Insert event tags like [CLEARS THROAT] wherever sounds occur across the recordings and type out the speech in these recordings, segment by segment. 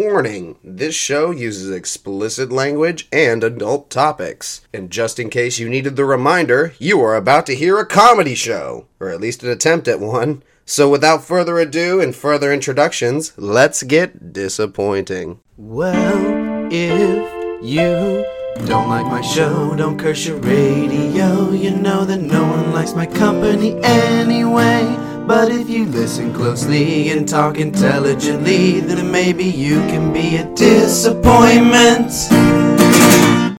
Warning this show uses explicit language and adult topics. And just in case you needed the reminder, you are about to hear a comedy show, or at least an attempt at one. So without further ado and further introductions, let's get disappointing. Well, if you don't like my show, don't curse your radio. You know that no one likes my company anyway. But if you listen closely and talk intelligently, then maybe you can be a disappointment.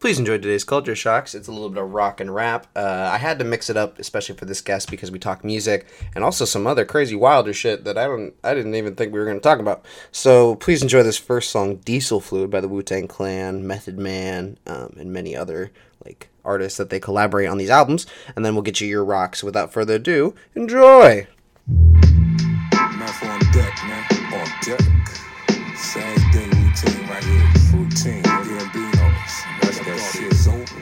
Please enjoy today's Culture Shocks. It's a little bit of rock and rap. Uh, I had to mix it up, especially for this guest, because we talk music and also some other crazy wilder shit that I don't, I didn't even think we were going to talk about. So please enjoy this first song, "Diesel Fluid" by the Wu Tang Clan, Method Man, um, and many other like artists that they collaborate on these albums. And then we'll get you your rocks. Without further ado, enjoy. Mouth on deck, man. On deck. Same thing routine right here. Routine. Gambinos. That's that shit's over.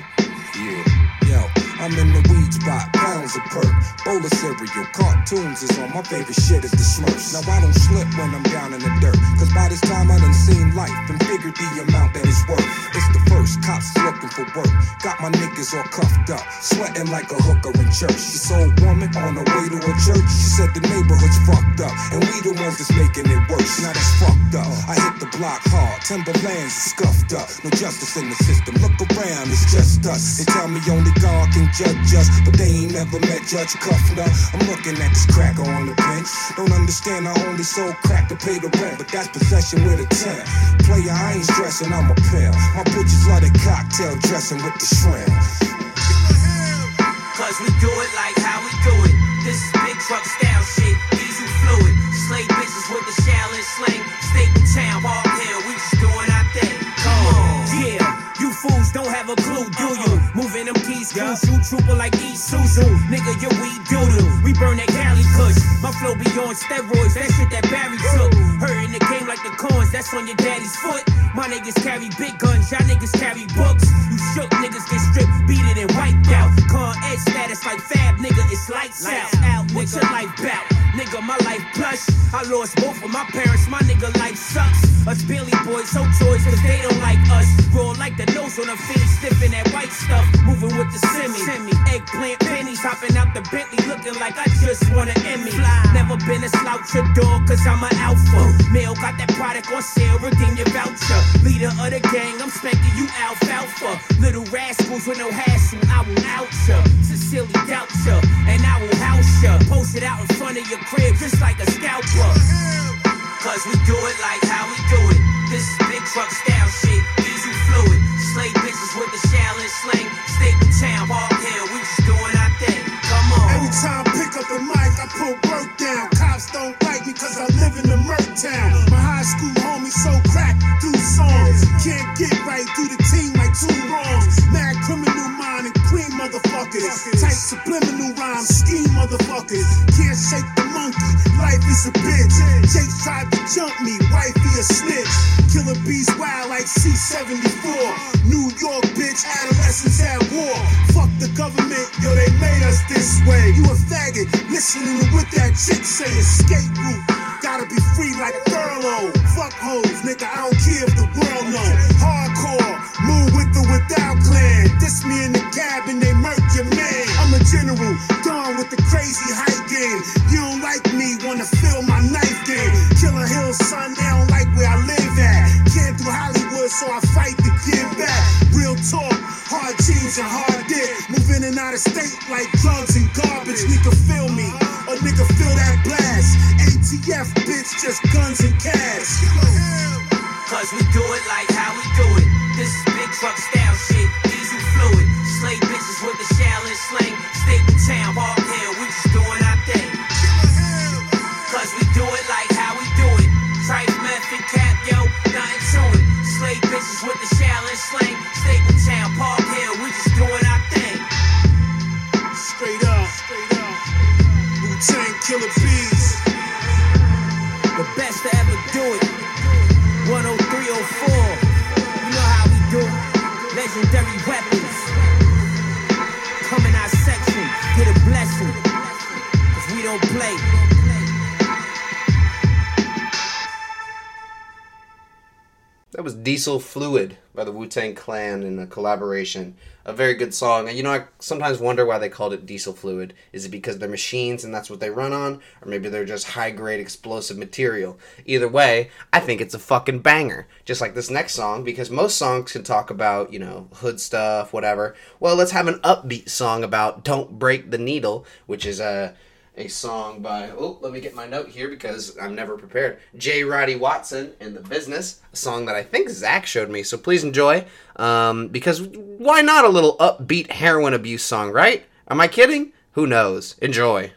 Yeah. Yo, I'm in the weed spot, pounds of perk. Bowl of cereal, cartoons is on. My favorite shit is the Smurfs. Now I don't slip when I'm down in the dirt. Cause by this time I done seen life and figured the amount that it's worth. It's the first, cops looking for work. Got my niggas all cuffed up, sweating like a hooker in church. This old woman on her way to a church. She said the neighborhood's fucked up, and we the ones that's making it worse. Now that's fucked up. I hit the block hard, Timberlands scuffed up. No justice in the system. Look around, it's just us. They tell me only God can judge us, but they ain't never met Judge Kuffner. I'm looking at this cracker on the bench. Don't understand, I only sold crack to pay the rent, but that's possession with a 10. Player, I ain't stressing, I'm a pimp. My bitches the cocktail dressing with the shrimp. Cause we do it like you don't have a clue, do you? Uh-uh. Moving them keys, cool, shoot trooper like Isuzu. Nigga, your weed doodle. We burn that Cali kush. My flow be on steroids, that shit that Barry took. Her in the game like the coins, that's on your daddy's foot. My niggas carry big guns, y'all niggas carry books. You shook niggas get stripped, beat it and wiped out. Con ed status like fab, nigga, it's lights, out. out. What's your life bout? Nigga, my life plush. I lost both of my parents, my nigga life sucks. Us Billy boys, so toys, cause they don't like us. Roll like the nose on a fiend, sniffing that white stuff. Moving with the semi. Eggplant pennies, hopping out the Bentley, looking like I just won an Emmy. Never been a slouch dog, cause I'm an alpha. Mail got that product on sale, redeem your voucher. Leader of the gang, I'm spanking you alfalfa. Little rascals with no hassle, I will out ya. Sincerely doubt ya, and I will house ya. Post it out in front of your crib, just like a scalper. Cause we do it like how we do it. This is big truck style shit, diesel fluid. Slay bitches with the challenge sling. Staple town, Hard Hill, we just doing our thing. Come on. Every time I pick up the mic, I put work down. Cops don't like me cause I live in the murk town. My high school homie so crack through songs. Can't get right through the team like two wrongs. Mad criminal motherfuckers. Tight subliminal rhymes, scheme motherfuckers. Can't shake the monkey, life is a bitch. Jake tried to jump me, wifey a snitch. Killer bees wild like C74. New York bitch, adolescents at war. Fuck the government, yo, they made us this way. You a faggot, listening to what that chick say. Escape route, gotta be free like furlough. Fuck hoes, nigga, I don't care if the world know. Hardcore, move with or without clan. This me in the cabin, they murk your man. I'm a general, gone with the crazy hype game. You don't like me, wanna feel my knife game. Killer Hill, son, they don't like where I live at. Can't do Hollywood, so I fight to give back. Real talk, hard jeans and hard dick. Move in and out of state like drugs and garbage. Nigga, feel me, or nigga, feel that blast. ATF, bitch, just guns and cash. Cause we do it like Diesel Fluid by the Wu Tang Clan in a collaboration. A very good song. And you know, I sometimes wonder why they called it Diesel Fluid. Is it because they're machines and that's what they run on? Or maybe they're just high grade explosive material? Either way, I think it's a fucking banger. Just like this next song, because most songs can talk about, you know, hood stuff, whatever. Well, let's have an upbeat song about Don't Break the Needle, which is a. A song by oh let me get my note here because I'm never prepared. J. Roddy Walston in the business, a song that I think Zach showed me. So please enjoy, um, because why not a little upbeat heroin abuse song, right? Am I kidding? Who knows? Enjoy.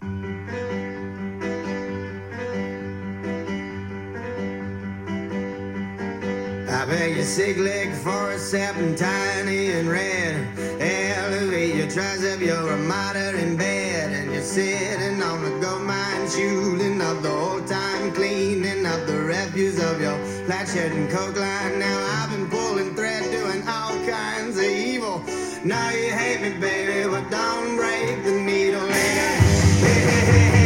I beg your sick leg for a seven tiny and red. Elevate your tricep, you're a martyr in bed. And you're sitting on the gold mine, shooting up the old time, cleaning up the refuse of your flat shirt and coke line. Now I've been pulling thread, doing all kinds of evil. Now you hate me, baby, but don't break the needle. Hey, hey, hey,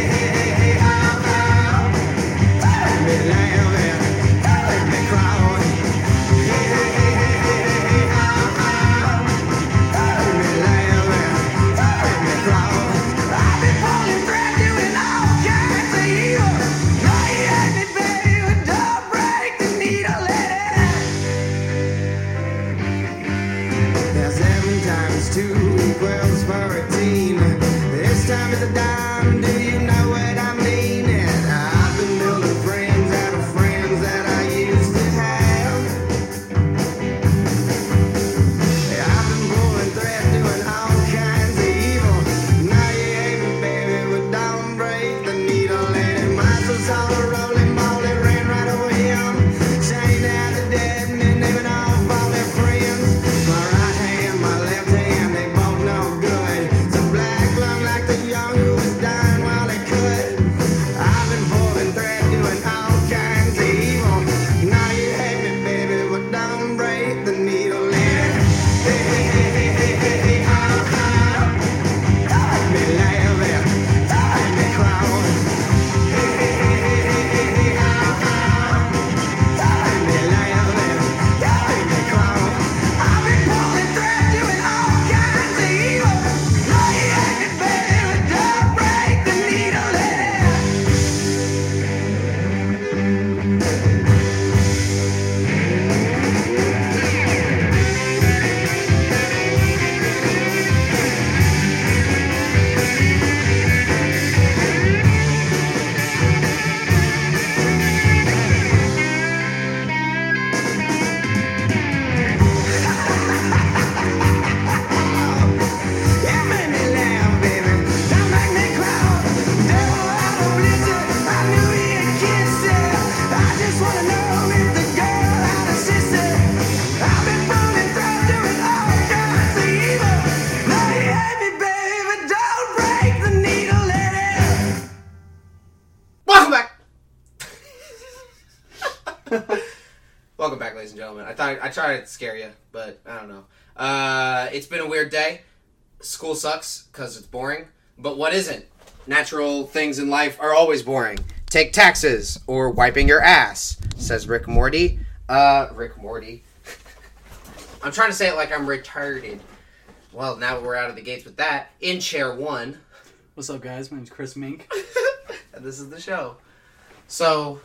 tried to scare you, but I don't know. Uh, it's been a weird day. School sucks because it's boring. But what isn't? Natural things in life are always boring. Take taxes or wiping your ass, says Rick Morty. Uh, Rick Morty. [LAUGHS] I'm trying to say it like I'm retarded. Well, now we're out of the gates with that. In chair one. What's up, guys? My name's Chris Mink. [LAUGHS] and this is the show. So,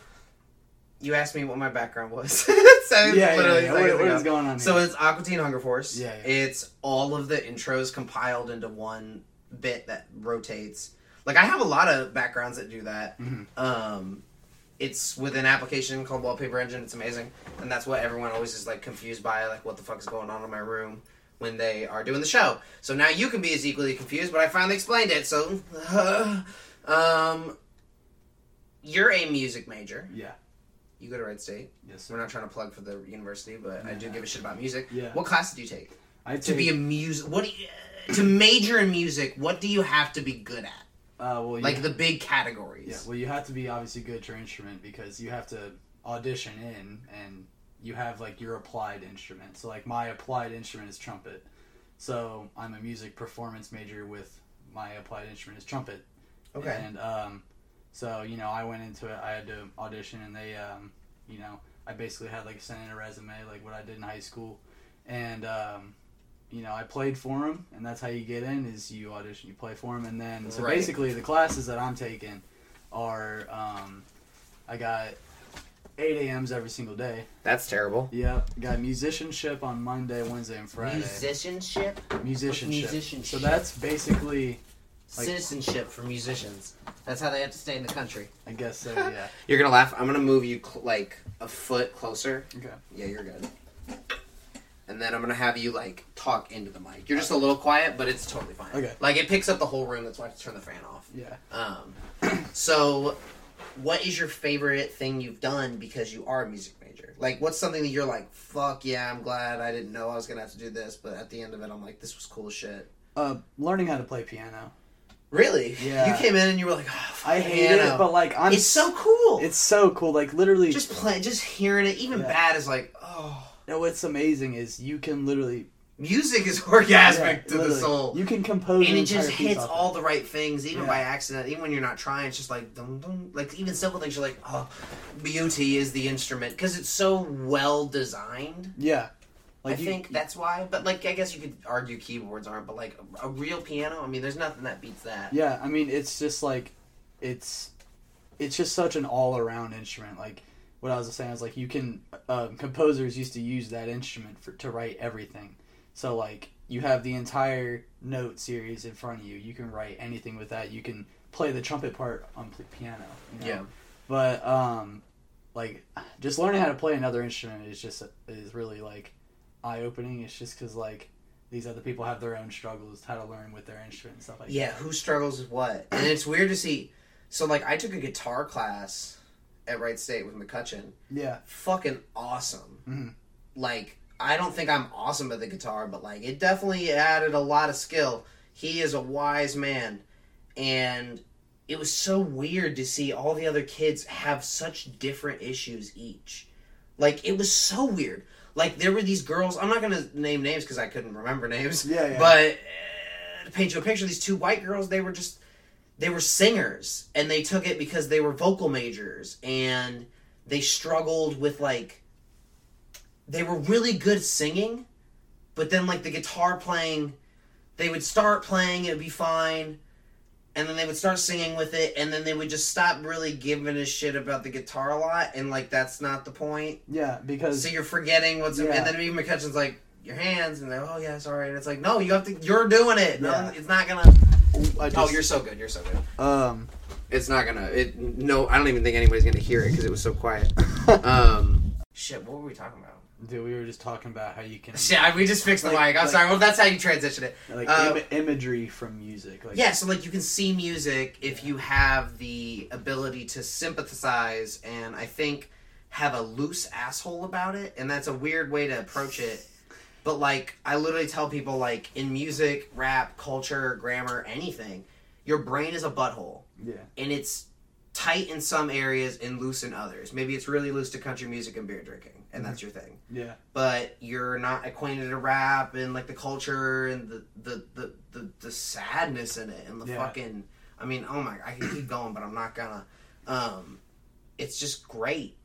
you asked me what my background was. [LAUGHS] so Yeah, yeah, literally yeah. What- what ago. going on So it's Aqua Teen Hunger Force. Yeah, yeah. It's all of the intros compiled into one bit that rotates. Like I have a lot of backgrounds that do that. Mm-hmm. Um, it's with an application called Wallpaper Engine. It's amazing, and that's what everyone always is like confused by. Like, what the fuck is going on in my room when they are doing the show? So now you can be as equally confused, but I finally explained it. So, [LAUGHS] um, you're a music major. Yeah. You go to Wright State. Yes, We're not trying to plug for the university, but I do give a shit about music. Yeah. What class did you take? I To be a music, what do you, to major in music? What do you have to be good at? uh, well, Like the big categories. yeah. Well, you have to be obviously good at your instrument because you have to audition in, and you have like your applied instrument. So like my applied instrument is trumpet. So I'm a music performance major with my applied instrument is trumpet. Okay. And um, so you know, I went into it. I had to audition, and they, um, you know, I basically had like sent in a resume, like what I did in high school, and um, you know I played for them, and that's how you get in is you audition, you play for them, and then so Right. basically the classes that I'm taking are um, I got 8 a.m.s every single day. That's terrible. Yep, got musicianship on Monday, Wednesday, and Friday. Musicianship, musicianship. musicianship. So that's basically, Like- citizenship for musicians. That's how they have to stay in the country. I guess so. [LAUGHS] Yeah. You're gonna laugh. I'm gonna move you cl- like a foot closer. Okay. Yeah, you're good. And then I'm gonna have you like talk into the mic. You're just a little quiet, but it's totally fine. Okay. Like it picks up the whole room. That's why I have to turn the fan off. Yeah. Um, [CLEARS THROAT] so, what is your favorite thing you've done because you are a music major? Like, what's something that you're like, fuck yeah, I'm glad I didn't know I was gonna have to do this, but at the end of it, I'm like, this was cool as shit. Uh, learning how to play piano. Really? Yeah. You came in and you were like, oh, I hate piano. it, but like I'm. it's so cool. It's so cool. Like literally, just play, just hearing it, even Yeah. bad is like, oh, no, what's amazing is you can literally music is [LAUGHS] orgasmic yeah, to the soul. You can compose and it just hits all it. the right things, even Yeah. by accident. Even when you're not trying, it's just like dum dum. Like even simple things, you're like, oh, beauty is the instrument because it's so well designed. Yeah. Like I you, think that's why. But like, I guess you could argue keyboards aren't, but like a, a real piano, I mean, there's nothing that beats that. Yeah, I mean it's just like it's it's just such an all around instrument. Like what I was saying is like you can um, composers used to use that instrument for to write everything. So like you have the entire note series in front of you. You can write anything with that. You can play the trumpet part on p- piano. You know? Yeah. But um, like just learning how to play another instrument is just is really like eye opening. It's just because like these other people have their own struggles how to learn with their instrument and stuff like Yeah, that. who struggles with what? And it's weird to see. So like, I took a guitar class at Wright State with McCutcheon. Yeah. Fucking awesome. Mhm. Like, I don't think I'm awesome at the guitar, but like, it definitely added a lot of skill. He is a wise man, and it was so weird to see all the other kids have such different issues each. Like, it was so weird. Like, there were these girls. I'm not gonna name names because I couldn't remember names. Yeah, yeah. But uh, to paint you a picture, these two white girls, they were just they were singers and they took it because they were vocal majors and they struggled with like they were really good singing but then like the guitar playing they would start playing it would be fine and then they would start singing with it and then they would just stop really giving a shit about the guitar a lot and like that's not the point Yeah, because so you're forgetting what's Yeah. and then even McCutcheon's like your hands and they're oh yeah sorry and it's like no you have to you're doing it no Yeah. it's not gonna I just, oh you're so good you're so good um it's not gonna. It no. I don't even think anybody's gonna hear it because it was so quiet. [LAUGHS] um. Shit. What were we talking about? Dude, we were just talking about how you can Shit. I, we just fixed the Like- mic. I'm like- sorry. Well, that's how you transition it. like Uh, Im- imagery from music. Like Yeah. So like you can see music if you have the ability to sympathize and I think have a loose asshole about it, and that's a weird way to approach it. But like I literally tell people like in music, rap, culture, grammar, anything, your brain is a butthole. yeah, and it's tight in some areas and loose in others. Maybe it's really loose to country music and beer drinking, and that's your thing. yeah, But you're not acquainted to rap and like the culture and the the the, the, the sadness in it and the Yeah. fucking. I mean, oh my! I can keep going, but I'm not gonna. Um, it's just great,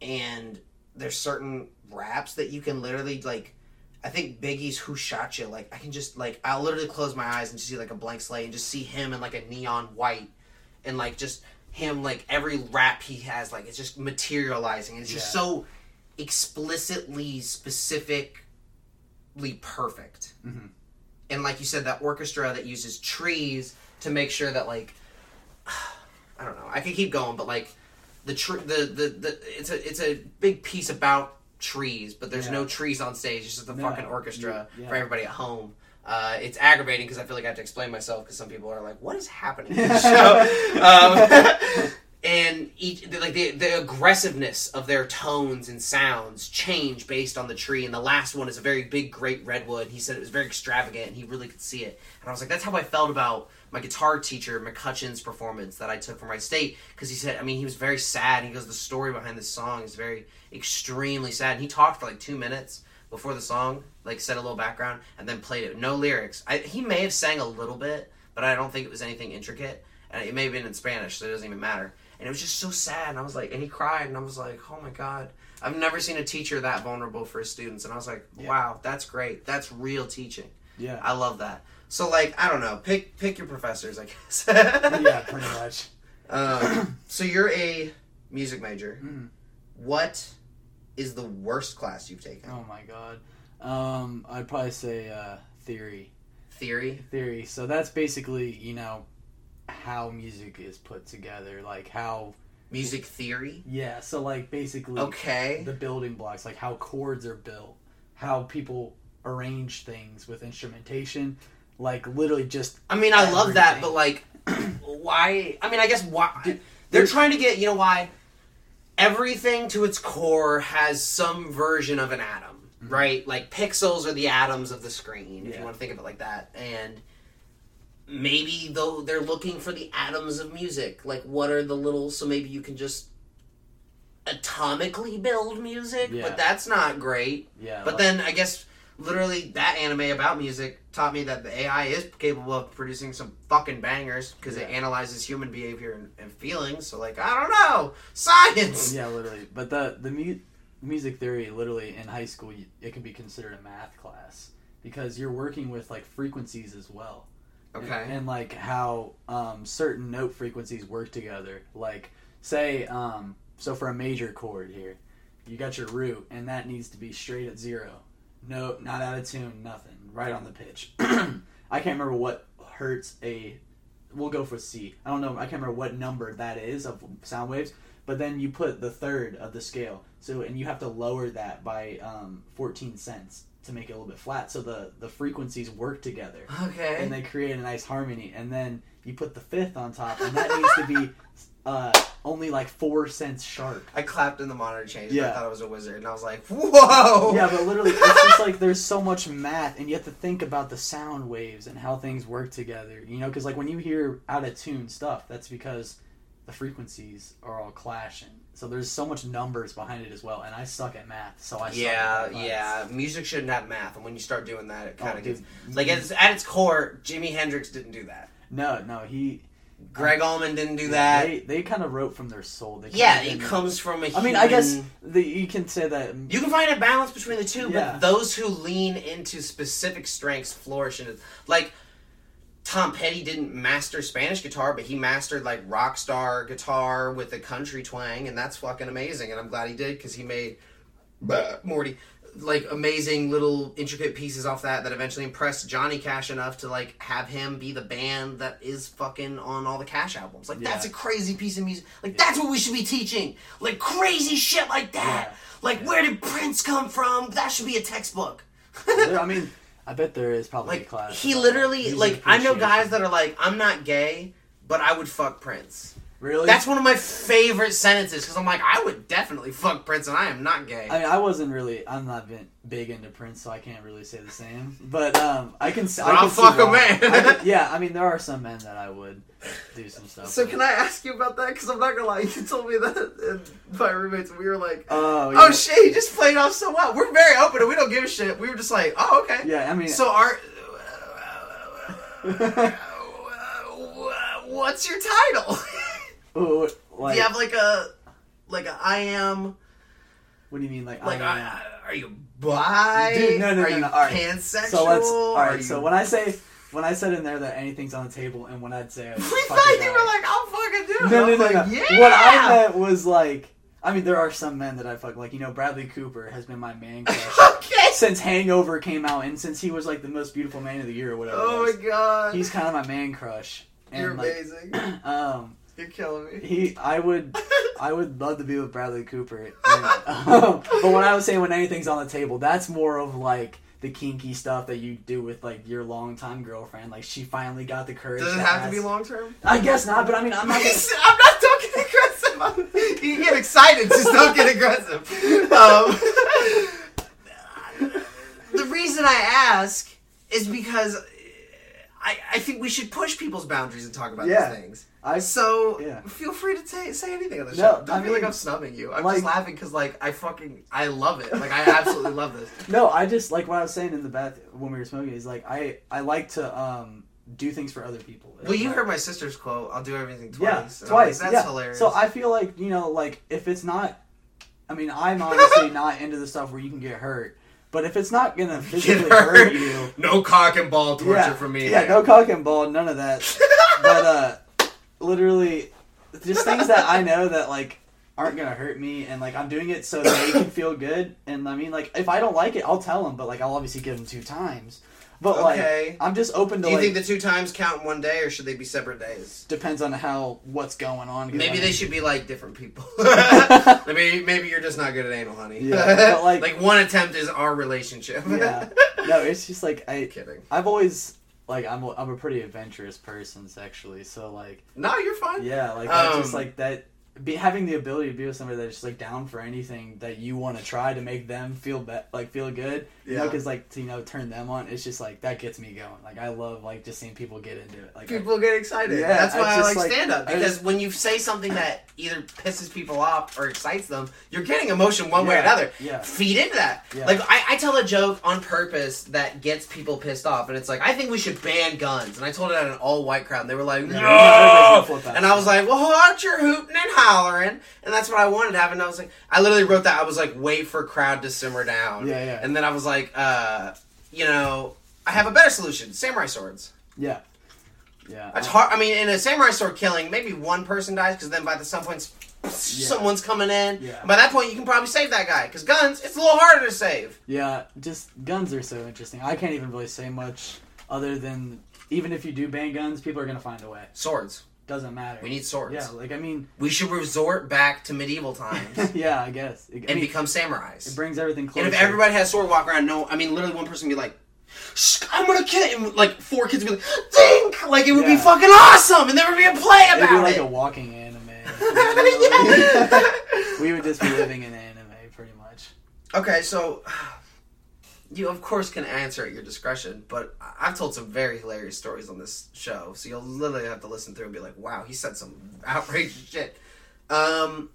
and there's certain raps that you can literally like. I think Biggie's "Who Shot You." Like I can just like I'll literally close my eyes and just see like a blank slate and just see him in like a neon white, and like just him like every rap he has like it's just materializing. It's just Yeah. so explicitly specifically perfect. Mhm. And like you said, that orchestra that uses trees to make sure that like [SIGHS] I don't know. I could keep going, but like the tr- the, the the it's a it's a big piece about trees, but there's no trees on stage. It's just a No, fucking orchestra yeah. for everybody at home. Uh, it's aggravating because I feel like I have to explain myself because some people are like, "What is happening?" in this show? um, [LAUGHS] and each like the the aggressiveness of their tones and sounds change based on the tree. And the last one is a very big, great redwood. He said it was very extravagant, and he really could see it. And I was like, "That's how I felt about." My guitar teacher McCutcheon's performance that I took from Wright State because he said, I mean, he was very sad. He goes, the story behind this song is very extremely sad. And he talked for like two minutes before the song, like said a little background, and then played it. No lyrics. I, he may have sang a little bit, but I don't think it was anything intricate. And it may have been in Spanish, so it doesn't even matter. And it was just so sad. And I was like, and he cried, and I was like, oh my god, I've never seen a teacher that vulnerable for his students. And I was like, wow, that's great. That's real teaching. Yeah. I love that. So like, I don't know, pick pick your professors, I guess. [LAUGHS] yeah, [LAUGHS] pretty much. Um, so you're a music major. Mhm. What is the worst class you've taken? Oh my god. Um, I'd probably say uh, theory. Theory. Theory. So that's basically you know how music is put together, like how Music theory. yeah. So like basically Okay. the building blocks, like how chords are built, how people arrange things with instrumentation, like literally just I mean, I love that, but like, why? I mean, I guess why they're trying to get. You know why? Everything to its core has some version of an atom, mm-hmm. right? Like pixels are the atoms of the screen, if Yeah. you want to think of it like that, and. Maybe though they're looking for the atoms of music. Like, what are the little? So maybe you can just atomically build music, Yeah. but that's not great. yeah. But like- then I guess literally that anime about music taught me that the AI is capable of producing some fucking bangers because it analyzes human behavior and, and feelings. So like I don't know science. Yeah, literally. But the the mu- music theory, literally in high school, it can be considered a math class because you're working with like frequencies as well. And- Okay. And, like how um, certain note frequencies work together. Like say, um, so for a major chord here, you got your root, and that needs to be straight at zero. No, not out of tune, nothing. Right on the pitch. [CLEARS THROAT] I can't remember what hertz a. We'll go for C. I don't know. I can't remember what number that is of sound waves. But then you put the third of the scale. So and you have to lower that by um, 14 cents to make it a little bit flat. So the the frequencies work together Okay. and they create a nice harmony. And then you put the fifth on top, and that needs to be [LAUGHS] uh, only like four cents sharp. I clapped in the monitor change. and I thought I was a wizard, and I was like, "Whoa!" Yeah, but literally, it's just [LAUGHS] like there's so much math, and you have to think about the sound waves and how things work together. You know, because like when you hear out of tune stuff, that's because the frequencies are all clashing. So there's so much numbers behind it as well, and I suck at math, so I Yeah, yeah. Music shouldn't have math, and when you start doing that, it kind Oh, of gets dude. like it's, at its core. Jimi Hendrix didn't do that. No, no, he. Gregg Allman didn't do that. They they kind of wrote from their soul. They yeah, it comes from a. I mean, I guess the, you can say that. You can find a balance between the two, Yeah. but those who lean into specific strengths flourish in it. Like Tom Petty didn't master Spanish guitar, but he mastered like rock star guitar with a country twang, and that's fucking amazing. And I'm glad he did because he made bah, Morty like amazing little intricate pieces off that that eventually impressed Johnny Cash enough to like have him be the band that is fucking on all the Cash albums. Like that's a crazy piece of music. Like that's what we should be teaching. Like crazy shit like that. Yeah. Like where did Prince come from? That should be a textbook. [LAUGHS] I mean, I bet there is probably a like class. he literally like I know guys that are like I'm not gay, but I would fuck Prince. Really. That's one of my favorite sentences because I'm like I would definitely fuck Prince and I am not gay. I mean, I wasn't really. I'm not been big into Prince, so I can't really say the same. But um, I can. s- I I'll can fuck a man. I can- [LAUGHS] yeah, I mean, there are some men that I would do some stuff. So with. can I ask you about that? Because I'm not gonna lie, [LAUGHS] you told me that, and my roommates, we were like, Oh, yeah. "Oh shit, he just played off so well." We're very open and we don't give a shit. We were just like, "Oh okay." Yeah, I mean, So our, [LAUGHS] what's your title? Ooh, like, Do you have like a, like a I am, what do you mean, like, like I, I, are you bi? Dude, no, no, are no, you no, all right. pansexual? So let's. All Are. So when I say when I said in there that anything's on the table, and when I'd say I [LAUGHS] we thought you were like, I'll fucking do it. No, no, no, like, no. Yeah. What I meant was like, I mean, there are some men that I fuck. Like you know, Bradley Cooper has been my man [LAUGHS] crush okay. since Hangover came out, and since he was like the most beautiful man of the year or whatever. Oh my god. He's kind of my man crush. And You're like, amazing. [CLEARS THROAT] um, You're killing me. he, I would, I would [LAUGHS] love to be with Bradley Cooper. And, um, [LAUGHS] but when I was saying when anything's on the table, that's more of like the kinky stuff that you do with like your longtime girlfriend. Like she finally got the courage. Does it to have to be long term? I guess not, but I mean, I'm not. [LAUGHS] Gonna, I'm not don't get aggressive. You get excited, just don't get aggressive. Um, the reason I ask is because I, I think we should push people's boundaries and talk about Yeah. these things. I So Yeah. feel free to say, say anything on the No, show. Don't I feel like I'm snubbing you. I'm like- just laughing because like I fucking I love it. Like I absolutely love this. [LAUGHS] No, I just like what I was saying in the bath when we were smoking is like I I like to um do things for other people. Well, you Like- heard my sister's quote. I'll do everything twice. yeah, I'm like, twice. That's yeah. hilarious. So I feel like you know, like if it's not, I mean, I'm honestly [LAUGHS] not into the stuff where you can get hurt. But if it's not gonna physically hurt you, [LAUGHS] No cock and ball torture yeah, for me. Yeah, no cock and ball, none of that. but uh, literally, just things that I know that like aren't gonna hurt me, and like I'm doing it so they can feel good. And I mean, like if I don't like it, I'll tell them, but like I'll obviously give them two times. But Okay. like I'm just open to Do you like think the two times count in one day, or should they be separate days? depends on how what's going on. 'cause, I Maybe they mean- should be like different people. [LAUGHS] [LAUGHS] maybe maybe you're just not good at anal, honey. Yeah, [LAUGHS] but, like- one attempt is our relationship. Yeah. No, it's just like I'm Kidding. I've always like I'm a, I'm a pretty adventurous person sexually, so like No, you're fine. yeah, like I just Um, like that be having the ability to be with somebody that's just like down for anything that you want to try to make them feel be- like feel good. You know, Yeah. because like to you know turn them on, it's just like that gets me going. Like I love like just seeing people get into it. Like I- People get excited. Yeah, That's why I I, like like- stand up because just- when you say something that either pisses people off or excites them, you're getting emotion one way or another. yeah. Feed into that. Yeah. Like I, I tell a joke on purpose that gets people pissed off, and it's like I think we should ban guns, and I told it at an all white crowd, and they were like, Yeah, no. everybody's gonna flip out. And I was like, well, watch you hooting and hollering, and that's what I wanted to have. And I was like, I literally wrote that. I was like, wait for crowd to simmer down. Yeah, yeah. And then I was like, uh, you know, I have a better solution: samurai swords. yeah, yeah. It's hard. I mean, in a samurai sword killing, maybe one person dies because then by the some points, someone's coming in. Yeah. By that point, you can probably save that guy because guns, it's a little harder to save. Yeah, just guns are so interesting. I can't even really say much other than even if you do ban guns, people are gonna find a way. Swords. Doesn't matter. We need swords. Yeah, like I mean, We should resort back to medieval times [LAUGHS] yeah, I guess. I and mean, become samurais. it brings everything closer. And if everybody has sword walk around, no, I mean, literally one person would be like, "Shh, I'm gonna kill it. And, Like, four kids would be like, Dink! Like, it would be fucking awesome, and there would be a play about It'd be like it. a walking anime. Yeah. [LAUGHS] we would just be living in anime, pretty much. Okay, so you of course can answer at your discretion, but I've told some very hilarious stories on this show, so you'll literally have to listen through and be like, "Wow, he said some [LAUGHS] outrageous shit." Um,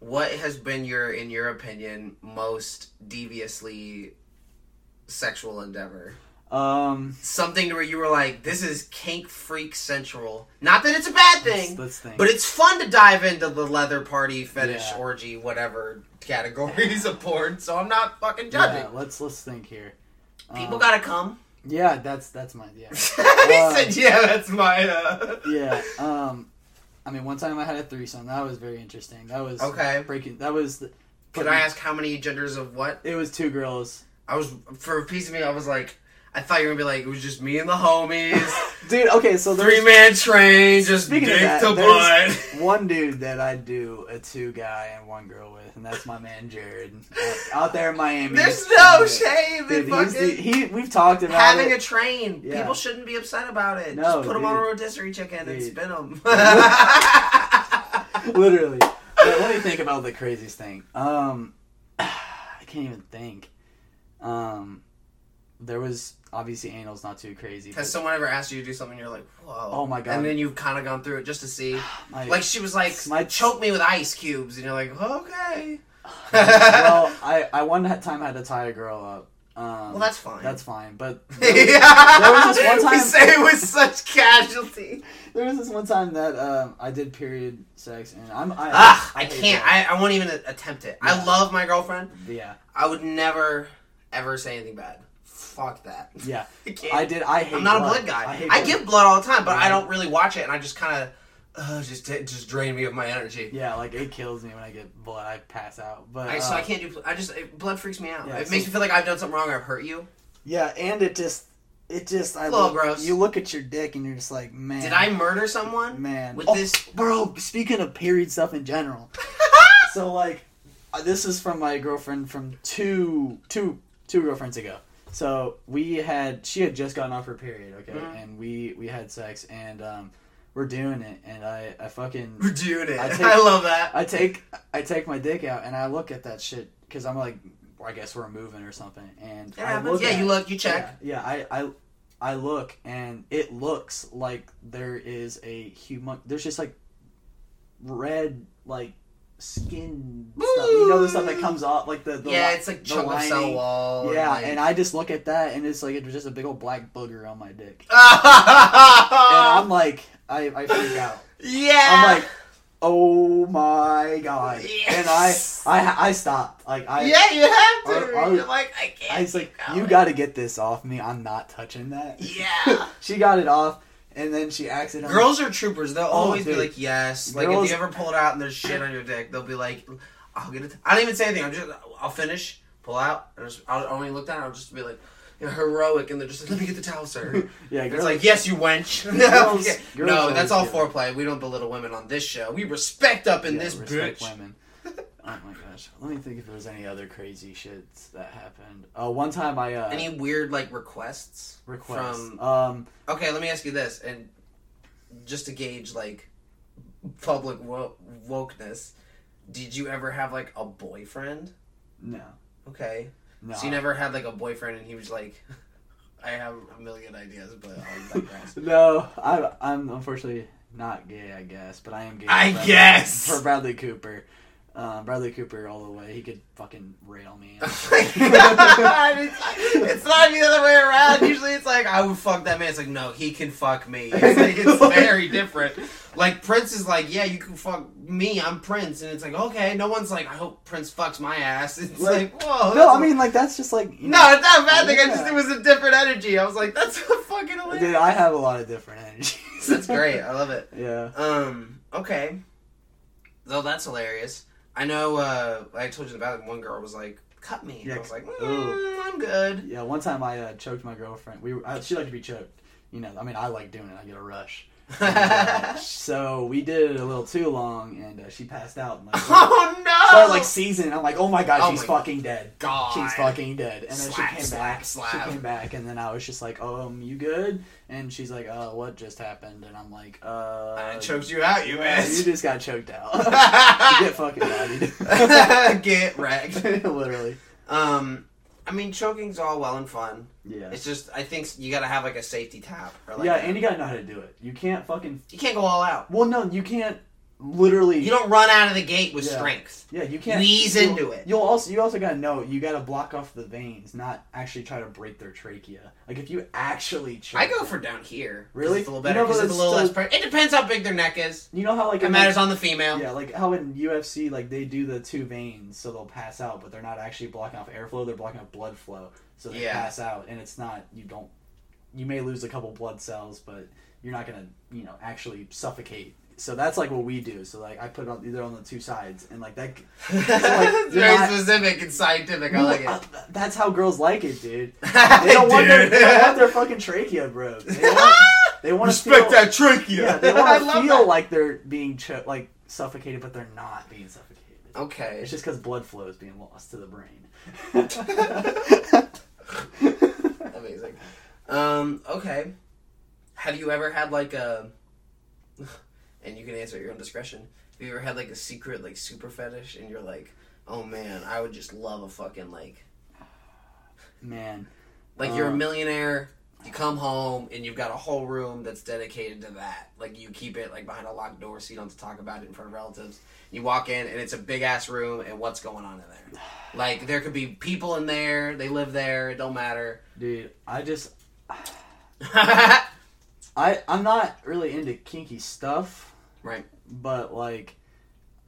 what has been your, in your opinion, most deviously sexual endeavor? Um, Something to where you were like, "This is kink freak central." Not that it's a bad let's, thing, let's but it's fun to dive into the leather party, fetish, Yeah. orgy, whatever categories of porn. So I'm not fucking judging. yeah, let's let's think here. People Um, gotta come. Yeah, that's that's my yeah. [LAUGHS] he said, "Yeah, that's my." Uh... yeah. Um, I mean, one time I had a threesome. That was very interesting. That was Okay. breaking. That was. The, Could I ask how many genders of what? It was two girls. I was for a piece of me. I was like, I thought you were gonna be like, it was just me and the homies, [LAUGHS] Dude, okay, so there's three man train, just Speaking of that, to there's butt. [LAUGHS] one dude that I do a two guy and one girl with, and that's my man Jared out, out there in Miami. There's no shame in Dude, he's fucking the, he. We've talked about having it. a train. Yeah. People shouldn't be upset about it. No, just put them on a rotisserie chicken and spin them. [LAUGHS] literally. But let me think about the craziest thing. Um, [SIGHS] I can't even think. Um, there was obviously anal's not too crazy. Has but someone ever asked you to do something? You're like, whoa. Oh my God. And then you've kind of gone through it just to see. [SIGHS] [SIGHS] my- Like she was like, [SIGHS] My- choke me with ice cubes, and you're like, okay. well, [LAUGHS] I I one time I had to tie a girl up. Um, Well, that's fine. That's fine, but [LAUGHS] yeah. there was this [LAUGHS] one We say it with such casualty. there was this one time that um, I did period sex, and I'm I, Ah, I, hate can't. I, I won't even attempt it. I love my girlfriend. yeah, I would never, ever say anything bad. Fuck that. yeah. [LAUGHS] I. I did. I hate. I'm not a blood. blood guy. I, I, blood. give blood all the time, but I don't really watch it, and I just kind of, uh, just just drain me of my energy. Yeah, like it kills me when I get blood. I pass out. But I, so uh, I can't do. I just it, blood freaks me out. Yeah, it makes me feel like I've done something wrong or I've hurt you. Yeah, and it just, it just. I A little look, gross. You look at your dick and you're just like, man. Did I murder someone? Man, with Oh, this? bro. Speaking of period stuff in general, [LAUGHS] so like, uh, this is from my girlfriend from two, two, two girlfriends ago. So we had, she had just gotten off her period, okay, Mhm. and we we had sex, and um, we're doing it, and I I fucking We're doing it. I [LAUGHS] I, love that. I take I take my dick out and I look at that shit because I'm like, I guess we're moving or something, and It I happens. look Yeah, at you look, you check. Yeah, yeah, I, I I look and it looks like there is a human. There's just like red like skin stuff. You know the stuff that comes off, like the, the yeah, li- it's like the chunk of cell lining. wall. and, Yeah, like- and I just look at that, and it's like it's just a big old black booger on my dick, [LAUGHS] and I'm like, I, I freak out. yeah. I'm like, oh my god, and I I I stopped. Like I yeah, you have to. I- I- You're like, I can't. I was like, keep you got to get this off me. I'm not touching that. Yeah. [LAUGHS] she got it off, and then she accidentally. Girls are troopers. They'll oh, always be Oh, dude. like, yes. Like if Girls- you ever pull it out and there's shit on your dick, they'll be like, I'll get it. I don't even say anything. I'm just, I'll finish, pull out, and just, I'll only look down. I'll just be like, you're heroic, and they're just like, let me get the towel, sir. [LAUGHS] yeah, It's girls, like, yes, you wench. [LAUGHS] Girls- girls no, always that's all do. foreplay. We don't belittle women on this show. We respect up in yeah, this respect bitch. women. Oh my gosh, let me think if there was any other crazy shits that happened. Uh, one time I uh, Any weird like requests requests. from? um, Okay, let me ask you this, and just to gauge like public wo- wokeness, did you ever have like a boyfriend? no, Okay, no. so you never had like a boyfriend, and he was like, [LAUGHS] "I have a million ideas, but I'll digress." [LAUGHS] No, I, I'm unfortunately not gay, I guess, but I am gay. I Bradley- guess. for Bradley Cooper. Um, Bradley Cooper all the way. He could fucking rail me. it's, [LAUGHS] [LAUGHS] it's not the other way around. Usually, it's like I would fuck that man. It's like no, he can fuck me. It's like it's [LAUGHS] very different. Like Prince is like, yeah, you can fuck me. I'm Prince, and it's like okay. No one's like, I hope Prince fucks my ass. It's like, Like, whoa. no, I a- mean like that's just like you no, know, it's not a bad thing. I just it was a different energy. I was like, that's fucking hilarious. dude, I have a lot of different energies. That's great. I love it. yeah. Um. Okay. So that's hilarious. I know. uh I told you about it. One girl was like, "Cut me." Yeah, I was like, ooh. mm, "I'm good." Yeah, one time I uh, choked my girlfriend. We were, uh, she liked to be choked. You know, I mean, I like doing it. I get a rush. [LAUGHS] So we did it a little too long, and uh, she passed out. Like, [LAUGHS] oh no! started like seasoning. I'm like, oh my god, Oh she's my fucking dead. God. She's fucking dead. And then Slap, she came slap, back. slap. She came back, and then I was just like, um, you good? And she's like, uh, what just happened? And I'm like, uh, I choked you out, you yeah, bitch. You just got choked out. [LAUGHS] get fucking bodied. Get wrecked. Literally. Um, I mean, choking's all well and fun. Yeah. It's just, I think you gotta have like a safety tap. Or like yeah, and you gotta know how to do it. You can't fucking. you can't go all out. Well, no, you can't. Literally. You don't run out of the gate with Yeah. strength. Yeah, you can't You ease into it. You'll also you also gotta know you gotta block off the veins, not actually try to break their trachea. Like if you actually I go them- for down here. Really? It's a little You better know, because it's a little still- less. It depends how big their neck is. You know how like It matters like, on the female. Yeah, like how in UFC like they do the two veins so they'll pass out, but they're not actually blocking off airflow. They're blocking off blood flow, so they Yeah. pass out, and it's not you don't. You may lose a couple blood cells, but you're not gonna you know actually suffocate. So that's like what we do. So like I put it on either on the two sides, and like that. [LAUGHS] it's you're very not- specific and scientific. I like it. uh, that's how girls like it, dude. [LAUGHS] They don't want their they don't want their fucking trachea, bro. They want, [LAUGHS] they want to Respect feel, that trachea. Yeah, they want to feel that. like they're being cho- like suffocated, but they're not being suffocated. Okay. It's just because blood flow is being lost to the brain. [LAUGHS] Amazing. Um, okay. Have you ever had like a [LAUGHS] and you can answer at your own discretion. Have you ever had like a secret like super fetish and you're like, oh man, I would just love a fucking like Man, like you're a Uh. millionaire, you come home and you've got a whole room that's dedicated to that. Like you keep it like behind a locked door so you don't have to talk about it in front of relatives. You walk in and it's a big ass room and what's going on in there? Like there could be people in there, they live there, it don't matter. dude, I just. [LAUGHS] I I'm not really into kinky stuff, Right. but like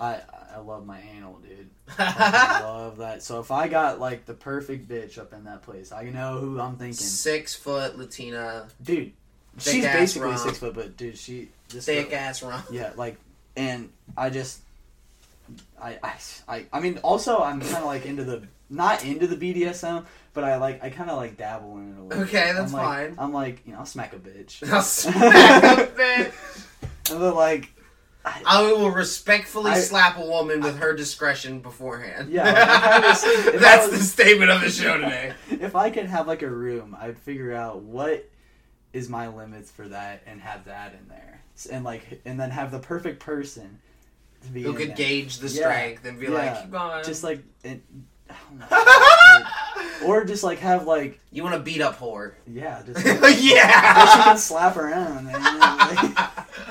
I I love my anal, dude. [LAUGHS] I love that. So if I got like the perfect bitch up in that place, I know who I'm thinking. Six foot Latina, Dude, she's basically rump. six foot, but dude, she this thick girl- ass rump. Yeah, like, and I just, I, I, I, I mean, also I'm kind of like into the not into the BDSM, but I like I kind of like dabble in it a little. Okay, bit. that's I'm like, fine. I'm like, you know, I'll smack a bitch, I'll smack a [LAUGHS] bitch. and then like, I will respectfully I- slap a woman with her discretion beforehand. Yeah, like, [LAUGHS] was- that's was- the statement of the show today. [LAUGHS] if I could have like a room, I'd figure out what is my limits for that and have that in there, and like, and then have the perfect person to be Who could there. gauge the Yeah, strength and be like, keep going. just like, [LAUGHS] or just like have like you want to beat up whore. yeah, just like, that she can slap around. Man. Like,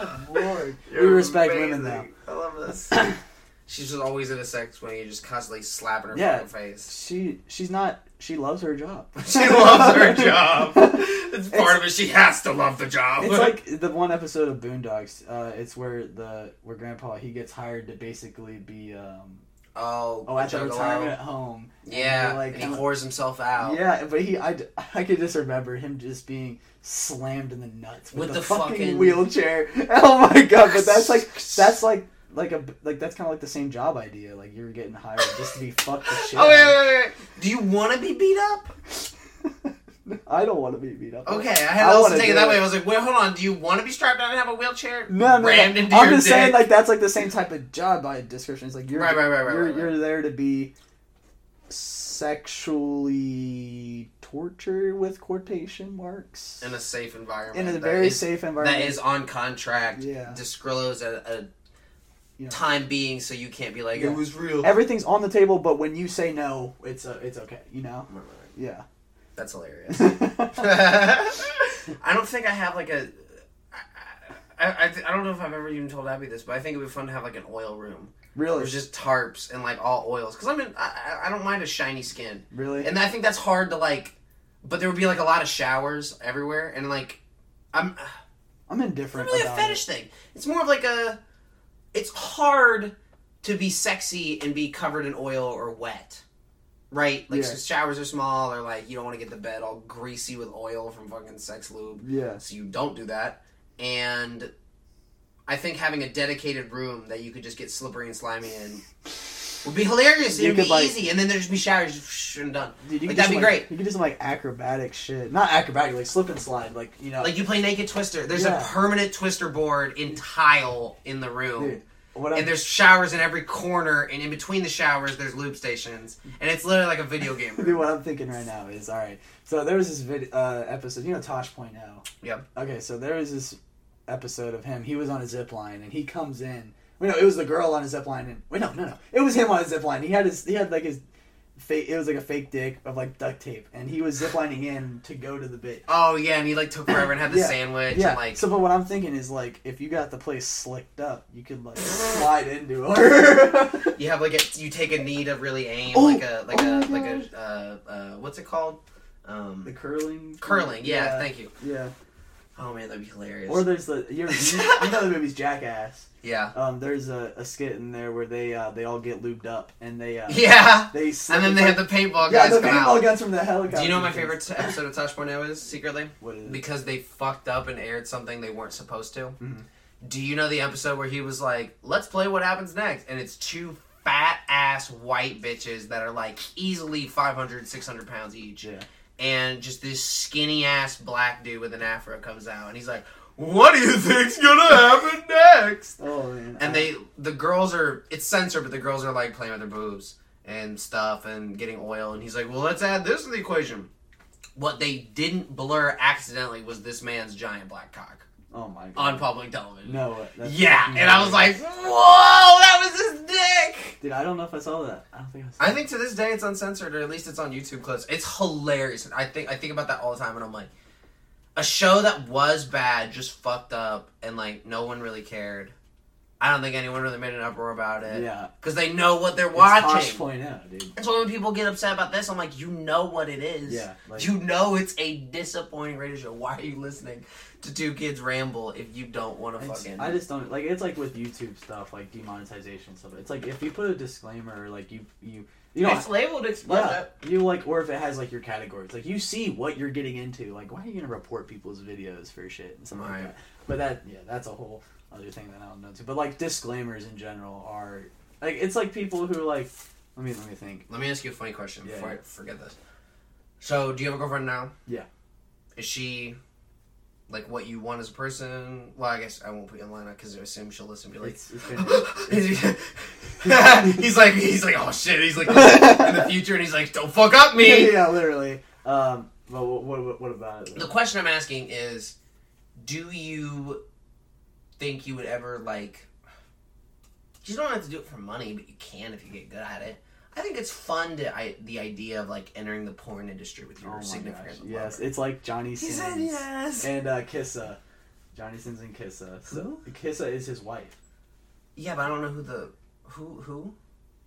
[LAUGHS] Lord, we respect women though. I love this. [COUGHS] She's just always in a sex swing. You're just constantly slapping her Yeah. fucking face. She she's not. She loves her job. [LAUGHS] She loves her [LAUGHS] job. It's part of it. She has to love the job. It's like the one episode of Boondocks. Uh, it's where the where Grandpa he gets hired to basically be um, oh, oh at the retirement home. Yeah, like and he whores himself out. Yeah, but he I, [LAUGHS] I could just remember him just being slammed in the nuts with, With the, the fucking, fucking- wheelchair. [LAUGHS] Oh my god! But that's like [LAUGHS] that's like like a like that's kind of like the same job idea. Like you're getting hired just to be fucked the shit. Oh wait, wait, wait, wait. Do you want to be beat up? [LAUGHS] I don't want to be beat up. Okay, I had I also wanna take it that way. I was like, wait, hold on. Do you want to be strapped down and have a wheelchair No, no, rammed no. into I'm just saying, like that's like the same type of job by description. It's like you're Right, right, right, right, you're, right, right. you're there to be sexually tortured with quotation marks in a safe environment. in a very is- safe environment. That is on contract. Yeah. Disclose at a You know. time being, so you can't be like Yeah. it was real. Everything's on the table, but when you say no, it's uh, it's okay. You know. Right, right. Yeah. That's hilarious. [LAUGHS] [LAUGHS] I don't think I have like a. I, I, I I don't know if I've ever even told Abby this, but I think it would be fun to have like an oil room. really. There's just tarps and like all oils because I'm in. I, I- I don't mind a shiny skin, really. and I think that's hard to like. But there would be like a lot of showers everywhere, and like, I'm [SIGHS] I'm not indifferent really a fetish thing. It's more of like a. It's hard to be sexy and be covered in oil or wet, right? Like Yeah. so showers are small, or like you don't want to get the bed all greasy with oil from fucking sex lube. Yeah. so you don't do that. And I think having a dedicated room that you could just get slippery and slimy in would be hilarious. It'd be could, like- easy, and then there'd just be showers, and done. Dude, Like, that'd be some, great. You could do some like acrobatic shit. Not acrobatic, like slip and slide. Like you know. Like you play naked twister. There's Yeah. a permanent twister board in tile in the room. Dude, And there's showers in every corner, and in between the showers, there's lube stations, and it's literally like a video game. Dude, [LAUGHS] what I'm thinking right now is all right. So there was this vid- uh, episode. You know Tosh Point now. Yep. Okay, so there was this episode of him. He was on a zip line and he comes in. Wait, no, it was the girl on a zip line. And wait, no, no, no, it was him on a zip line. He had his, he had like his fake. It was like a fake dick of like duct tape, and he was ziplining in to go to the bit. Oh yeah, and he like took forever and had the [COUGHS] Yeah. sandwich Yeah. and like so, but what I'm thinking is like, if you got the place slicked up, you could like [LAUGHS] slide into her. [LAUGHS] you have like a you take a [LAUGHS] knee to really aim Oh, like a like oh a like a uh, uh, what's it called? Um, the curling. curling. Yeah, thank you. Yeah. Oh man, that'd be hilarious. Or there's the you, you, know the [LAUGHS] movie's Jackass. yeah, Um, there's a, a skit in there where they uh, they all get lubed up and they uh, yeah. they And then they it's have the paintball yeah guys the come paintball out. guns from the helicopter. Do you know what my favorite episode of Tosh Point now is secretly? What is it? Because they fucked up and aired something they weren't supposed to. Mhm. Do you know the episode where he was like, "Let's play what happens next," and it's two fat ass white bitches that are like easily 500, 600 pounds each. Yeah. And just this skinny ass black dude with an afro comes out and he's like what do you think's gonna happen next? Oh man. and they the girls are it's censored but the girls are like playing with their boobs and stuff and getting oil and he's like well let's add this to the equation. What they didn't blur accidentally was this man's giant black cock Oh my god. on public television No. Uh, that's yeah and i was like whoa that was his dick dude, I don't know if I saw that. I don't think I saw. I think to this day it's uncensored, or at least it's on YouTube clips. It's hilarious. I think I think about that all the time, and I'm like, a show that was bad just fucked up, and like no one really cared. I don't think anyone really made an uproar about it Yeah. because they know what they're watching. It's point out, dude. And so when people get upset about this, I'm like, you know what it is. Yeah, like- you know it's a disappointing radio show. Why are you listening to two kids ramble if you don't want to fucking? I just don't like. It's like with YouTube stuff, like demonetization stuff. It's like if you put a disclaimer, like you you you know. it's labeled explicit. Yeah, you like, or if it has like your categories, like you see what you're getting into. Like, why are you gonna report people's videos for shit and something Right. like that? But that, yeah, that's a whole other thing that I don't know too. But like disclaimers in general are like it's like people who like. Let me let me think. Let me ask you a funny question Yeah, before yeah. I forget this. So, do you have a girlfriend now? Yeah. Is she like what you want as a person? Well, I guess I won't put you on line because I assume she'll listen and be like, It's, it's [LAUGHS] been, he's like, he's like, oh shit, he's like in the future, and he's like, don't fuck up me. [LAUGHS] yeah, literally. Um, but what what, what about it? The question I'm asking is, do you think you would ever like? You don't have to do it for money, but you can if you get good at it. I think it's fun to I, the idea of like entering the porn industry with your Oh significant gosh! Yes, it's like Johnny He Sins said yes. and uh, Kissa. Johnny Sins and Kissa. So Kissa is his wife. Yeah, but I don't know who the Who? Who?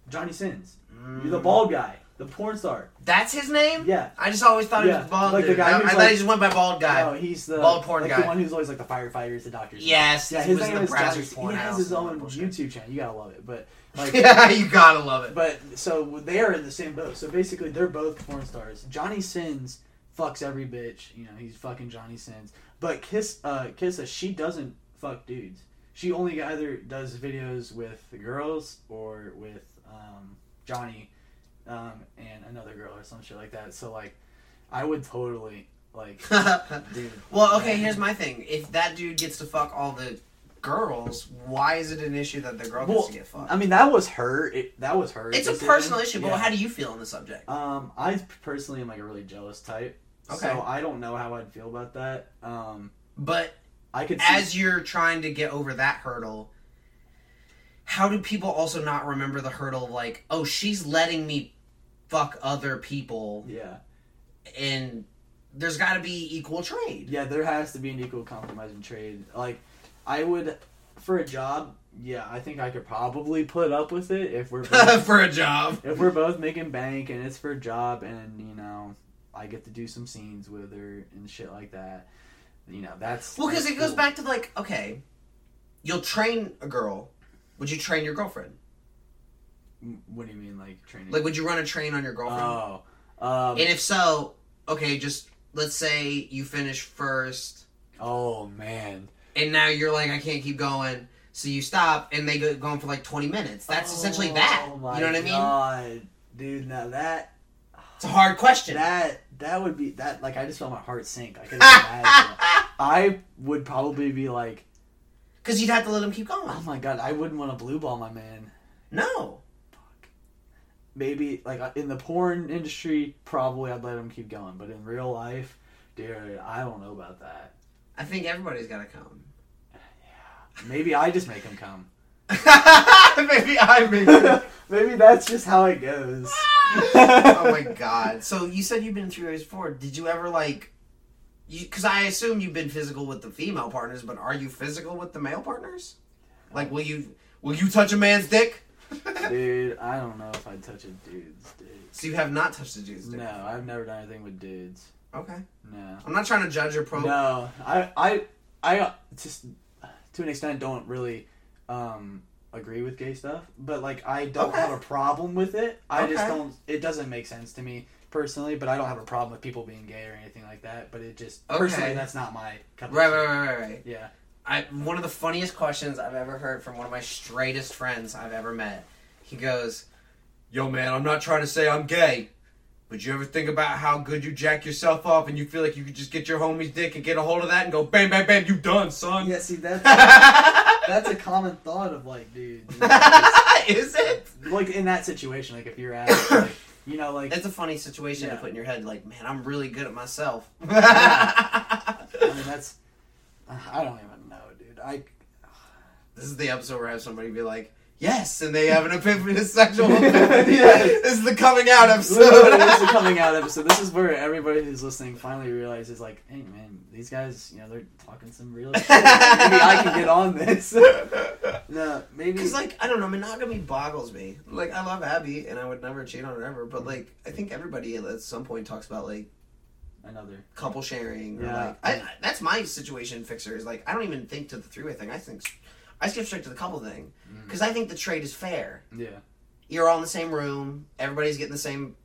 Johnny Sins. You're the bald guy, the porn star. That's his name. Yeah. I just always thought he Yeah, was bald. like the guy I, I thought he just went by bald guy. No, he's the Bald porn like guy. the one who's always like the firefighters, the doctors. Yes, Yeah, he his name the is. Brazzers He has his own. YouTube channel. You gotta love it, but like. [LAUGHS] yeah, you gotta love it. But so they are in the same boat. So basically, they're both porn stars. Johnny Sins fucks every bitch. You know, he's fucking Johnny Sins. But Kiss, uh, Kissa, she doesn't fuck dudes. She only either does videos with the girls or with um, Johnny um, and another girl or some shit like that. So like, I would totally like, [LAUGHS] dude. well, okay. Here's my thing. If that dude gets to fuck all the girls, why is it an issue that the girl gets Well, to get fucked? I mean, that was her. It, that was her. it's a personal issue, but Yeah. how do you feel on the subject? Um, I personally am like a really jealous type. Okay. So I don't know how I'd feel about that. Um, But I could see, as you're trying to get over that hurdle, how do people also not remember the hurdle of like, oh, she's letting me fuck other people, yeah, and there's got to be equal trade. yeah. There has to be an equal compromise in trade. Like, I would for a job. Yeah, I think I could probably put up with it if we're [LAUGHS] both, For a job. if we're both making bank and it's for a job and you know I get to do some scenes with her and shit like that. You know that's Well, because it goes back to like, okay, you'll train a girl. Would you train your girlfriend? What do you mean, like training? Like, would you run a train on your girlfriend? oh, um, and if so, okay, just let's say you finish first, oh man, and now you're like, I can't keep going. So you stop, and they go going for like 20 minutes. That's essentially that. Oh You know what I mean? God, dude. Now that It's a hard question. that that would be that like I just felt my heart sink. I couldn't [LAUGHS] imagine. I would probably be like, Because you'd have to let him keep going. oh my god, I wouldn't want to blue ball my man. No. Maybe like uh, in the porn industry, probably I'd let him keep going, but in real life, dude, I don't know about that. I think everybody's got to come. Maybe I just make him come. [LAUGHS] Maybe I make [LAUGHS] Maybe that's just how it goes. [LAUGHS] oh my god. So you said you've been through ways before. Did you ever like because I assume you've been physical with the female partners, but are you physical with the male partners? Like will you will you touch a man's dick? [LAUGHS] Dude, I don't know if I'd touch a dude's dude. So you have not touched a dude's dick. No, I've never done anything with dudes. Okay. No. I'm not trying to judge your pro No, I, I, I uh, just to an extent don't really um, agree with gay stuff, but like I don't Okay. have a problem with it. I just don't. It doesn't make sense to me personally, but I don't have a problem with people being gay or anything like that. But it just Okay. personally, that's not my cup of Right, right, right, right, right. Yeah. I one of the funniest questions I've ever heard from one of my straightest friends I've ever met. He goes, "Yo, man, I'm not trying to say I'm gay, but you ever think about how good you jack yourself off and you feel like you could just get your homie's dick and get a hold of that and go bam, bam, bam, you done, son." Yeah. See that's [LAUGHS] that's a common thought of like, dude. you know, [LAUGHS] Is it? like in that situation, like if you're at, like, you know, like It's a funny situation to put in your head. Like, man, I'm really good at myself. [LAUGHS] I mean that's. I don't even know, dude. I This is the episode where I have somebody be like, "Yes," and they have an epiphany, a sexual [LAUGHS] epiphany. Yes. This is the coming out Literally, this is a coming out episode. This is where everybody who's listening finally realizes, like, hey man, these guys, you know, they're talking some real shit. Maybe I can get on this. [LAUGHS] no, maybe. Because like I don't know, monogamy boggles me. Like I love Abby, and I would never cheat on her ever. But like I think everybody at some point talks about like another. couple sharing. Or, Yeah. like I, I- that's my situation fixer. Is like I don't even think to the three way thing. I think I skip straight to the couple thing because I think the trade is fair. Yeah. You're all in the same room. Everybody's getting the same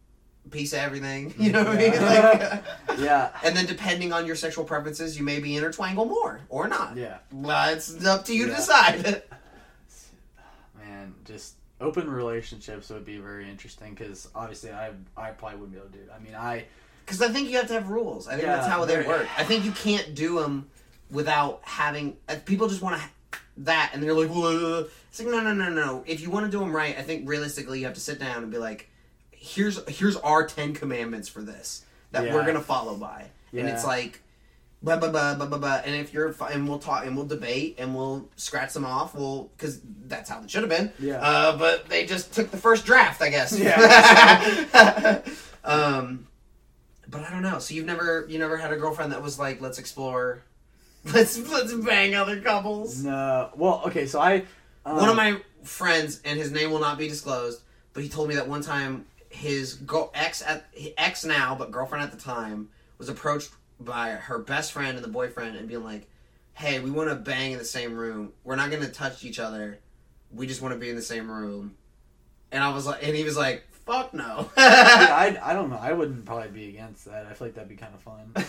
piece of everything. [LAUGHS] You know what I mean? Yeah. Like, [LAUGHS] Yeah. and then depending on your sexual preferences, you may be intertwingle more or not. Yeah. Well, it's up to you to Yeah. decide. [LAUGHS] Man, just open relationships would be very interesting because obviously I I probably wouldn't be able to do it. I mean, I Because I think you have to have rules. I think Yeah, that's how they work. I think you can't do them without having. Uh, people just want to that, and they're like, well, uh," it's like no, no, no, no. If you want to do them right, I think realistically you have to sit down and be like, here's here's our ten commandments for this that we're gonna follow by, and it's like. Blah, blah, blah, blah, blah, blah. And if you're and we'll talk and we'll debate and we'll scratch them off. We'll because that's how it should have been. Yeah. Uh, but they just took the first draft, I guess. Yeah. [LAUGHS] um, but I don't know. So you've never you never had a girlfriend that was like, let's explore, [LAUGHS] let's let's bang other couples. no. Well, okay, so I um, One of my friends, and his name will not be disclosed. But he told me that one time his girl, ex at ex now, but girlfriend at the time, was approached by her best friend and the boyfriend, and being like, "Hey, we want to bang in the same room. We're not gonna touch each other. We just want to be in the same room." And I was like, and he was like, "Fuck no." Yeah, [LAUGHS] I, I don't know. I wouldn't probably be against that. I feel like that'd be kind of fun. [LAUGHS]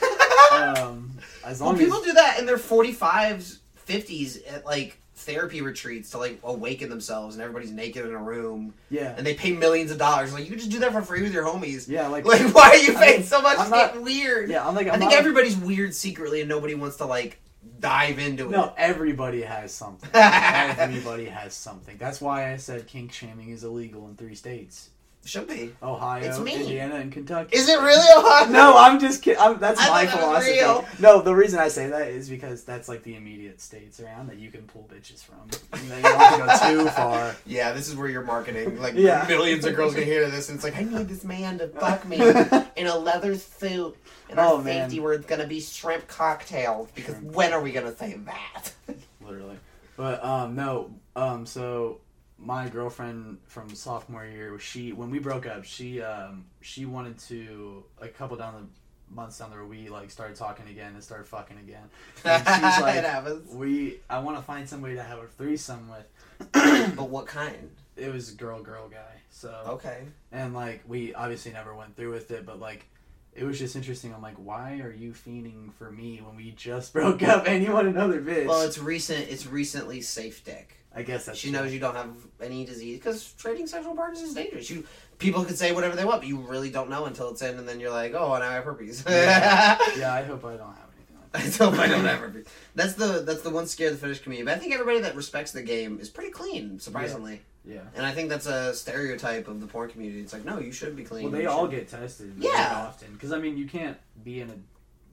Um, as Well, long people do that in their 45s, 50s at like therapy retreats to like awaken themselves, and everybody's naked in a room, yeah, and they pay millions of dollars. Like you can just do that for free with your homies. yeah, like Like, [LAUGHS] why are you I paying mean, so much? I'm It's not- getting weird. yeah. I'm like I I'm think not- everybody's weird secretly, and nobody wants to like dive into No, it. No, everybody has something. everybody has something. That's why I said kink shaming is illegal in three states: Should be. Ohio, It's me. Indiana, and Kentucky. Is it really Ohio? No, I'm just kidding. I'm, that's I my thought that was philosophy. real. No, the reason I say that is because that's like the immediate states around that you can pull bitches from. You, don't have to go too [LAUGHS] far. Yeah, this is where you're marketing. Like Yeah. millions of girls can hear this, and it's like, I need this man to fuck me [LAUGHS] in a leather suit. And Oh, our man. safety word's gonna be shrimp cocktails because when are we gonna say that? [LAUGHS] literally. But um, no, um, so my girlfriend from sophomore year, she when we broke up, she um, she wanted to a couple down the months down the road, we like started talking again and started fucking again. And she's [LAUGHS] like, it happens. we I want to find somebody to have a threesome with. [CLEARS THROAT] But what kind? It was girl girl guy, so Okay. and like we obviously never went through with it, but like. It was just interesting. I'm like, why are you fiending for me when we just [LAUGHS] broke up and you want another bitch? Well, it's recent. It's recently safe dick. I guess that's She true. knows you don't have any disease because trading sexual partners is dangerous. You people could say whatever they want, but you really don't know until it's in, and then you're like, oh, and I have herpes. Yeah. [LAUGHS] Yeah, I hope I don't have anything like that. I hope I don't have herpes. That's the that's the one scare of the Finnish community. But I think everybody that respects the game is pretty clean, surprisingly. Yeah. And I think that's a stereotype of the porn community. It's like, no, you should be clean. Well, they all should- get tested. Yeah. Yeah. Often, because I mean, you can't be in a.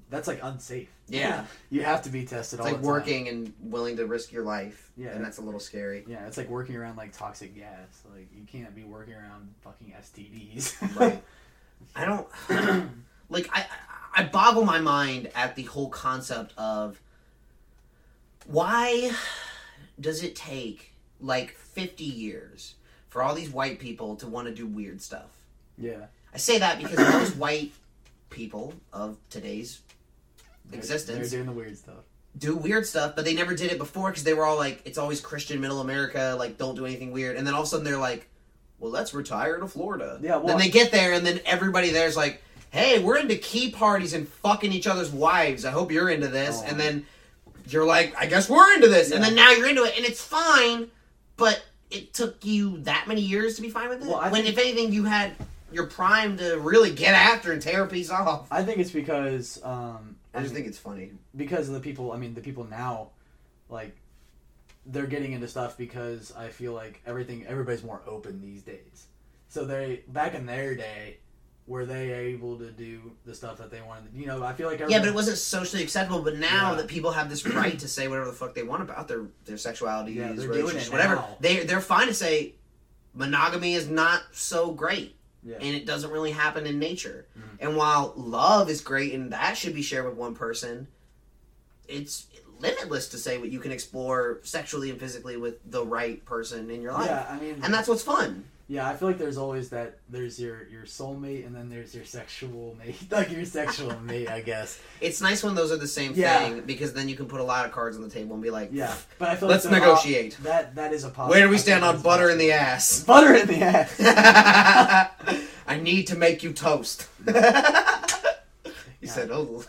That's like unsafe. Yeah. [LAUGHS] You have to be tested It's all like the time. working and willing to risk your life. Yeah. And that's a little scary. Yeah, it's like working around like toxic gas. Like you can't be working around fucking STDs. [LAUGHS] Right. I don't [CLEARS THROAT] like I I boggle my mind at the whole concept of why does it take like 50 years for all these white people to want to do weird stuff? yeah. I say that because most white people of today's existence They're doing the weird stuff. do weird stuff, but they never did it before because they were all like, it's always Christian middle America, like, don't do anything weird. And then all of a sudden they're like, well, let's retire to Florida. Yeah, well- then they get there, and then everybody there's like, hey, we're into key parties and fucking each other's wives. I hope you're into this. Oh. And then you're like, I guess we're into this. And then now you're into it, and it's fine, but it took you that many years to be fine with it? Well, when, think- if anything, you had your prime to really get after and tear a piece off. I think it's because um, I just think it's funny. because of the people. I mean, the people now, like, they're getting into stuff because I feel like everything. Everybody's more open these days. So they back in their day, were they able to do the stuff that they wanted? to You know, I feel like Yeah, but it wasn't socially acceptable. But now Yeah. that people have this right to say whatever the fuck they want about their their sexuality, Yeah, they're doing relationships, whatever, now. they they're fine to say monogamy is not so great, Yeah. and it doesn't really happen in nature. Mhm. And while love is great and that should be shared with one person, it's limitless to say what you can explore sexually and physically with the right person in your life. Yeah, I mean, And that's what's fun. Yeah, I feel like there's always that. There's your your soulmate, and then there's your sexual mate, [LAUGHS] like your sexual mate, I guess. It's nice when those are the same Yeah. thing because then you can put a lot of cards on the table and be like, Yeah, but I feel Let's like negotiate. that that is a possible. Where do we stand on butter in the ass? butter in the ass? [LAUGHS] I need to make you toast. [LAUGHS] he said, "Oh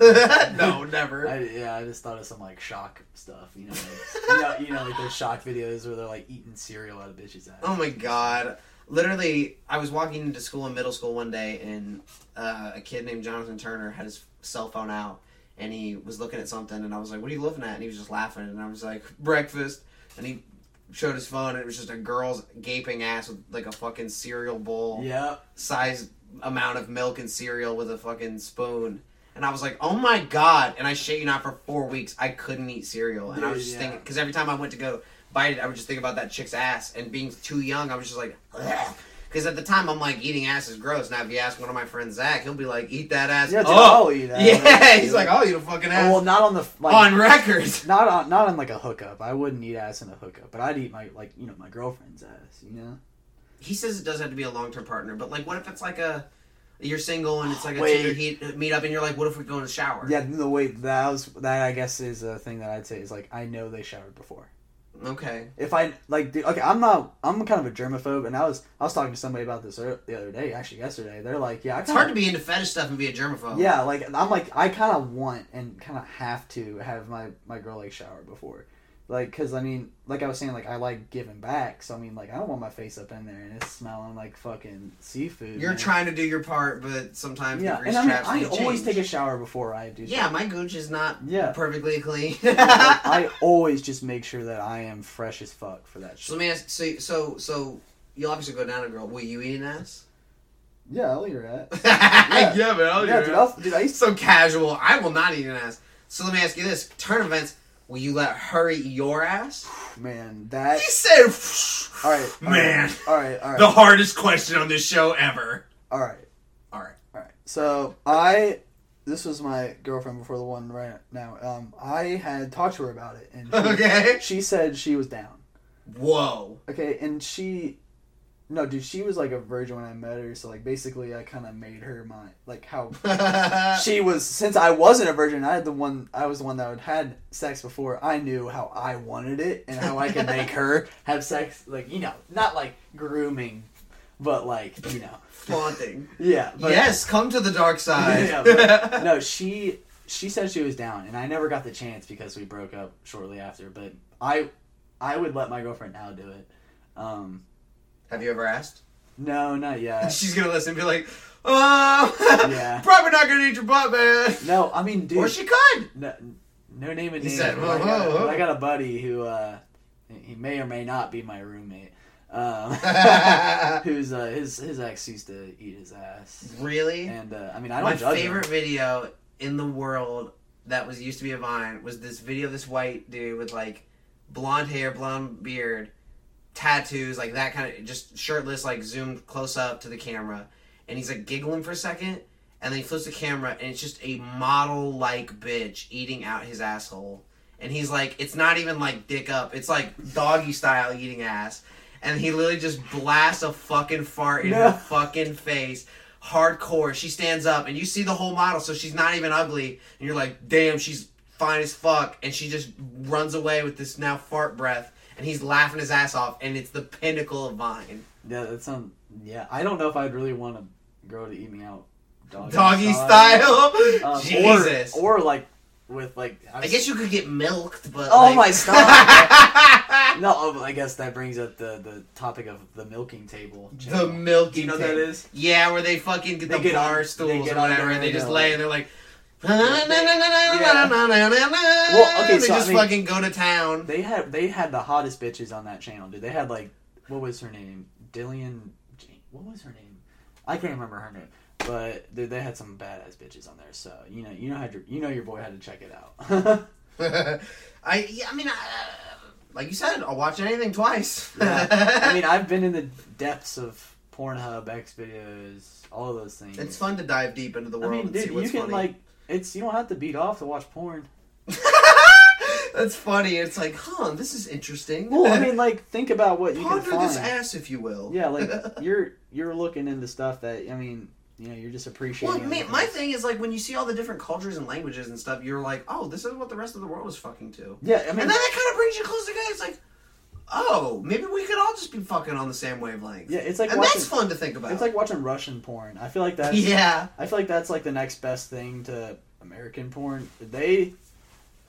no, never." I, yeah, I just thought of some like shock stuff, you know, like, you know, you know, like those shock videos where they're like eating cereal out of bitches' ass. Oh my god! Literally, I was walking into school in middle school one day, and uh, a kid named Jonathan Turner had his cell phone out, and he was looking at something, and I was like, "What are you looking at?" And he was just laughing, and I was like, [LAUGHS] "Breakfast," and he showed his phone, and it was just a girl's gaping ass with like a fucking cereal bowl. Yeah, size amount of milk and cereal with a fucking spoon. And I was like, oh my god. And I shit you not, for four weeks, I couldn't eat cereal. And I was just yeah. thinking, because every time I went to go bite it, I would just think about that chick's ass. And being too young, I was just like, Because at the time, I'm like, eating ass is gross. Now, if you ask one of my friends, Zach, he'll be like, eat that ass. Yeah, dude, oh, I'll eat ass. Yeah, he's like, I'll eat a fucking ass. well, not on the like on record. [LAUGHS] not on not on like a hookup. I wouldn't eat ass in a hookup, but I'd eat my like you know my girlfriend's ass. You know. He says it does have to be a long term partner, but like, what if it's like a you're single and it's like a Wait. Tinder heat uh, meet up, and you're like, what if we go in the shower? Yeah, the way that was that I guess is a thing that I'd say is like I know they showered before. Okay. If I like, dude, okay, I'm not. I'm kind of a germaphobe, and I was I was talking to somebody about this the other day, actually yesterday. They're like, yeah, I It's kinda, hard to be into fetish stuff and be a germaphobe. Yeah, like I'm like I kind of want and kind of have to have my my girl like shower before, like because I mean like I was saying like I like giving back, so I mean like I don't want my face up in there and it's smelling like fucking seafood. You're man. trying to do your part, but sometimes Yeah, the and I mean traps I always change. take a shower before I do. Yeah, my gooch is not Yeah. perfectly clean. [LAUGHS] Like, [LAUGHS] I always just make sure that I am fresh as fuck for that so let me ask. So so so you obviously go down a girl. Will you eat an ass? Yeah, I'll eat her at. [LAUGHS] yeah, man. I'll yeah, dude, I'll, dude, I used so casual. I will not eat an ass. So let me ask you this: turn events. Will you let her eat your ass? man, that. He said, All right, all Man. right, all right, all right, the hardest question on this show ever. all right, All right. all right. So I, this was my girlfriend before the one right now. Um, I had talked to her about it, and she, [LAUGHS] Okay. she said she was down. Whoa. Okay, and she, no, dude, she was like a virgin when I met her. So like, basically, I kind of made her my like how [LAUGHS] she was since I wasn't a virgin. I had the one. I was the one that had had sex before. I knew how I wanted it and how I could make her [LAUGHS] have sex. Like you know, not like grooming, but like you know, Flaunting. yeah. But, yes, come to the dark [LAUGHS] side. Yeah, but- no, she she said she was down, and I never got the chance because we broke up shortly after. But I I would let my girlfriend now do it. Um, Have you ever asked? no, not yet. [LAUGHS] She's gonna listen and be like, "Oh, [LAUGHS] Yeah. probably not gonna eat your butt, man." No, I mean, dude. Or she could. No, no name and He name. said, but I, got, whoa, whoa." I got a buddy who uh, he may or may not be my roommate. Um, [LAUGHS] who's uh, his his ex used to eat his ass, Really? and uh, I mean I don't My favorite him. video in the world that was used to be a vine was this video of this white dude with like blonde hair, blonde beard, tattoos, like that kind of just shirtless, like zoomed close up to the camera, and he's like giggling for a second, and then he flips the camera, and it's just a model like bitch eating out his asshole, and he's like, it's not even like dick up, it's like doggy style eating ass. And he literally just blasts a fucking fart in No. her fucking face hardcore. She stands up, and you see the whole model, so she's not even ugly. And you're like, damn, she's fine as fuck. And she just runs away with this now fart breath, and he's laughing his ass off, and it's the pinnacle of Vine. Yeah, that sounds. Yeah, I don't know if I'd really want a girl to eat me out. Doggy, Doggy style. Um, [LAUGHS] Jesus. Or, or like with like. I guess you could get milked, but. Oh like- my [LAUGHS] stop! [LAUGHS] no, oh, I guess that brings up the the topic of the milking table. the milking. Do you know table. is? Yeah, where they fucking get They the get bar on- stools or whatever, and they just lay and they're like. Well, okay, they so, I just mean- fucking go to town. They had they had the hottest bitches on that channel, dude. They had like what was her name? Dillian. Jane- What was her name? I can't remember her name. But dude, they had some badass bitches on there. So you know, you know how you know your boy had to check it out. [LAUGHS] I yeah, I mean, I, uh, like you said, I'll watch anything twice. Yeah. [LAUGHS] I mean, I've been in the depths of Pornhub, X videos, all of those things. it's fun to dive deep into the world I mean, and dude, see you can funny. like it's you don't have to beat off to watch porn. [LAUGHS] That's funny. It's like, huh, this is interesting. Well, I mean, [LAUGHS] like think about what you can ponder find. this ass, if you will. Yeah, like [LAUGHS] you're you're looking into stuff that I mean, you know, you're just appreciating. Well, me, other my thing is like when you see all the different cultures and languages and stuff, you're like, oh, this is what the rest of the world is fucking to. Yeah, I and then that kind of brings you close together. It's like, oh, maybe we could all just be fucking on the same wavelength. yeah, it's like and watching, that's fun to think about. It's like watching Russian porn. I feel like that's yeah. I feel like that's like the next best thing to American porn. They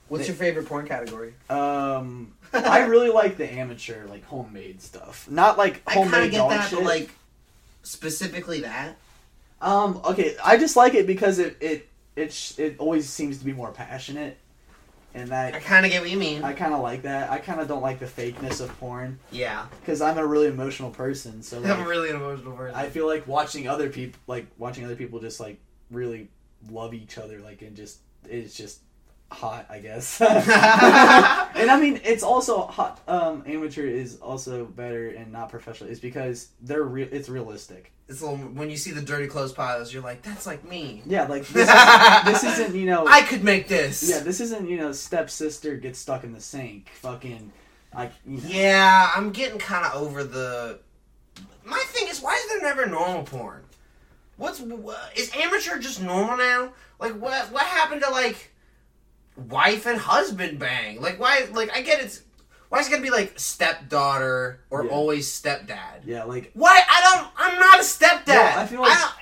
What's your favorite porn category? um [LAUGHS] I really like the amateur like homemade stuff. Not like homemade I kind of get dog that, shit. but like specifically that. um okay, I just like it because it it it sh- it always seems to be more passionate. And I kind of get what you mean. I kind of like that. I kind of don't like the fakeness of porn yeah, because I'm a really emotional person. So [LAUGHS] I'm a really an emotional person. I feel like watching other people, like watching other people, just like really love each other, like and just it's just hot, I guess. [LAUGHS] and I mean, it's also hot. Um, amateur is also better and not professional. Is because they're real. It's realistic. It's little, when you see the dirty clothes piles, you're like, that's like me. Yeah, like [LAUGHS] this, is, this isn't you know. I could make this. yeah, this isn't you know stepsister gets stuck in the sink. Fucking, like you know. Yeah, I'm getting kind of over the. My thing is, why is there never normal porn? What's wha- is amateur just normal now? Like what? What happened to like wife and husband bang? Like why? Like I get it's why is it gonna be like stepdaughter or Yeah. always stepdad? Yeah, like Why? I don't. I'm not a stepdad. Well, I feel like- don't-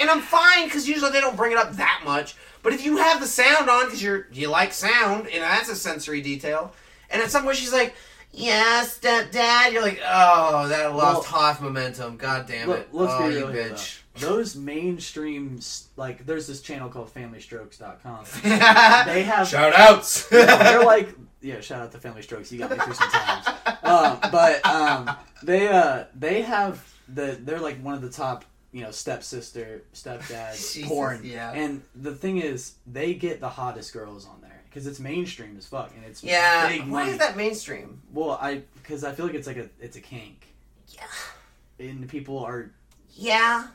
and I'm fine because usually they don't bring it up that much. But if you have the sound on because you're you like sound and that's a sensory detail, and at some point she's like, "Yeah, stepdad," you're like, "Oh, that lost half momentum. God damn Look, it! let's oh, be you real here, bitch." Those mainstream, like, there's this channel called FamilyStrokes.com. [LAUGHS] They have, Shout outs. [LAUGHS] they're like, yeah, shout out to Family Strokes. You got me through some times. Um, but um, they uh, they have the, they're like one of the top, you know, stepsister, stepdad [LAUGHS] Jesus, porn. yeah. And the thing is, they get the hottest girls on there because it's mainstream as fuck and it's yeah. big Why money. is that mainstream? Well, I because I feel like it's like a it's a kink. Yeah. And people are Yeah.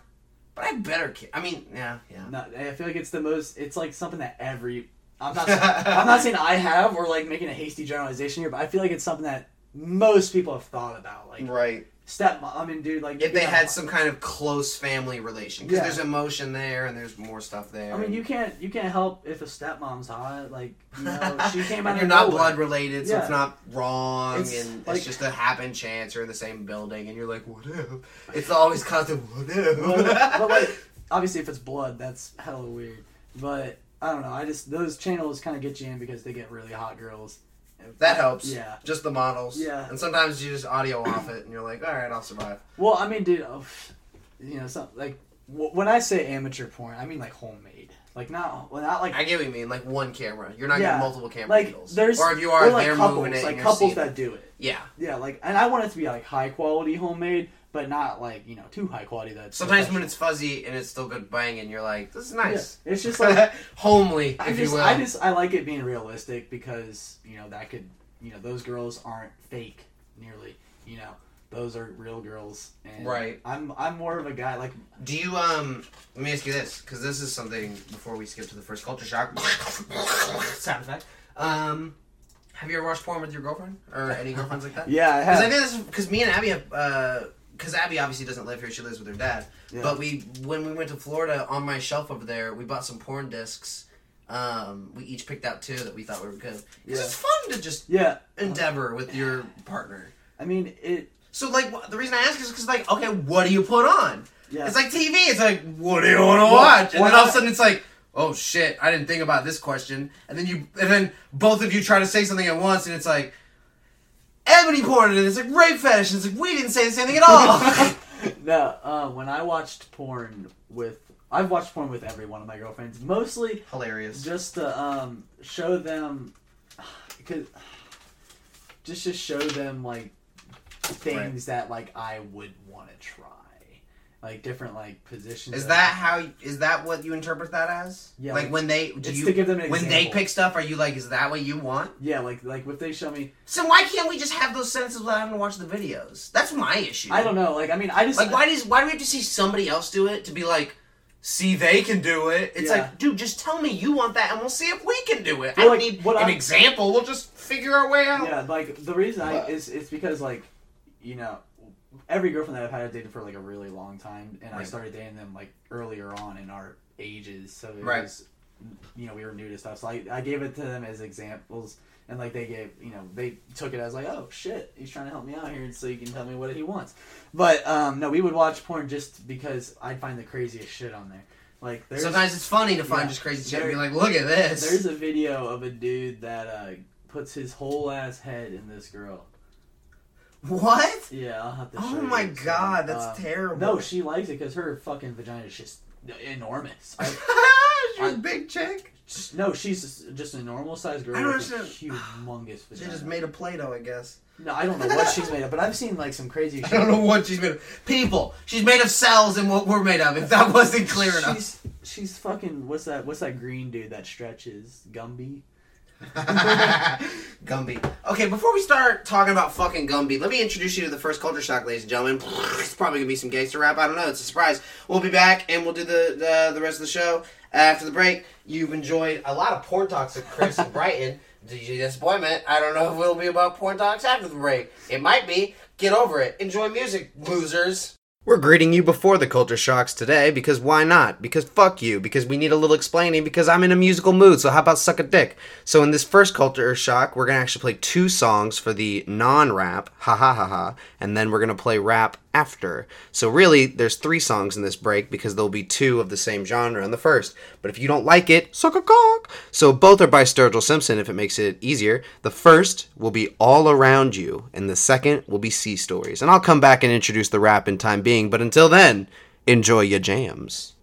But I better. Ki- I mean, yeah, yeah. not. I feel like it's the most. It's like something that every. I'm not. [LAUGHS] I'm not saying I have or like making a hasty generalization here, but I feel like it's something that most people have thought about. Like Right. Stepmom. I mean, dude, like If they yeah, had some kind of close family relation, because Yeah. there's emotion there and there's more stuff there. I mean, you can't. You can't help if a stepmom's hot. Like you know, [LAUGHS] she came out. And you're not nowhere. blood related, so it's not wrong, It's and like- it's just a happen chance. You're in the same building, and you're like, what if? It's always constant, what but, but like, [LAUGHS] obviously, if it's blood, that's hella weird. But I don't know. I just those channels kind of get you in because they get really hot girls. That helps. Yeah. Just the models. Yeah. And sometimes you just audio off it, and you're like, all right, I'll survive. Well, I mean, dude, oh, you know, some like w- when I say amateur porn, I mean like homemade, like not well, not like I get what you mean, like one camera. You're not Yeah. getting multiple camera like angles. there's or if you are, like they're couples, moving it. like couples that it. do it. Yeah. Yeah, like, and I want it to be like high quality homemade, but not like you know too high quality that. Sometimes when it's fuzzy and it's still good banging, you're like, this is nice. Yeah, it's just [LAUGHS] like homely, if I just, you will. I just I like it being realistic because you know that could you know those girls aren't fake nearly you know those are real girls and Right. I'm I'm more of a guy like Do you um? Let me ask you this, because this is something before we skip to the first culture shock [LAUGHS] sound effect. Um, have you ever watched porn with your girlfriend or any [LAUGHS] girlfriends like that? yeah I Because I think this because me and Abby have. uh because Abby obviously doesn't live here; she lives with her dad. Yeah. But we, when we went to Florida, on my shelf over there, we bought some porn discs. Um, we each picked out two that we thought were good. 'Cause Yeah. it's fun to just yeah endeavor with your partner. I mean it So like the reason I ask is because like okay, what do you put on? yeah It's like TV. It's like what do you want to watch? And then all of a sudden it's like oh shit, I didn't think about this question. And then you and then both of you try to say something at once, and it's like ebony porn, and it's like rape fetish, and it's like we didn't say the same thing at all. [LAUGHS] no uh, when I watched porn with I've watched porn with every one of my girlfriends mostly Hilarious. just to um show them [SIGHS] cause, [SIGHS] just to show them like things that like I would want to try like different like positions Is that how? Is that what you interpret that as? Yeah, Like like, when they do you to give them an when they pick stuff, are you like, is that what you want? yeah like like if they show me So why can't we just have those sentences without having to watch the videos? That's my issue. I don't know like I mean I just Like, why does why do we have to see somebody else do it to be like, see they can do it? It's Yeah. like, dude, just tell me you want that, and we'll see if we can do it. I Well, don't like, need what an I'm- example. We'll just figure our way out. yeah like the reason I is it's because like you know every girlfriend that I've had I've dated for like a really long time and I started dating them like earlier on in our ages so it Right. was you know we were new to stuff so I, I gave it to them as examples and like they gave you know they took it as like oh shit he's trying to help me out here so you can tell me what he wants but um no we would watch porn just because I'd find the craziest shit on there like there's Sometimes it's funny to find Yeah. just crazy shit and be like, look at this. there's a video of a dude that uh puts his whole ass head in this girl what? Yeah, I'll have to. Oh show you my this, god, that's um, terrible. No, she likes it because her fucking vagina is just enormous. [LAUGHS] I, She's a I- big chick. no, she's just a normal sized girl I don't with a understand. humongous She just made a Play-Doh, I guess. no, I don't know what she's made of, but I've seen like some crazy. [LAUGHS] I don't know what she's made of. People. She's made of cells and what we're made of. If that wasn't clear enough. She's she's fucking what's that? What's that green dude that stretches? Gumby. [LAUGHS] Gumby. Okay, before we start talking about fucking Gumby, let me introduce you to the first culture shock, ladies and gentlemen. It's probably gonna be some gangster rap. I don't know. It's a surprise. We'll be back and we'll do the the, the rest of the show after the break. You've enjoyed a lot of porn talks with Chris and Brighton. [LAUGHS] You disappointment? I don't know if it'll be about porn talks after the break. It might be. Get over it. Enjoy music, losers. We're greeting you before the culture shocks today because why not? Because fuck you. Because we need a little explaining because I'm in a musical mood. So how about suck a dick? So in this first culture shock, we're gonna actually play two songs for the non-rap, ha ha ha ha, and then we're gonna play rap after. So really, there's three songs in this break because there'll be two of the same genre in the first. But if you don't like it, suck a cock. So both are by Sturgill Simpson if it makes it easier. The first will be All Around You, and the second will be Sea Stories. And I'll come back and introduce the rap in time being, but until then, enjoy your jams.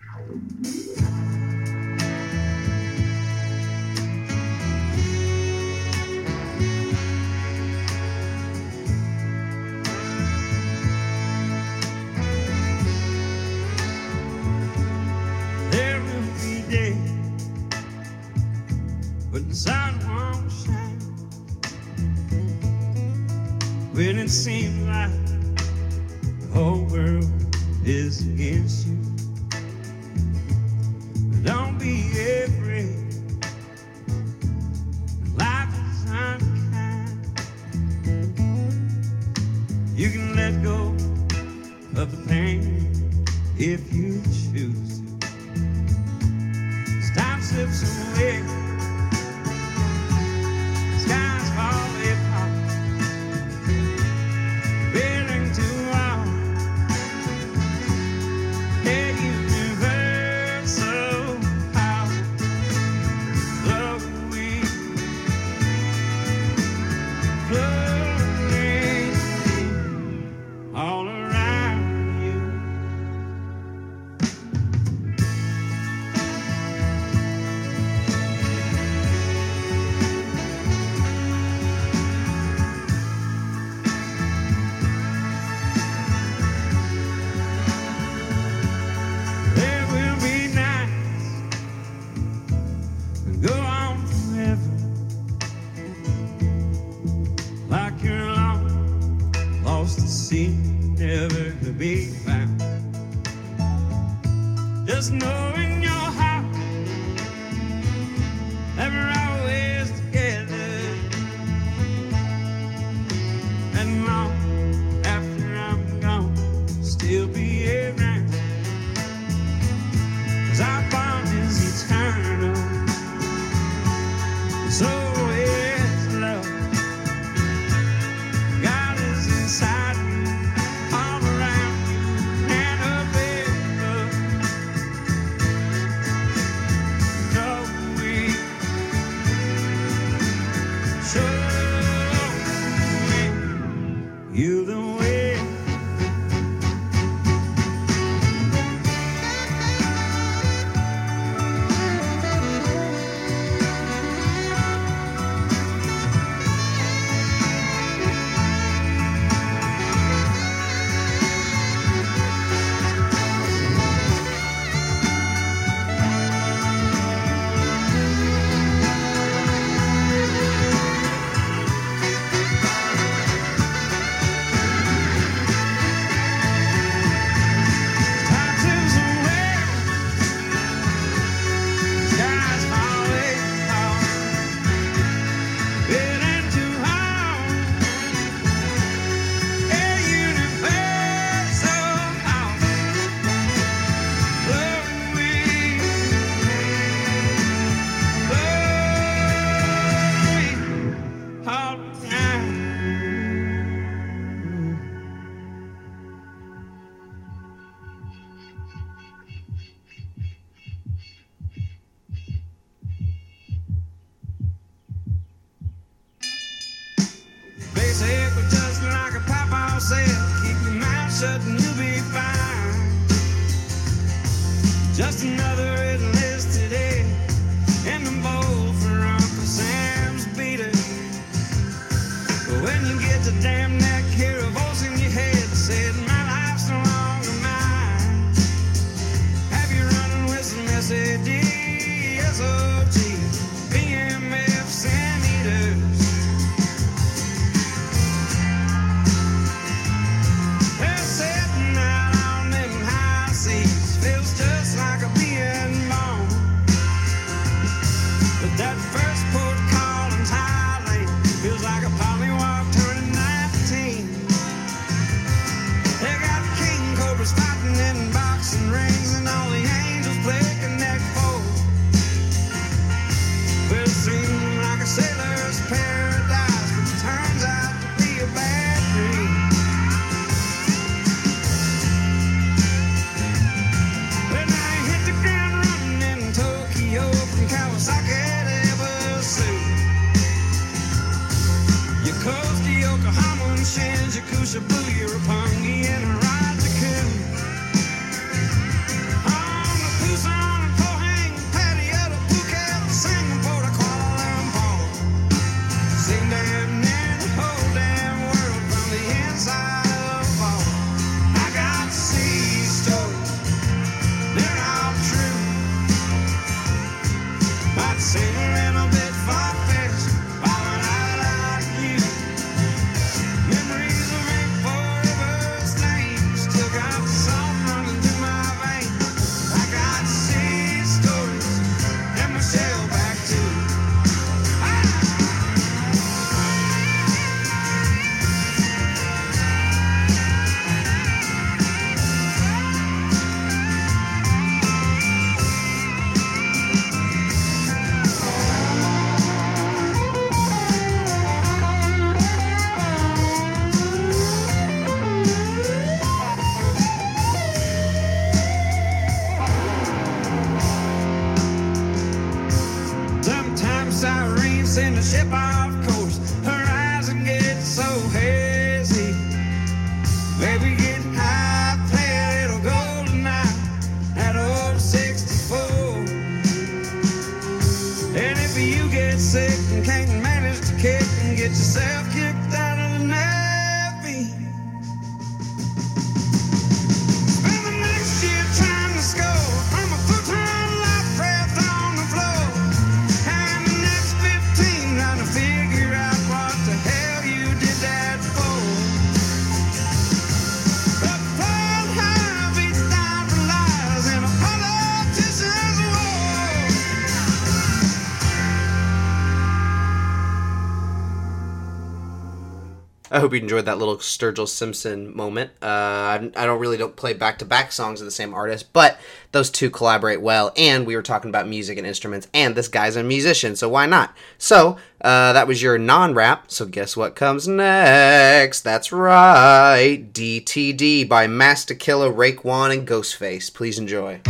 Sun won't shine. When it seems like the whole world is against you. Don't be afraid. Hope you enjoyed that little Sturgill Simpson moment. Uh, I don't really don't play back to back songs of the same artist, but those two collaborate well. And we were talking about music and instruments, and this guy's a musician, so why not? So uh, that was your non rap. So guess what comes next? That's right, DTD by Masta Killa, Raekwon, and Ghostface. Please enjoy.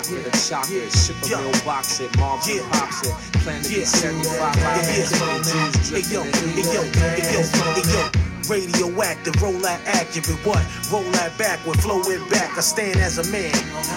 Block with a chocolate. Ship a meal box it. Moms and pops it. Plan to get 75 out Hey Dudes yo, dripping hey yo, hey yo, hey yo. Radioactive, roll that accurate what? Roll that backward, flow it back. I stand as a man.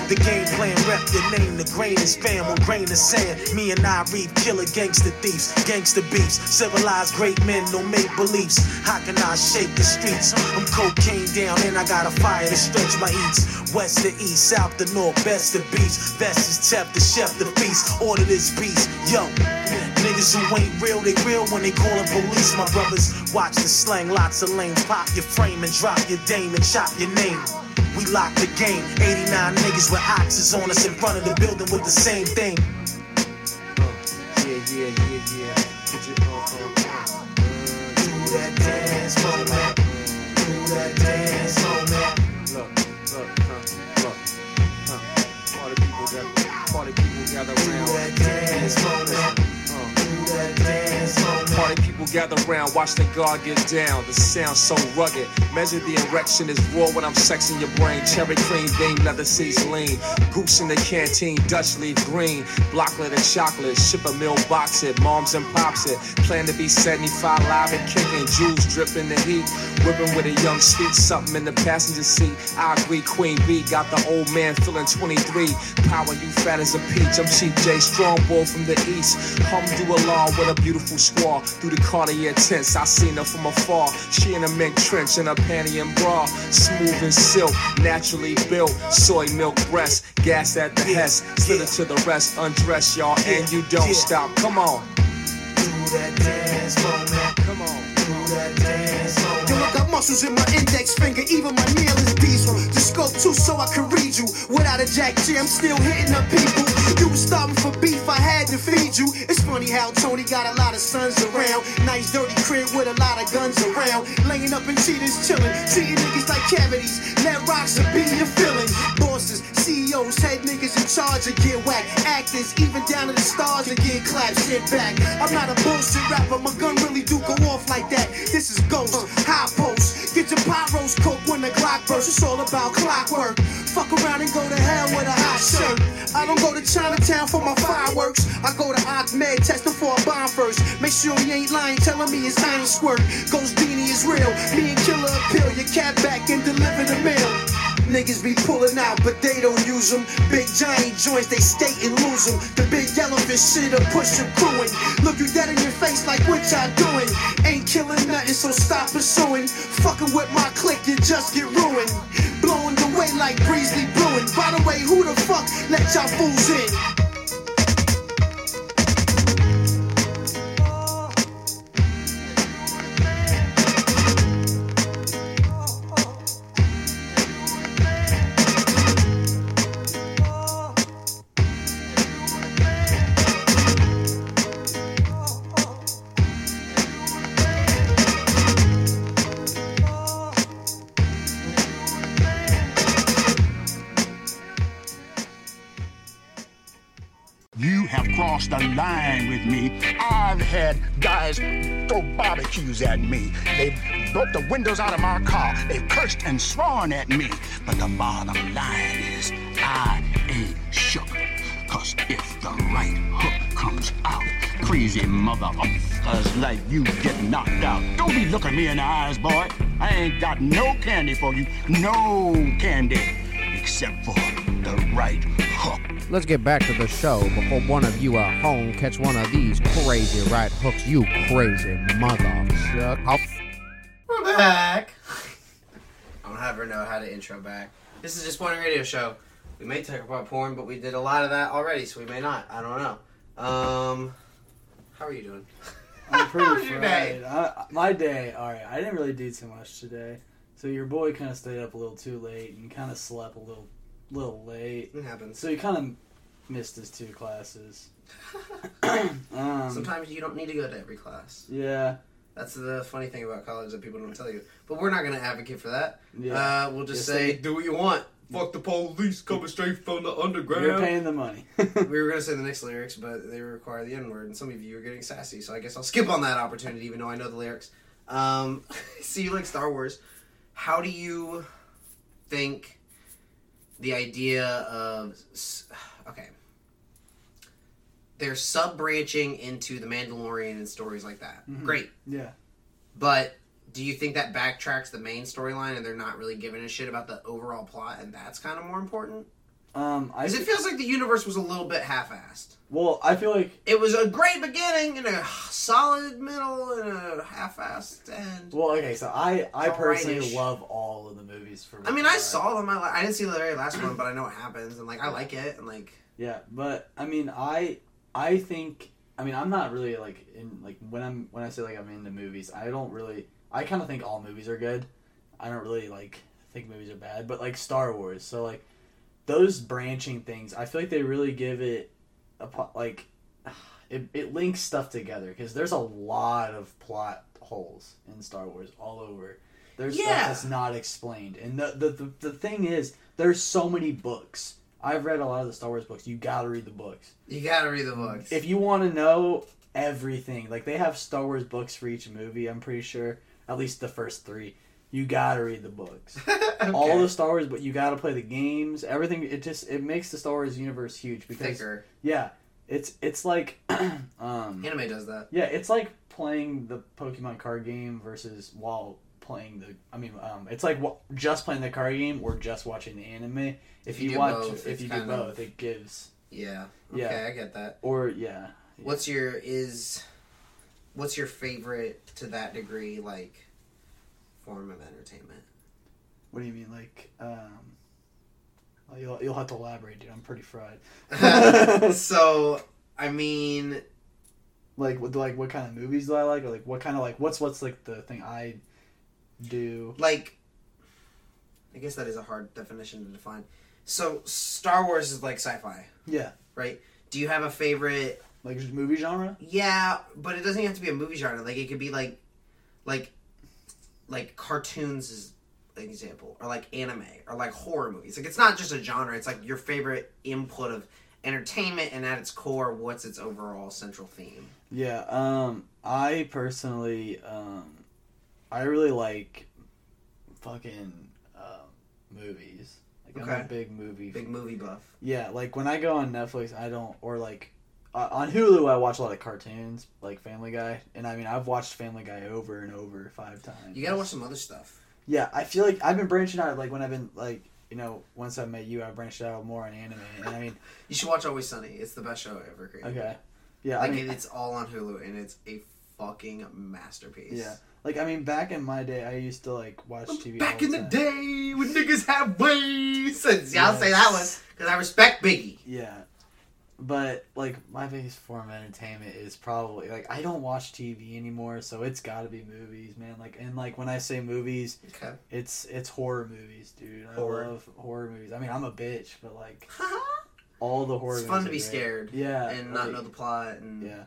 The game plan, rep your name. The grain is spam on grain of sand. Me and I read killer gangster thieves, gangster beefs. Civilized great men, no make beliefs. How can I shake the streets? I'm cocaine down and I got a fire to stretch my eats. West to east, south to north, best to beast. Best is chef, the chef, the feast. Order this beast, yo. Niggas who ain't real, they real when they callin' police. My brothers, watch the slang, lots lanes. Pop your frame and drop your dame and chop your name. We lock the game. 89 niggas with oxes on us in front of the building with the same thing. Yeah, yeah, yeah, yeah. Put your uh, uh, uh. Do that dance moment. Do that dance moment. Gather round, watch the guard get down. The sound so rugged. Measure the erection is raw when I'm sexing your brain. Cherry cream, bean, leather seats lean. Goose in the canteen, Dutch leaf green. Blocklet of chocolate, ship a meal box it. Moms and pops it. Plan to be 75 live and kicking. Jewels dripping the heat. Whipping with a young sweet something in the passenger seat. I agree, Queen B got the old man feeling 23. Power, you fat as a peach. I'm Chief J, strong boy from the east. Alhamdulillah with a beautiful squaw. Through the Cartier tents, I seen her from afar. She in a mink trench and a panty and bra. Smooth and silk, naturally built. Soy milk breast, gas at the Hess. Slid it to the rest, undress y'all, and you don't stop. Come on. Do that dance. Come on. Do that dance for me. Yo, I got muscles in my index finger, even my nail is diesel. The scope too, so I can read you. Without a jack I'm still hitting up people. You was starving for beef, I had to feed you. It's funny how Tony got a lot of sons around. Nice dirty crib with a lot of guns around. Laying up in cheaters, chilling. Treating niggas like cavities. Let rocks and be your feeling. Bosses, CEOs, head niggas in charge and get whacked. Actors, even down to the stars and get clapped. Shit back. I'm not a bullshit rapper. My gun really do go off like that. This is ghost, high post. Get your pyros cooked when the clock bursts. It's all about clockwork. Fuck around and go to hell with a hot shirt. I don't go to Chinatown for my fireworks. I go to Ahmed testing for a bomb first. Make sure he ain't lying, telling me his iron squirt. Ghost Beanie is real. Me and Killer appeal. Your cat back and deliver the mail. Niggas be pulling out, but they don't use them. Big giant joints, they skate and lose them. The big yellowfish shit will push them crewing. Look you dead in your face like what y'all doing. Ain't killing nothing, so stop pursuing. Fucking with my clique, you just get ruined. Blowing the way like Breezy Brewing. By the way, who the fuck let y'all fools in? Line with me. I've had guys throw barbecues at me. They broke the windows out of my car. They've cursed and sworn at me. But the bottom line is, I ain't shook. Cause if the right hook comes out, crazy mother motherfuckers like you get knocked out. Don't be looking me in the eyes, boy. I ain't got no candy for you. No candy. Except for the right. Let's get back to the show before one of you at home catch one of these crazy right hooks, you crazy motherfucker. We're back. I don't ever know how to intro back. This is just one radio show. We may talk about porn, but we did a lot of that already, so we may not. I don't know. Um, how are you doing? I'm [LAUGHS] pretty How was your day? I, my day, all right. I didn't really do too much today. So your boy kind of stayed up a little too late and kind of slept a little, little late. It happens. So he kind of missed his two classes. [COUGHS] [COUGHS] um, Sometimes you don't need to go to every class. yeah, That's the funny thing about college that people don't tell you. But we're not going to advocate for that. yeah. Uh, we'll just Yes, say, they- do what you want. Fuck the police coming straight from the underground. You're paying the money. [LAUGHS] we were going to say the next lyrics, but they require the N word, and some of you are getting sassy, so I guess I'll skip on that opportunity, even though I know the lyrics. Um, [LAUGHS] so you like Star Wars. How do you think the idea of. Okay. They're sub branching into The Mandalorian and stories like that. Mhm. Great. yeah. But do you think that backtracks the main storyline and they're not really giving a shit about the overall plot and that's kind of more important? Um, I Because it feels like the universe was a little bit half-assed. well, I feel like It was a great beginning and a solid middle and a half-assed end. well, okay. So I, I personally alright-ish. love all of the movies for. I mean, I saw them. I, li- I didn't see the very last one, but I know what happens and like I like it and like Yeah, but I mean, I I think I mean I'm not really like in like when I'm when I say like I'm into movies, I don't really I kind of think all movies are good. I don't really like think movies are bad, but like Star Wars, so like those branching things, I feel like they really give it a like it, it links stuff together because there's a lot of plot holes in Star Wars all over. There's stuff that's not explained, and the, the the the thing is, there's so many books. I've read a lot of the Star Wars books. You gotta read the books you gotta read the books. if you want to know everything. Like they have Star Wars books for each movie. I'm pretty sure, at least the first three. You gotta read the books. [LAUGHS] All the Star Wars, but you gotta play the games. Everything. It just it makes the Star Wars universe huge because Thicker. yeah, it's it's like [CLEARS THROAT] um Anime does that. yeah, it's like playing the Pokemon card game versus while playing the. I mean, um, it's like wa- just playing the card game or just watching the anime. If you you, watch, both, if you do kind of- both, it gives Yeah. Okay, Yeah. I get that. or yeah. What's your is what's your favorite to that degree like form of entertainment? What do you mean, like? um well, You'll, you'll have to elaborate, dude. I'm pretty fried. [LAUGHS] [LAUGHS] so I mean like, what, like, what kind of movies do I like, or like, what kind of like, what's what's like the thing I do? like I guess that is a hard definition to define. So Star Wars is like sci-fi, Yeah, right? Do you have a favorite like movie genre. Yeah, but it doesn't have to be a movie genre. Like it could be like, like, like cartoons is an example, or like anime, or like horror movies. Like it's not just a genre. It's like your favorite input of entertainment, and at its core, what's its overall central theme? Yeah, um, I personally, um, I really like fucking um, movies. Like I'm a big movie. Big movie buff. Yeah, like when I go on Netflix, I don't or like uh, on Hulu, I watch a lot of cartoons like Family Guy, and I mean I've watched Family Guy over and over five times. You gotta watch some other stuff. Yeah, I feel like I've been branching out. Like when I've been like you know once I met you, I branched out more on anime, and I mean [LAUGHS] You should watch Always Sunny. It's the best show ever created. okay, yeah, Like I mean it's all on Hulu, and it's a fucking masterpiece. yeah. Like I mean, back in my day, I used to like watch TV. Back in the time. day when niggas have ways. Yeah, I'll say that one because I respect Biggie. Yeah. But like my biggest form of entertainment is probably like I don't watch TV anymore, so it's got to be movies, man. Like and like when I say movies, Okay. it's it's horror movies, dude. I Horror. love horror movies. I mean, I'm a bitch, but like all the horror. it's fun to be scared. Yeah, And not know the plot. And Yeah,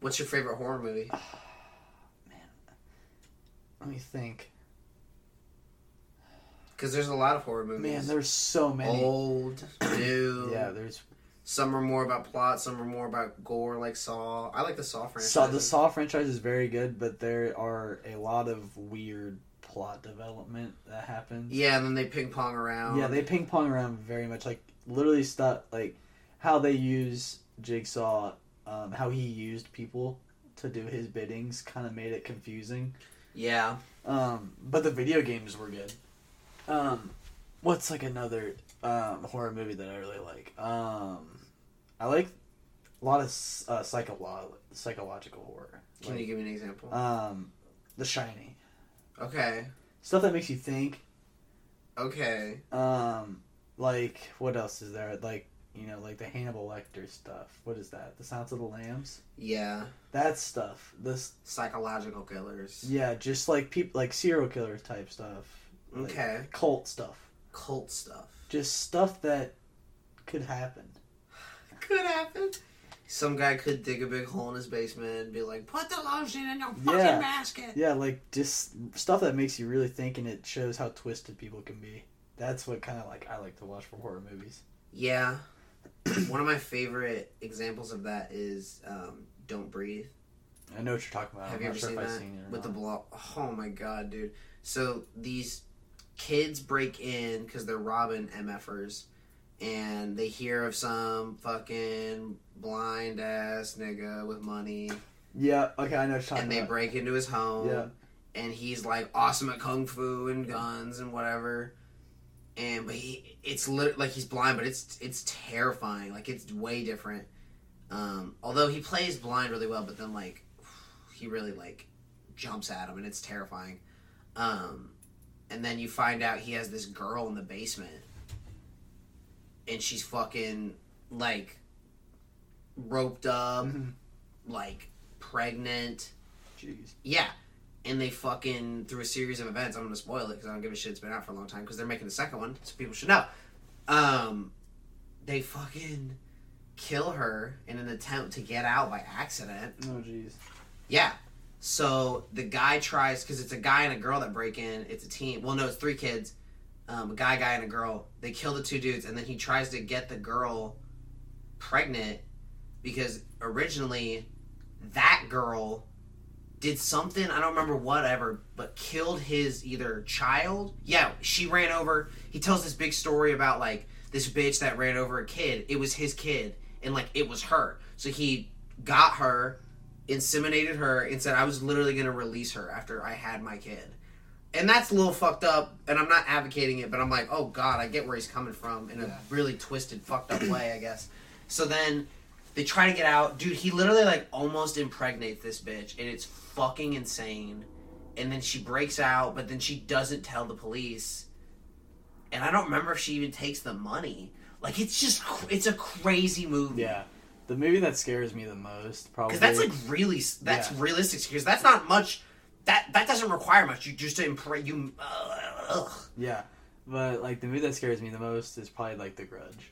what's your favorite horror movie? [SIGHS] man, let me think. Because there's a lot of horror movies. Man, there's so many. old, [CLEARS THROAT] new. Yeah, there's Some are more about plot. Some are more about gore, like Saw. I like the Saw franchise. Saw, the Saw franchise is very good, but there are a lot of weird plot development that happens. Yeah, and then they ping pong around. Yeah, they ping pong around very much. Like literally stuff like how they use Jigsaw, um, how he used people to do his biddings, kind of made it confusing. Yeah. Um, but the video games were good. Um, what's like another um, horror movie that I really like? Um, I like a lot of uh, psycholo- psychological horror. Can Like, you give me an example? um, The Shining okay. stuff that makes you think. Okay. Um, like what else is there? Like you know, like the Hannibal Lecter stuff. What is that? The Sounds of the Lambs. Yeah. That stuff. This Psychological killers. yeah, just like people like serial killer type stuff. like Okay. Cult stuff. Cult stuff. Just stuff that could happen. Could happen. Some guy could dig a big hole in his basement and be like, "Put the lotion in your fucking Yeah. basket." Yeah, like just stuff that makes you really think, and it shows how twisted people can be. That's what kind of like I like to watch for horror movies. Yeah. [CLEARS THROAT] One of my favorite examples of that is um, "Don't Breathe." I know what you're talking about. Have I'm you not ever sure seen if that seen it or with the not. blow? Oh my god, dude! So these kids break in because they're robbing mfers, and they hear of some fucking blind ass nigga with money, Yeah, okay, I know and they about. break into his home. Yeah. and he's like awesome at kung fu and guns and whatever. And but he, it's lit, like he's blind, but it's it's terrifying. Like it's way different. Um, although he plays blind really well, but then like he really like jumps at him, and it's terrifying. Um, and then you find out he has this girl in the basement, and she's fucking like roped up, Mhm. like pregnant. Jeez. Yeah. And they fucking, through a series of events, I'm to spoil it because I don't give a shit. It's been out for a long time because they're making the second one, so people should know. Um, they fucking kill her in an attempt to get out by accident. Oh jeez. Yeah. So the guy tries, because it's a guy and a girl that break in. It's a team. Well, no, it's three kids. Um, a guy, guy, and a girl. They kill the two dudes, and then he tries to get the girl pregnant because originally that girl did something I don't remember whatever, but killed his either child. Yeah, she ran over. He tells this big story about like this bitch that ran over a kid. It was his kid, and like it was her. So he got her, inseminated her, and said I was literally gonna release her after I had my kid. And that's a little fucked up, and I'm not advocating it, but I'm like, oh god, I get where he's coming from in a really twisted, fucked up way, I guess. So then they try to get out. Dude, he literally like almost impregnates this bitch, and it's fucking insane. And then she breaks out, but then she doesn't tell the police. And I don't remember if she even takes the money. Like it's just it's a crazy movie. Yeah, the movie that scares me the most probably Because that's like really that's Yeah. realistic. Because that's not much. That that doesn't require much. You just impre you. Uh, yeah, but like the movie that scares me the most is probably like The Grudge,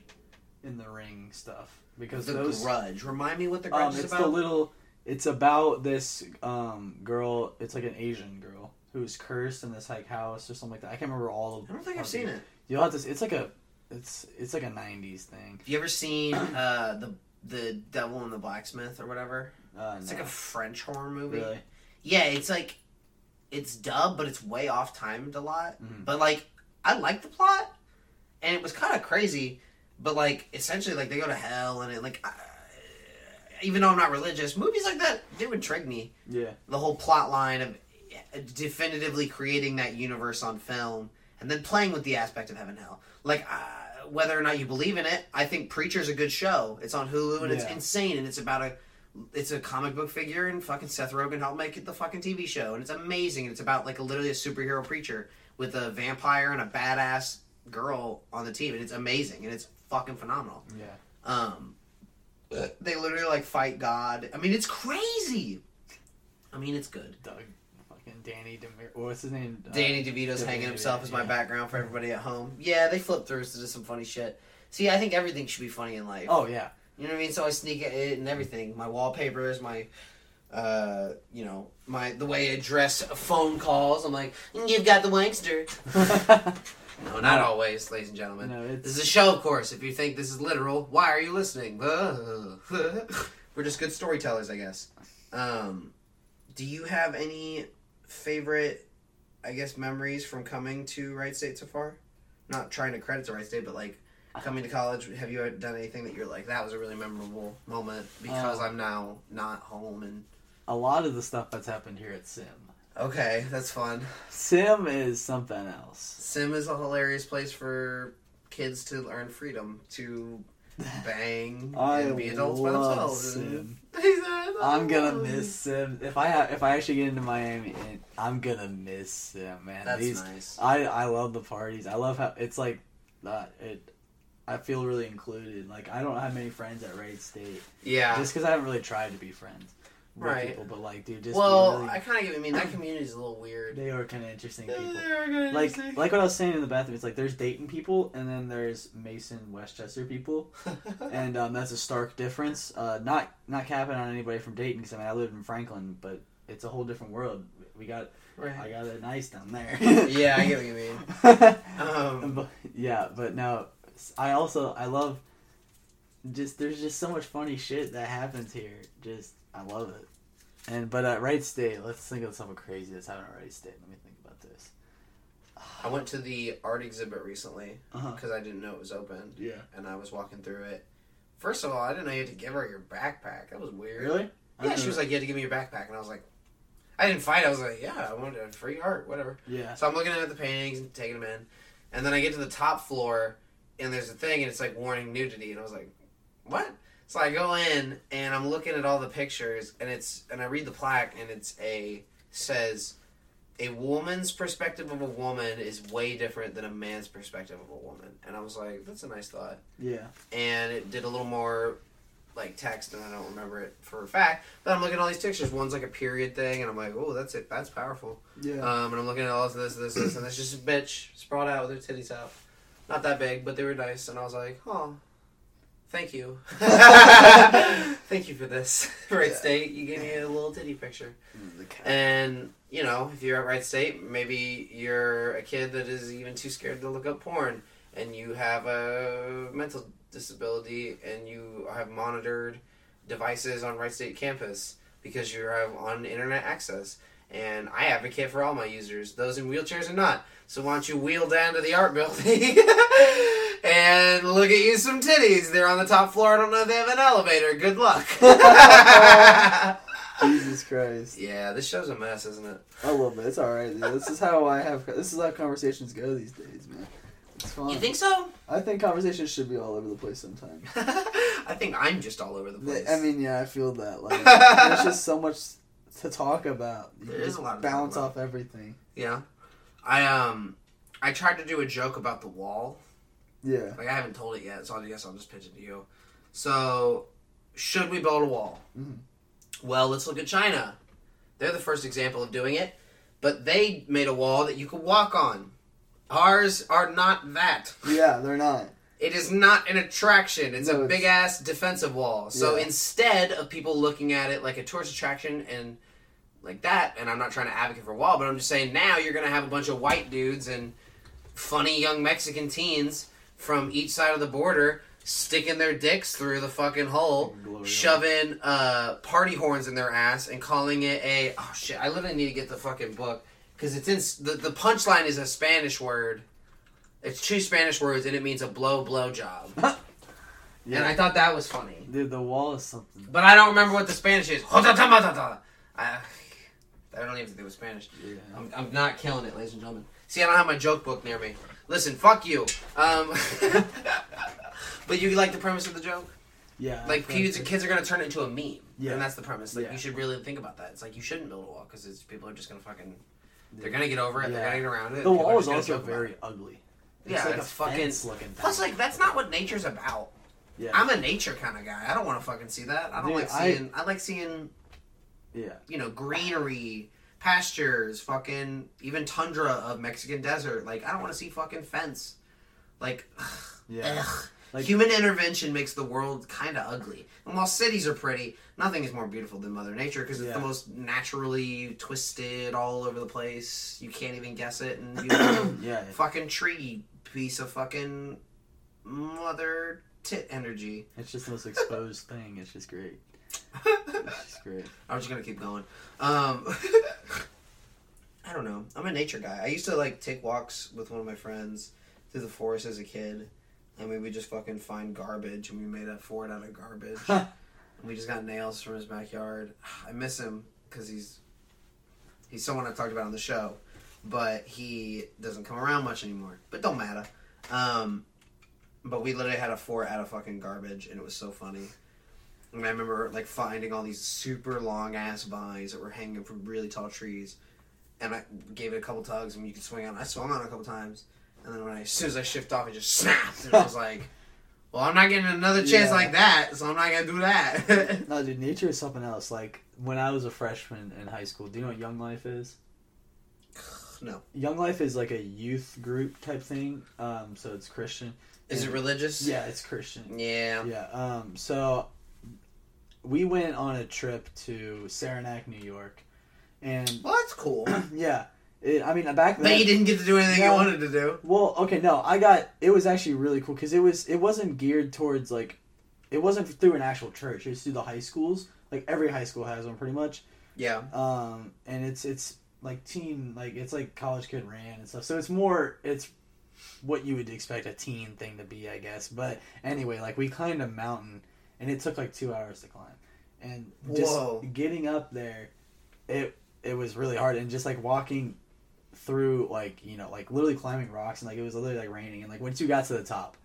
in the ring stuff because The those Grudge. Remind me what the Grudge um, is it's about. the little it's about this um girl. It's like an Asian girl who's cursed in this like house or something like that. I can't remember all of. I don't think I've seen it. You'll have to. It's like a. It's it's like a '90s thing. Have you ever seen uh, the the Devil and the Blacksmith or whatever? Uh, It's no. like a French horror movie. really. Yeah, it's like it's dubbed, but it's way off timed a lot. Mhm. But like, I like the plot, and it was kind of crazy. But like, essentially, like they go to hell, and it like, uh, even though I'm not religious, movies like that do intrigue me. Yeah. The whole plot line of definitively creating that universe on film, and then playing with the aspect of heaven hell. Like, uh, whether or not you believe in it, I think Preacher's a good show. It's on Hulu, and it's insane, and it's about a it's a comic book figure and fucking Seth Rogen helped make it the fucking TV show and it's amazing and it's about like a literally a superhero preacher with a vampire and a badass girl on the team and it's amazing and it's fucking phenomenal. Yeah. Um they literally like fight God. I mean it's crazy. I mean it's good. Doug, fucking Danny Demir. What's his name? Uh, Danny DeVito's DeVito, hanging himself as my background for everybody at home. Yeah, they flip through to do some funny shit. See, I think everything should be funny in life. Oh yeah. You know what I mean? So I sneak it and everything. My wallpapers, my, uh, you know, my the way I dress phone calls. I'm like, you've got the wankster. [LAUGHS] No, not always, ladies and gentlemen. No, it's- This is a show, of course. If you think this is literal, why are you listening? [LAUGHS] We're just good storytellers, I guess. Um, do you have any favorite, I guess, memories from coming to Wright State so far? Not trying to credit to Wright State, but like coming to college. Have you done anything that you're like that was a really memorable moment because Uh, I'm now not home and A lot of the stuff that's happened here at Sim. okay, that's fun. Sim is something else. Sim is a hilarious place for kids to learn freedom to [LAUGHS] bang and be adults by themselves. Sim. [LAUGHS] I'm gonna miss Sim. If I ha- if I actually get into Miami, I'm gonna miss Sim, man. That's These, nice. I I love the parties. I love how it's like that. It. I feel really included. Like I don't have many friends at Wright State. Yeah. Just because I haven't really tried to be friends with Right. people, but like, dude, just well, really, I kind of get. I mean, that [CLEARS THROAT] community is a little weird. they are kind of interesting people. They are kinda like interesting. like what I was saying in the bathroom. It's like there's Dayton people, and then there's Mason Westchester people, [LAUGHS] and um, that's a stark difference. Uh, not not capping on anybody from Dayton, because I mean I lived in Franklin, but it's a whole different world. We got Right. I got it nice down there. Yeah, I get what you mean. [LAUGHS] Um, but, yeah, but no, I also I love just there's just so much funny shit that happens here. Just I love it. And but at Wright State, let's think of something crazy that's happening at Wright State. Let me think about this. I went to the art exhibit recently Uh-huh. because I didn't know it was open. Yeah. And I was walking through it. First of all, I didn't know you had to give her your backpack. That was weird. Really? Yeah, she know. was like, "You had to give me your backpack," and I was like, "I didn't fight." I was like, "Yeah, I wanted a free art, whatever." Yeah. So I'm looking at the paintings and taking them in, and then I get to the top floor, and there's a thing, and it's like warning nudity, and I was like, "What?" So I go in, and I'm looking at all the pictures, and it's and I read the plaque, and it's a says. A woman's perspective of a woman is way different than a man's perspective of a woman. And I was like, that's a nice thought Yeah. and it did a little more like text and I don't remember it for a fact. But I'm looking at all these pictures. One's like a period thing and I'm like, oh that's it, that's powerful. Yeah. Um and I'm looking at all this, this, this, and it's just a bitch sprawled out with her titties out. Not that big, but they were nice and I was like, oh thank you. [LAUGHS] [LAUGHS] thank you for this. [LAUGHS] Right State, you gave me a little titty picture. And you know, if you're at Right State, maybe you're a kid that is even too scared to look up porn, and you have a mental disability, and you have monitored devices on Right State campus. because you're on internet access. And I advocate for all my users, those in wheelchairs and not. So why don't you wheel down to the art building [LAUGHS] and look at you some titties? They're on the top floor. I don't know if they have an elevator. Good luck. [LAUGHS] Jesus Christ. yeah, this show's a mess, isn't it? A little bit. It's all right. Dude. This is how I have. This is how conversations go these days, man. It's fun. You think so? I think conversations should be all over the place sometimes. [LAUGHS] I think I'm just all over the place. I mean, yeah, I feel that. Like, there's just so much [LAUGHS] to talk about. You There can is a lot to talk bounce about. off everything. Yeah. I um I tried to do a joke about the wall. Yeah. Like I haven't told it yet, so I guess I'll just pitch it to you. So should we build a wall? Mhm. Well, let's look at China. They're the first example of doing it, but they made a wall that you could walk on. Ours are not that. [LAUGHS] Yeah, they're not. It is not an attraction. It's No, a big ass defensive wall. So Yeah. instead of people looking at it like a tourist attraction and like that, and I'm not trying to advocate for a wall, but I'm just saying now you're gonna have a bunch of white dudes and funny young Mexican teens from each side of the border sticking their dicks through the fucking hole, shoving uh, party horns in their ass, and calling it a oh shit. I literally need to get the fucking book because it's in the the punchline is a Spanish word. It's two Spanish words and it means a blow blow job. [LAUGHS] Yeah. And I thought that was funny. Dude, the wall is something. But I don't remember what the Spanish is. [LAUGHS] I, I don't even think it was Spanish. Yeah. I'm, I'm not killing it, ladies and gentlemen. See, I don't have my joke book near me. Listen, fuck you. Um, [LAUGHS] but you like the premise of the joke? Yeah. Like, kids, kids are going to turn it into a meme. Yeah. And that's the premise. Like, Yeah. you should really think about that. It's like, you shouldn't build a wall because people are just going to fucking. They're going to get over it. They're Yeah. going to get around it. The wall is gonna also very it. ugly. Yeah, like it's a fucking. looking thing. Plus, like, that's not what nature's about. Yeah. I'm a nature kind of guy. I don't want to fucking see that. I don't Dude, like I- seeing. I, like seeing, Yeah. you know, greenery, pastures, fucking even tundra of Mexican desert. Like I don't want to see fucking fence. Like, Yeah. ugh. Like- human intervention makes the world kind of ugly. And while cities are pretty, nothing is more beautiful than Mother Nature because it's Yeah. the most naturally twisted, all over the place. You can't even guess it. And beautiful. [COUGHS] Yeah. fucking tree piece of fucking mother tit energy. It's just the most exposed thing. It's just great. Great. [LAUGHS] I'm just gonna keep going. Um, [LAUGHS] I don't know. I'm a nature guy. I used to like take walks with one of my friends through the forest as a kid, and we would just fucking find garbage, and we made a fort out of garbage. [LAUGHS] and we just got nails from his backyard. [SIGHS] I miss him because he's he's someone I've talked about on the show, but he doesn't come around much anymore. But don't matter. Um, but we literally had a fort out of fucking garbage, and it was so funny. And I remember like finding all these super long ass vines that were hanging from really tall trees, and I gave it a couple tugs, and you could swing on. I swung on it a couple times, and then when I, as soon as I shift off, it just snapped, and I was like, "Well, I'm not getting another chance Yeah. like that, so I'm not gonna do that." [LAUGHS] No, dude, nature is something else. Like when I was a freshman in high school, do you know what Young Life is? [SIGHS] no, Young Life is like a youth group type thing. Um, so it's Christian. is it religious? Yeah, it's Christian. Yeah. Yeah. Um, so we went on a trip to Saranac, New York, and Well, that's cool. [CLEARS THROAT] yeah, it, I mean back then. but you didn't get to do anything No. you wanted to do. Well, okay, no, I got it was actually really cool because it was it wasn't geared towards like it wasn't through an actual church. It was through the high schools. Like every high school has one, pretty much. Yeah. Um, and it's it's like teen like it's like college kid ran and stuff. So it's more it's what you would expect a teen thing to be, I guess. But anyway, like we climbed a mountain and it took like two hours to climb, and just Whoa. getting up there, it it was really hard and just like walking through like you know like literally climbing rocks and like it was literally like raining and like once you got to the top.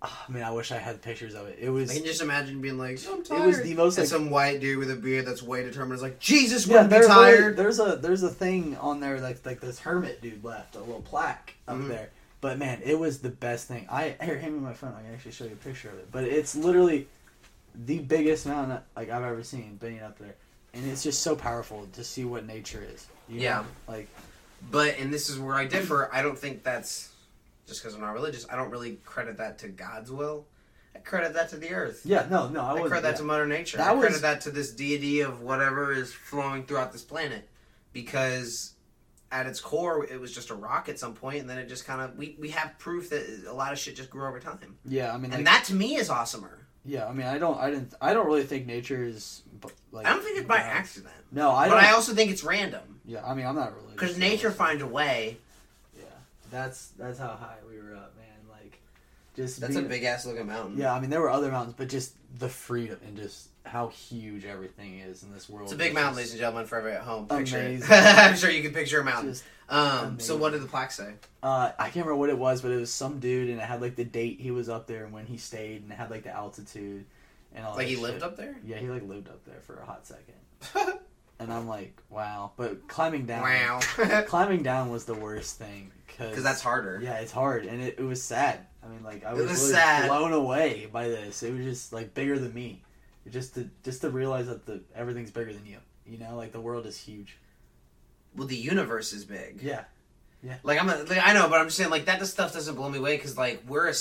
ah, man, I wish I had pictures of it. It was I can just imagine being like, I'm it was the most and like some white dude with a beard that's way determined is like, Jesus, Yeah, wouldn't be tired. There's a there's a thing on there like like this hermit dude left a little plaque up Mhm. there. But man, it was the best thing. I here, hand me my phone. I can actually show you a picture of it. But it's literally the biggest mountain like I've ever seen being up there, and it's just so powerful to see what nature is. you know? Yeah. like But and this is where I differ. I don't think that's just because I'm not religious. I don't really credit that to God's will. I credit that to the earth. yeah, no, no, I, I, credit that yeah. to Mother Nature. That I was- credit that to this deity of whatever is flowing throughout this planet, because at its core, it was just a rock at some point, and then it just kind of we we have proof that a lot of shit just grew over time, Yeah, I mean, like, and that to me is awesomer. Yeah, I mean, I don't, I didn't, I don't really think nature is like. I don't think it's by bad. accident. No, I but don't. I also think it's random yeah, I mean, I'm not really. because nature finds a way. Yeah, that's that's how high we were up, man. Like, just That's being, a big ass looking mountain. Yeah, I mean, there were other mountains, but just the freedom and just how huge everything is in this world. It's a big mountain, ladies and gentlemen, for everybody at home. Picture. Amazing. [LAUGHS] I'm sure you can picture a mountain. Just Um, so what did the plaque say? Uh, I can't remember what it was, but it was some dude, and it had like the date he was up there and when he stayed, and it had like the altitude and all. Like he shit. lived up there? Yeah, he like lived up there for a hot second. [LAUGHS] and I'm like, wow. But climbing down, Wow. [LAUGHS] climbing down was the worst thing because that's harder. Yeah, it's hard, and it, it was sad. I mean, like I was, was really blown away by this. It was just like bigger than me. Just to just to realize that the everything's bigger than you. You know, like the world is huge. Well, the universe is big. Yeah. Yeah. Like I'm, a, like, I know, but I'm just saying, like that just stuff doesn't blow me away because like we're a,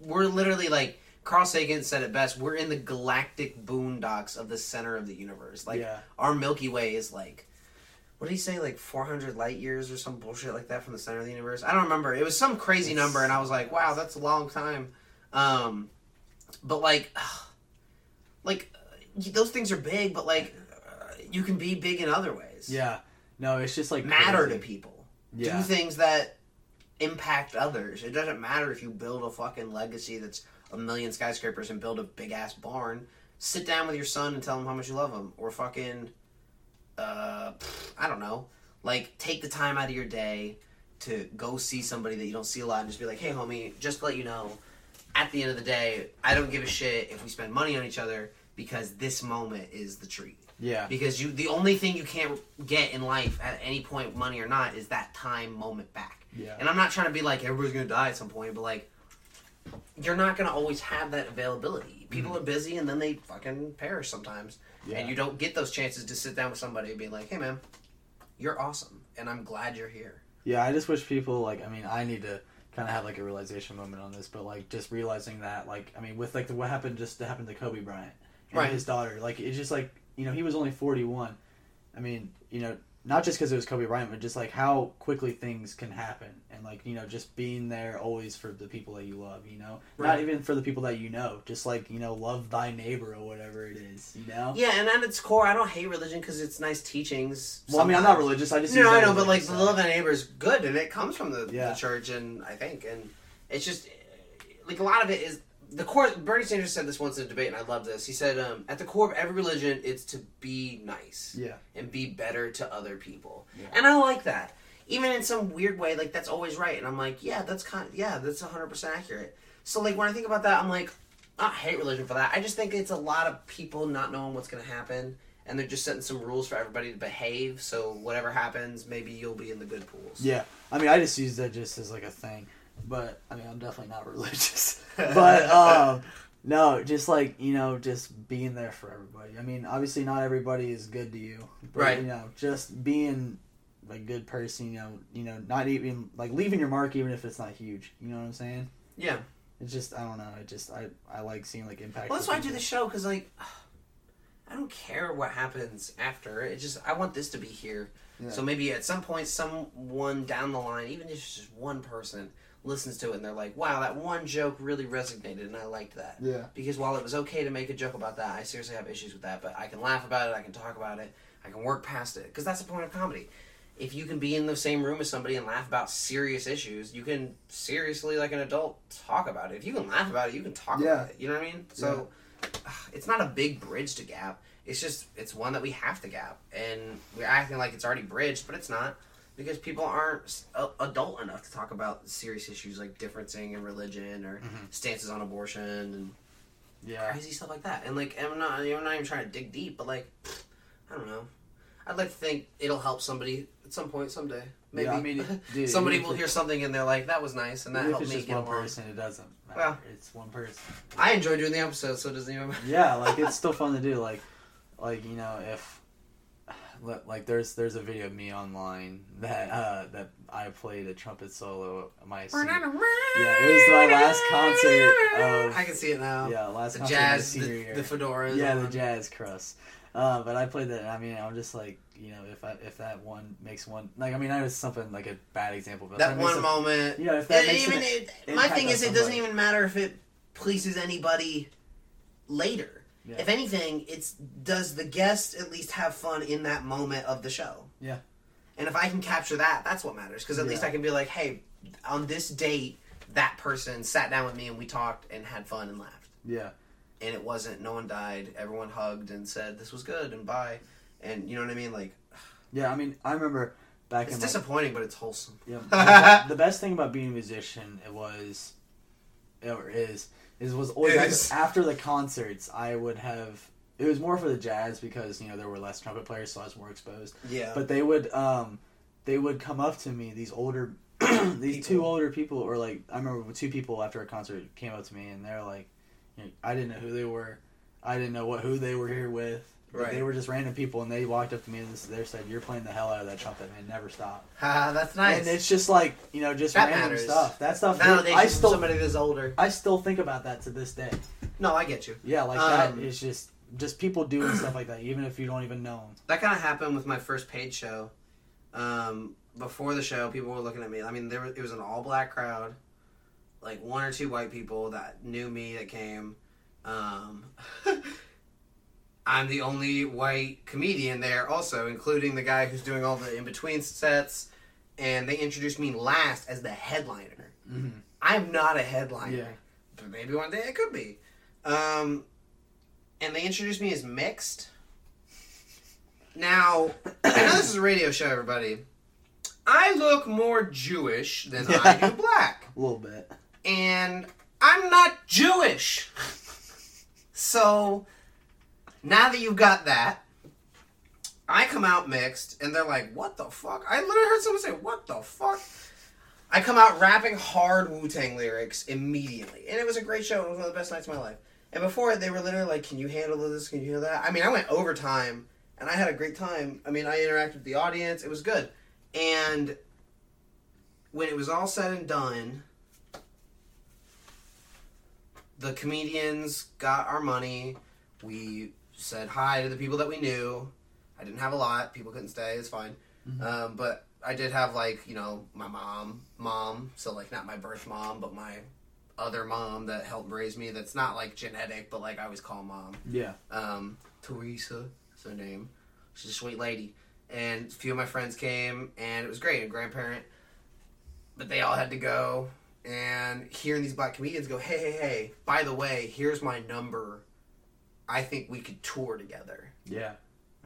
we're literally like Carl Sagan said it best. We're in the galactic boondocks of the center of the universe. Like Yeah. our Milky Way is like, what did he say? Like 400 light years or some bullshit like that from the center of the universe. I don't remember. It was some crazy It's- number, and I was like, wow, that's a long time. Um, but like, [SIGHS] like uh, those things are big, but like uh, you can be big in other ways. Yeah. No, it's just like matter crazy. to people Yeah. do things that impact others. It doesn't matter if you build a fucking legacy that's a million skyscrapers and build a big ass barn. Sit down with your son and tell him how much you love him, or fucking, uh, I don't know, like take the time out of your day to go see somebody that you don't see a lot and just be like, hey homie, just to let you know, at the end of the day, I don't give a shit if we spend money on each other because this moment is the treat Yeah. because you the only thing you can't get in life at any point money or not is that time moment back Yeah. and i'm not trying to be like everybody's gonna die at some point but like you're not gonna always have that availability people mm-hmm. are busy and then they fucking perish sometimes Yeah. and you don't get those chances to sit down with somebody and be like hey man you're awesome and i'm glad you're here Yeah, I just wish people like. I mean, I need to kind of have like a realization moment on this, but like just realizing that, like, I mean, with like the, what happened just happened to Kobe Bryant and Right. his daughter, like it's just like you know he was only forty one. I mean, you know, not just because it was Kobe Bryant, but just like how quickly things can happen, and like you know, just being there always for the people that you love. You know, not even for the people that you know, just like you know, love thy neighbor or whatever it is. You know. yeah and at its core i don't hate religion because it's nice teachings Well, I mean, I'm not religious. I just No, I know, but like the love thy neighbor is good, and it comes from the, Yeah. the church, and I think, and it's just like a lot of it is the core. Bernie Sanders said this once in a debate, and I love this. He said, um, "At the core of every religion, it's to be nice Yeah. and be better to other people," Yeah. and I like that. Even in some weird way, like that's always right, and I'm like, yeah, that's kind, of, yeah, that's 100 percent accurate. So like when I think about that, I'm like, I hate religion for that. I just think it's a lot of people not knowing what's going to happen, and they're just setting some rules for everybody to behave. So whatever happens, maybe you'll be in the good pools. Yeah, I mean, I just use that just as like a thing, but I mean, I'm definitely not [LAUGHS] religious. but [LAUGHS] um, no, just like you know, just being there for everybody. I mean, obviously, not everybody is good to you, but Right. you know, just being a good person. You know, you know, not even like leaving your mark, even if it's not huge. You know what I'm saying? Yeah. It's just I don't know. I just I I like seeing like impact. Well, that's why I do the show because like I don't care what happens after. It just I want this to be here. Yeah. So maybe at some point, someone down the line, even if it's just one person, listens to it and they're like, "Wow, that one joke really resonated, and I liked that." Yeah. Because while it was okay to make a joke about that, I seriously have issues with that. But I can laugh about it. I can talk about it. I can work past it. Because that's the point of comedy. If you can be in the same room as somebody and laugh about serious issues, you can seriously, like an adult, talk about it. If you can laugh about it, you can talk Yeah. about it. You know what I mean? So it's not a big bridge to gap. It's just it's one that we have to gap, and we're acting like it's already bridged, but it's not because people aren't adult enough to talk about serious issues like differencing in religion or mm-hmm. stances on abortion and Yeah. crazy stuff like that. And like I'm not I'm not even trying to dig deep, but like I don't know. I'd like to think it'll help somebody at some point someday. Maybe Yeah, I mean, [LAUGHS] dude, somebody will hear something and they're like, "That was nice," and that helped it's me just get one along. person, it doesn't matter. Well. it's one person. I enjoy doing the episode, so it doesn't even matter. [LAUGHS] yeah like it's still fun to do like like you know if like there's there's a video of me online that uh that i played a trumpet solo at my senior, yeah it was my last concert of I can see it now. yeah last the concert of my jazz, senior the, year. the fedoras. yeah on. the jazz crust uh, but I played that. I mean, I'm just like, you know, if I if that one makes one like, I mean, I was something like a bad example, but if that makes one a- moment. you know, if that it, makes even an it, my thing on is, it doesn't even matter if it pleases anybody later. Yeah. If anything, it's does the guest at least have fun in that moment of the show? Yeah. And if I can capture that, that's what matters. Because at least I can be like, hey, on this date, that person sat down with me and we talked and had fun and laughed. Yeah. And it wasn't, no one died. Everyone hugged and said, this was good and bye. And you know what I mean? Like, [SIGHS] Yeah, I mean, I remember back it's in like, disappointing, but it's wholesome. Yeah. the, the best [LAUGHS] thing about being a musician, it was, or is, is was always after, the concerts. I would have. It was more for the jazz because you know there were less trumpet players, so I was more exposed. Yeah. But they would, um, they would come up to me. These older, [CLEARS THROAT] these two older people, or like I remember two people after a concert came up to me and they're like, you know, I didn't know who they were. I didn't know what who they were here with. Right. They were just random people, and they walked up to me and they said, "You're playing the hell out of that trumpet, man. Never stop." Ha, that's nice. And it's just like you know, just That random matters. stuff. That stuff. Validation I still somebody that's older. I still think about that to this day. No, I get you. Yeah, like Um, that is just just people doing stuff like that, even if you don't even know them. that kind of happened with my first paid show. Um, before the show, people were looking at me. I mean, there was, it was an all black crowd, like one or two white people that knew me that came. Um, [LAUGHS] I'm the only white comedian there, also, including the guy who's doing all the in between sets. And they introduced me last as the headliner. Mhm. I'm not a headliner. Yeah. But maybe one day I could be. Um, and they introduced me as mixed. Now, [COUGHS] I know this is a radio show, everybody. I look more Jewish than I do black. [LAUGHS] A little bit. And I'm not Jewish. So, now that you've got that, I come out mixed, and they're like, what the fuck? I literally heard someone say, what the fuck? I come out rapping hard Wu Tang lyrics immediately. And it was a great show. It was one of the best nights of my life. And before it, they were literally like, can you handle this? Can you handle that? I mean, I went overtime, and I had a great time. I mean, I interacted with the audience. It was good. And when it was all said and done, the comedians got our money. We said hi to the people that we knew. I didn't have a lot. People couldn't stay. It's fine. Um, but I did have like you know my mom, mom. So like not my birth mom, but my other mom that helped raise me. That's not like genetic, but like I always call mom. Yeah. Um, Teresa is her name. She's a sweet lady. And a few of my friends came, and it was great. A grandparent, but they all had to go. And hearing these black comedians go, hey, hey, hey, by the way, here's my number. I think we could tour together. Yeah.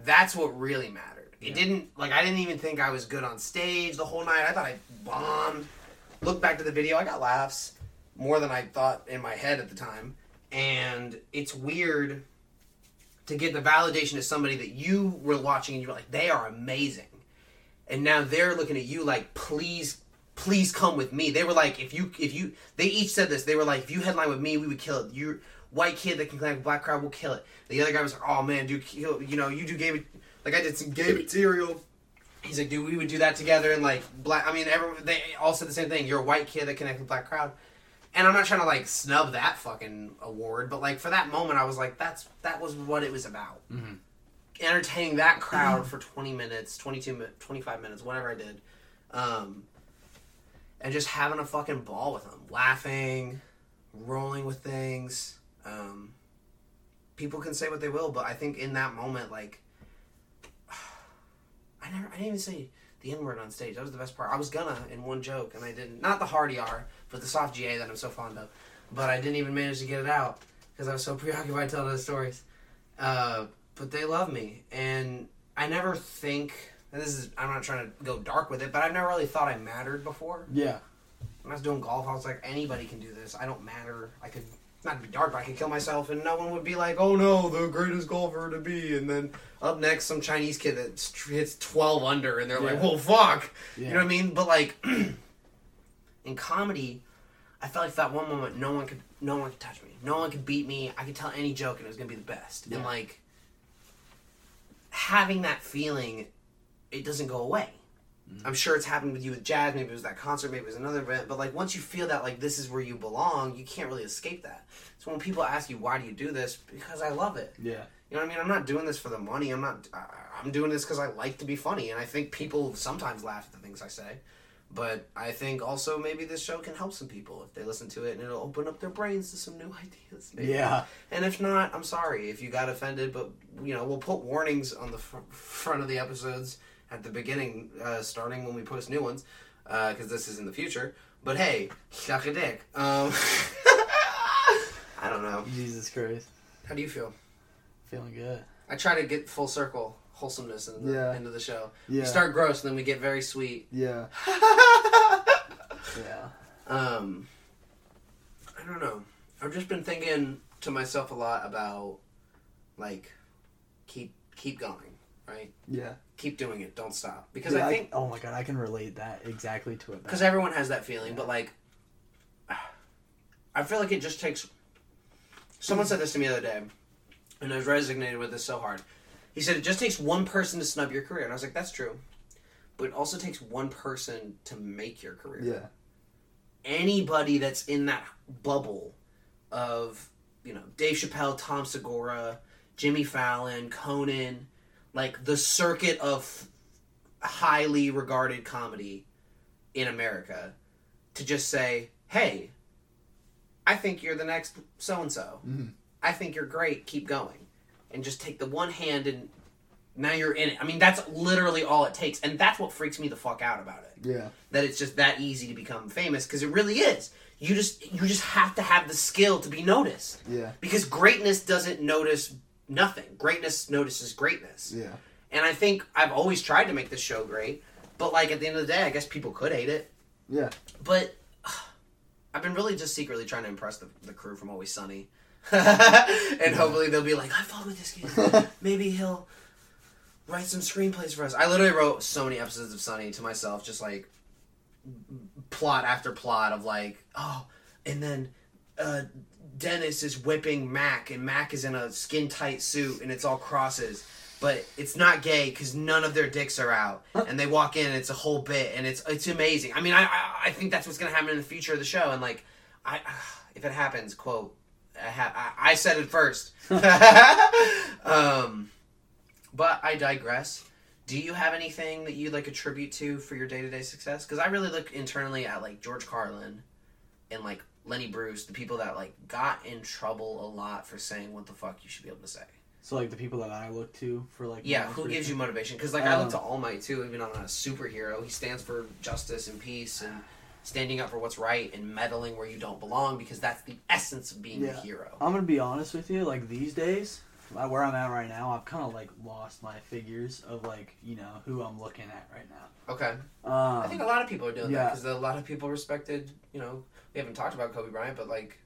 That's what really mattered. It didn't like I didn't even think I was good on stage the whole night. I thought I bombed. Look back to the video, I got laughs more than I thought in my head at the time. And it's weird to get the validation of somebody that you were watching and you were like, they are amazing. And now they're looking at you like, please, please come with me. They were like, if you, if you, they each said this. They were like, if you headline with me, we would kill it. You white kid that can connect with black crowd will kill it. The other guy was like, oh man, dude, kill, you know, you do gay, like I did some gay material. He's like, dude, we would do that together and like black. I mean, everyone they all said the same thing. You're a white kid that connects with black crowd. And I'm not trying to like snub that fucking award, but like for that moment, I was like, that's that was what it was about. Mhm. Entertaining that crowd for 20 minutes, 22 25 minutes, whatever I did, um, and just having a fucking ball with them, laughing, rolling with things. Um, people can say what they will, but I think in that moment, like, [SIGHS] I never, I didn't even say the N word on stage. That was the best part. I was gonna in one joke, and I didn't. Not the hard ER, but the soft GA that I'm so fond of. But I didn't even manage to get it out because I was so [LAUGHS] preoccupied telling those stories. Uh, but they love me, and I never think. And this is, I'm not trying to go dark with it, but I've never really thought I mattered before. Yeah. When I was doing golf, I was like, anybody can do this. I don't matter. I could not to be dark, but I could kill myself, and no one would be like, "Oh no, the greatest golfer to be." And then up next, some Chinese kid that hits twelve under, and they're like, Yeah. "Well, fuck," you know what I mean? But like [CLEARS THROAT] in comedy, I felt like that one moment, no one could, no one could touch me, no one could beat me. I could tell any joke, and it was gonna be the best. And like having that feeling, it doesn't go away. Mm-hmm. I'm sure it's happened with you with jazz. Maybe it was that concert. Maybe it was another event. But like once you feel that like this is where you belong, you can't really escape that. So when people ask you why do you do this, because I love it. Yeah. You know what I mean? I'm not doing this for the money. I'm not. I- I'm doing this because I like to be funny, and I think people sometimes laugh at the things I say. But I think also maybe this show can help some people if they listen to it and it'll open up their brains to some new [LAUGHS] ideas. Maybe. Yeah. And if not, I'm sorry if you got offended, but you know we'll put warnings on the fr- front of the episodes at the beginning, uh, starting when we post new ones, because this is in the future. But hey, suck a dick. Um, [LAUGHS] I don't know. Jesus Christ. How do you feel? Feeling good. I try to get full circle wholesomeness into the, Yeah. of the show. Yeah. We start gross, and then we get very sweet. Yeah. [LAUGHS] yeah. Um, I don't know. I've just been thinking to myself a lot about like keep keep going, right? Yeah. Keep doing it. Don't stop. Because Yeah, I think oh my god, I can relate that exactly to it. because everyone has that feeling, but like I feel like it just takes. Someone said this to me the other day, and I was resonated with this so hard. He said it just takes one person to snub your career, and I was like, that's true, but it also takes one person to make your career Yeah. anybody that's in that bubble of you know Dave Chappelle, Tom Segura, Jimmy Fallon, Conan, like the circuit of highly regarded comedy in America, to just say, "Hey, I think you're the next so and so. I think you're great. Keep going," and just take the one hand and now you're in it. I mean, that's literally all it takes, and that's what freaks me the fuck out about it Yeah. that it's just that easy to become famous because it really is. You just you just have to have the skill to be noticed Yeah. because greatness doesn't notice nothing. Greatness notices greatness. Yeah. And I think I've always tried to make this show great, but like at the end of the day, I guess people could hate it. Yeah. But [SIGHS] I've been really just secretly trying to impress the, the crew from Always Sunny. [LAUGHS] and hopefully they'll be like, I fuck with this kid. [LAUGHS] Maybe he'll write some screenplays for us. I literally wrote so many episodes of Sunny to myself, just like plot after plot of like, oh, and then uh, Dennis is whipping Mac, and Mac is in a skin tight suit, and it's all crosses. But it's not gay because none of their dicks are out, and they walk in, and it's a whole bit, and it's it's amazing. I mean, I I, I think that's what's gonna happen in the future of the show, and like, I [SIGHS] if it happens, quote, I, ha- I, I said it first. [LAUGHS] um, but I digress. Do you have anything that you like attribute to for your day to day success? Because I really look internally at like George Carlin and like Lenny Bruce, the people that like got in trouble a lot for saying what the fuck you should be able to say. So like the people that I look to for like Yeah, who gives you motivation? Because like I look Um, to All Might too, even on a superhero. He stands for justice and peace and standing up for what's right and meddling where you don't belong because that's the essence of being a hero. I'm gonna be honest with you. Like these days, where I'm at right now, I've kind of like lost my figures of like you know who I'm looking at right now. Okay. Um, I think a lot of people are doing that because a lot of people respected. You know, we haven't talked about Kobe Bryant, but like,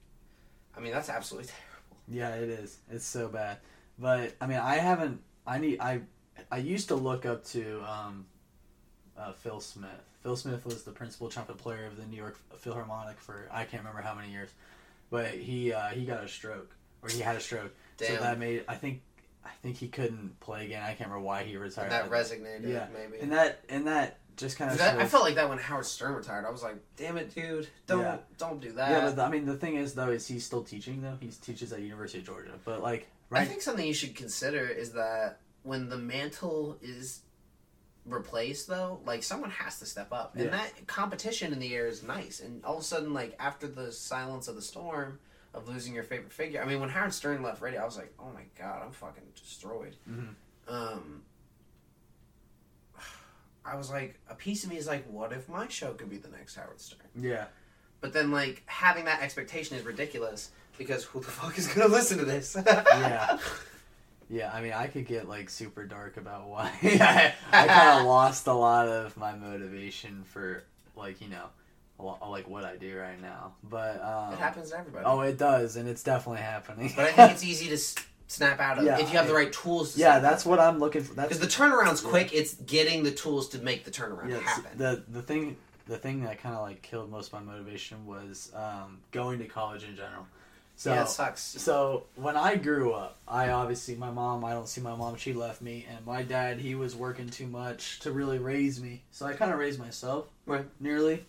I mean, that's absolutely [LAUGHS] terrible. Yeah, it is. It's so bad. But I mean, I haven't. I need. I I used to look up to um, uh, Phil Smith. Phil Smith was the principal trumpet player of the New York Philharmonic for I can't remember how many years, but he uh, he got a stroke or he had a stroke. So that made I think I think he couldn't play again. I can't remember why he retired. That But- resonated, Yeah, maybe. and that and that just kind of. That, I felt like that when Howard Stern retired. I was like, damn it, dude, don't Yeah. don't do that. Yeah, but the, I mean the thing is though is he's still teaching though. He teaches at University of Georgia, but like I think something you should consider is that when the mantle is replaced, though, like someone has to step up, and Yeah. that competition in the air is nice. And all of a sudden, like after the silence of the storm of losing your favorite figure, I mean, when Howard Stern left radio, I was like, oh my god, I'm fucking destroyed. Mhm. Um, [SIGHS] I was like, a piece of me is like, what if my show could be the next Howard Stern? Yeah. But then, like, having that expectation is ridiculous because who the [LAUGHS] fuck is gonna listen to this? [LAUGHS] yeah. Yeah, I mean, I could get like super dark about why [LAUGHS] I, I kind of lost a lot of my motivation for like you know, like what I do right now. But um, It happens to everybody. Oh, it does, and it's definitely happening. But I think it's easy to s- snap out of Yeah, if you have the right tools. To yeah, that's what I'm looking for. Because the turnaround's quick. It's getting the tools to make the turnaround Yeah, happen. the the thing the thing that kind of like killed most of my motivation was um, going to college in general. So Yeah, it sucks. So when I grew up, I obviously my mom. I don't see my mom. She left me, and my dad. He was working too much to really raise me. So I kind of raised myself, Right. Nearly,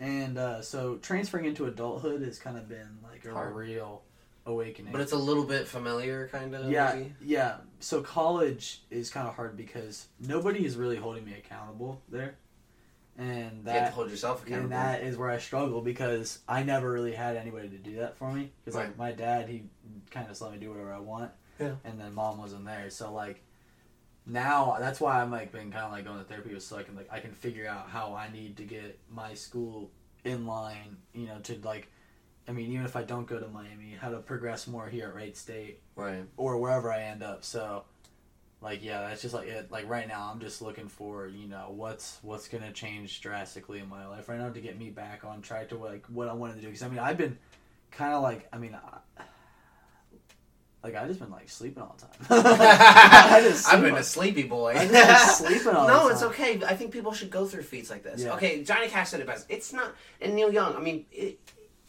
and uh, so transferring into adulthood has kind of been like a Hard. real awakening. But it's a little bit familiar, kind of. Yeah, maybe? yeah. So college is kind of hard because nobody is really holding me accountable there. and You have that to hold yourself accountable. and that is where I struggle because I never really had anybody to do that for me. Because like my dad, he kind of just let me do whatever I want. Yeah. And then mom wasn't there, so like now that's why I'm like been kind of like going to therapy so I can like I can figure out how I need to get my school in line. You know, to like, I mean, even if I don't go to Miami, how to progress more here at Wright State right. or wherever I end up. So, like, yeah, that's just like it. Like right now, I'm just looking for you know what's what's gonna change drastically in my life right now to get me back on track to like what I wanted to do. Because I mean, I've been kind of like, I mean. I, like I just been like sleeping all the time. [LAUGHS] I've been a sleepy boy. I just been sleeping all [LAUGHS] no, the it's okay. I think people should go through feats like this. Yeah. Okay, Johnny Cash said it best. It's not, and Neil Young. I mean, it,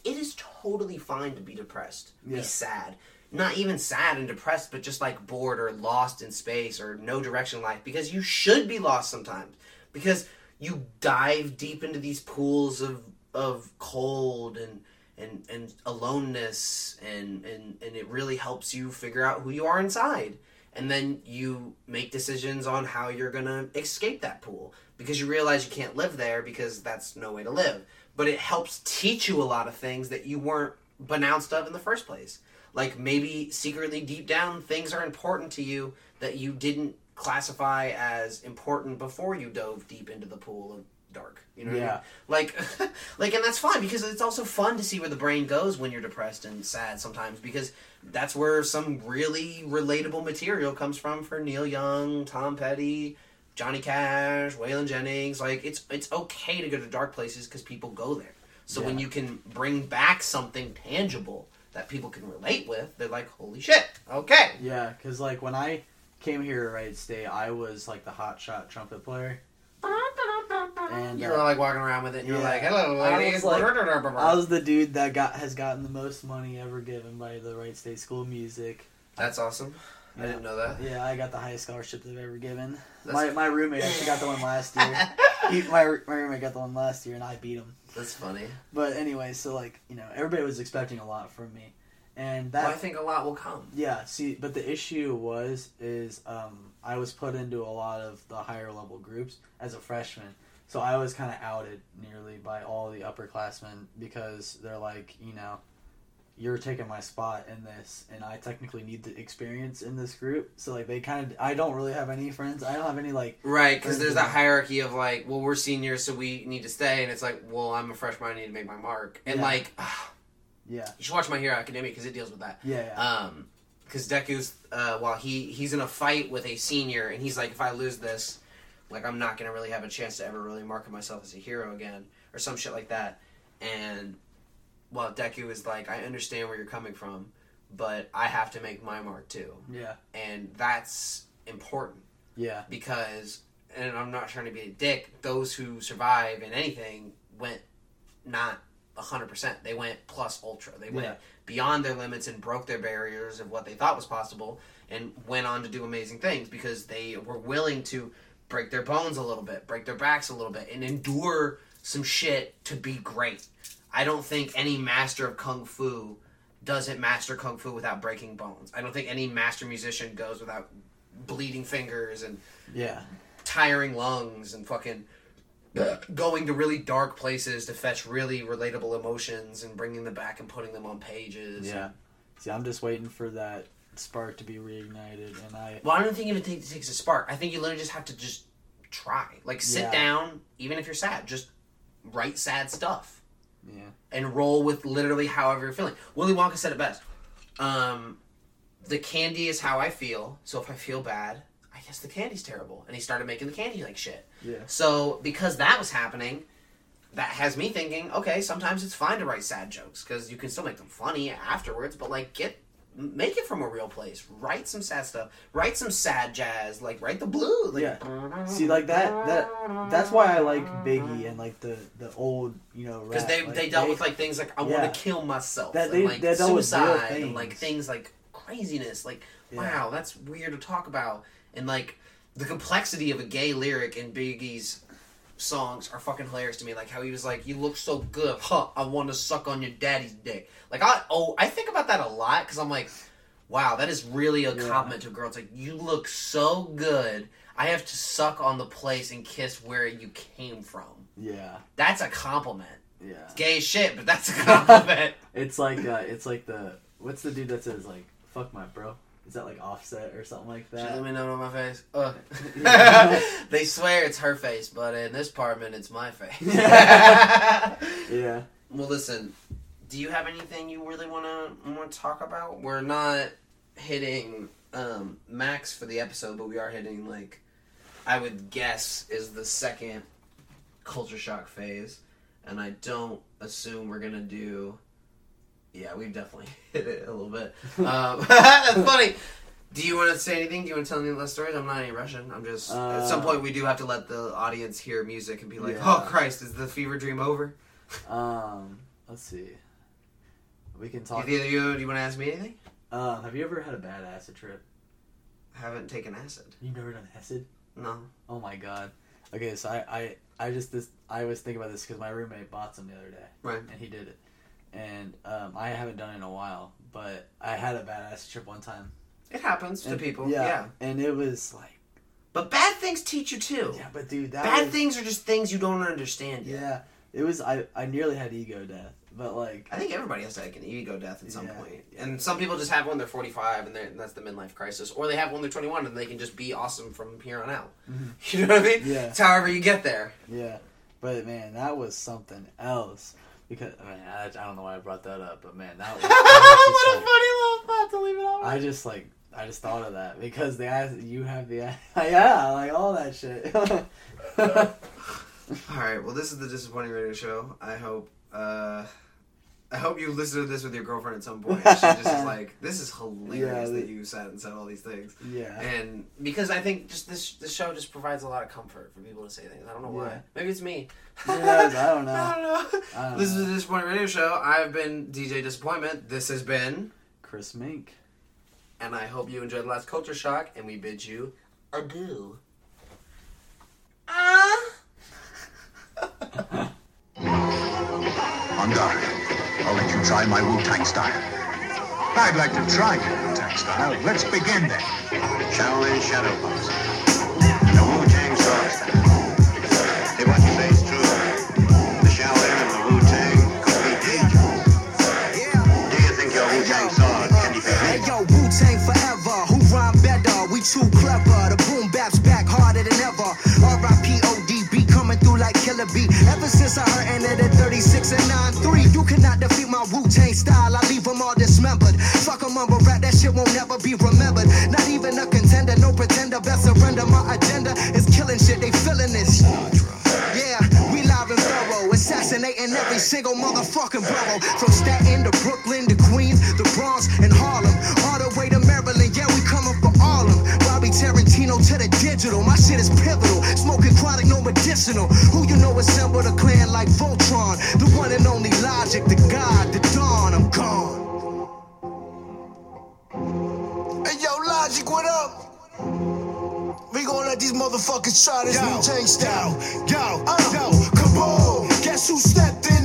it is totally fine to be depressed, Yeah. be sad. Not even sad and depressed, but just like bored or lost in space or no direction in life. Because you should be lost sometimes. Because you dive deep into these pools of of cold and and and aloneness and and and it really helps you figure out who you are inside. And then you make decisions on how you're gonna escape that pool because you realize you can't live there because that's no way to live. But it helps teach you a lot of things that you weren't benounced of in the first place. Like maybe secretly deep down things are important to you that you didn't classify as important before you dove deep into the pool of dark you know what I mean? Yeah. like [LAUGHS] like and that's fine because it's also fun to see where the brain goes when you're depressed and sad sometimes because that's where some really relatable material comes from for Neil Young, Tom Petty, Johnny Cash, Waylon Jennings. Like it's it's okay to go to dark places because people go there. So when you can bring back something tangible that people can relate with, they're like, "Holy shit, okay." Yeah, because like when I came here to Wright State, I was like the hot shot trumpet player. And You were uh, like walking around with it, and you're yeah. like, "Hello, I ladies." was, like, [LAUGHS] I was the dude that got has gotten the most money ever given by the Wright State School of Music. That's awesome. I Yeah. didn't know that. Yeah, I got the highest scholarship they've ever given. That's- My my roommate actually got the one last year. [LAUGHS] he, my my roommate got the one last year, and I beat him. That's funny. But anyway, so like you know, everybody was expecting a lot from me, and that Well, I think a lot will come. yeah. See, but the issue was is um, I was put into a lot of the higher level groups as a freshman, so I was kind of outed nearly by all the upperclassmen because they're like, you know, you're taking my spot in this, and I technically need the experience in this group. So like they kind of, I don't really have any friends. I don't have any like Right, because there's that- that hierarchy of like, well, we're seniors, so we need to stay, and it's like, well, I'm a freshman, I need to make my mark, and Yeah. like, ah, yeah, you should watch My Hero Academia because it deals with that. yeah, yeah. Um, because Deku's, uh, while he he's in a fight with a senior, and he's like, if I lose this, like, I'm not gonna really have a chance to ever really market myself as a hero again, or some shit like that, and while Deku is like, I understand where you're coming from, but I have to make my mark too, yeah, and that's important yeah, because and I'm not trying to be a dick, those who survive in anything went not 100%. They went plus ultra. They went Yeah. beyond their limits and broke their barriers of what they thought was possible and went on to do amazing things because they were willing to break their bones a little bit, break their backs a little bit and endure some shit to be great. I don't think any master of kung fu doesn't master kung fu without breaking bones. I don't think any master musician goes without bleeding fingers and yeah, tiring lungs and fucking going to really dark places to fetch really relatable emotions and bringing them back and putting them on pages. yeah. See, I'm just waiting for that spark to be reignited, and I Well, I don't think even it takes a spark. I think you literally just have to just try. Like sit Yeah. down, even if you're sad, just write sad stuff yeah. and roll with literally however you're feeling. Willy Wonka said it best. Um, the candy is how I feel. So if I feel bad, I guess the candy's terrible. And he started making the candy like shit. Yeah. So because that was happening, that has me thinking, okay, sometimes it's fine to write sad jokes because you can still make them funny afterwards. But like, get make it from a real place. Write some sad stuff. Write some sad jazz. Like write the blues. Like, Yeah. See, like that that that's why I like Biggie and like the the old you know because they Like, they dealt with like things like I Yeah. want to kill myself That and they- like they dealt with suicide and like things. things like craziness. Like Yeah. wow, that's weird to talk about. And like the complexity of a gay lyric in Biggie's songs are fucking hilarious to me. Like how he was like, "You look so good, huh? I want to suck on your daddy's dick." Like I oh I think about that a lot because I'm like, wow, that is really a Yeah. compliment to a girl. It's like you look so good. I have to suck on the place and kiss where you came from. Yeah, That's a compliment. yeah. It's gay shit, but that's a [LAUGHS] compliment. It's like uh, it's like the what's the dude that says like "fuck my bro"? Is that like Offset or something like that? She let me know on my face. Ugh. [LAUGHS] They swear it's her face, but in this apartment, it's my face. [LAUGHS] [LAUGHS] Yeah. Well, listen. Do you have anything you really want to want to talk about? We're not hitting um, max for the episode, but we are hitting like I would guess is the second culture shock phase, and I don't assume we're gonna do. Yeah, we've definitely [LAUGHS] hit it a little bit. Um, [LAUGHS] that's funny. Do you want to say anything? Do you want to tell any less stories? I'm not any Russian. I'm just at some Uh, point we do have to let the audience hear music and be like, Yeah. "Oh Christ, is the fever dream over?" [LAUGHS] Um, let's see. We can talk. Either you, do you want to ask me anything? Uh, have you ever had a bad acid trip? I haven't taken acid. You've never done acid? No. Oh my god. Okay, so I I, I just this I was thinking about this because my roommate bought some the other day, Right. and he did it, and um, I haven't done it in a while, but I had a bad acid trip one time. It happens to people. Yeah, Yeah. and it was like But bad things teach you too. yeah, but dude, that bad was- things are just things you don't understand yet. Yeah, it was. I I nearly had ego death, but like I think everybody has to like an ego death at some Yeah. point. And some people just have one they're 45 and, they're, and that's the midlife crisis. Or they have one they're 21 and they can just be awesome from here on out. [LAUGHS] You know what I mean? Mm-hmm. Yeah. It's however you get there. Yeah, but man, that was something else. Because I mean, I, I don't know why I brought that up, but man, that [LAUGHS] was. I was just like- funny little thought to leave it on. I just like I just thought of that because the ass you have the ass- [LAUGHS] yeah like all that shit. [LAUGHS] All right. Well, this is the disappointing radio show. I hope. Uh, I hope you listen to this with your girlfriend at some point. She just is [LAUGHS] like, "This is hilarious Yeah, that you sat and said all these things." yeah, And because I think just this this show just provides a lot of comfort for people to say things. I don't know why. Yeah. Maybe it's me. Who knows? [LAUGHS] I don't know. I don't know. I don't this know. is the Disappointing Radio Show. I've been DJ Disappointment. This has been, Chris Mink. and I hope you enjoyed the last Culture Shock. And we bid you adieu. Ah. On guard. I'll let you try my Wu-Tang style. I'd like to try your Wu-Tang style. Let's begin then. Shaolin Shadow Box. Ever since I heard ended at 36 and 9-3, you cannot defeat my Tang style. I leave them all dismembered. Fuck a mumble rap, that shit won't never be remembered. Not even a contender, no pretender. Best surrender. My agenda is killing shit. They feeling this. Yeah, we live and thorough, assassinating every single motherfucking borough. From Staten to Brooklyn to Queens, the Bronx and Harlem, all the way to Maryland. Yeah, we coming for all them. Bobby Tarantino to the digital, my shit is pivotal. Smoking chronic, no medicinal. Who you know assembled a clan like Voltron? The one and only Logic, the God, the Dawn. I'm gone. Hey yo, Logic, what up? We gonna let these motherfuckers try this new J style. Yo, uh, yo, kaboom! Guess who stepped in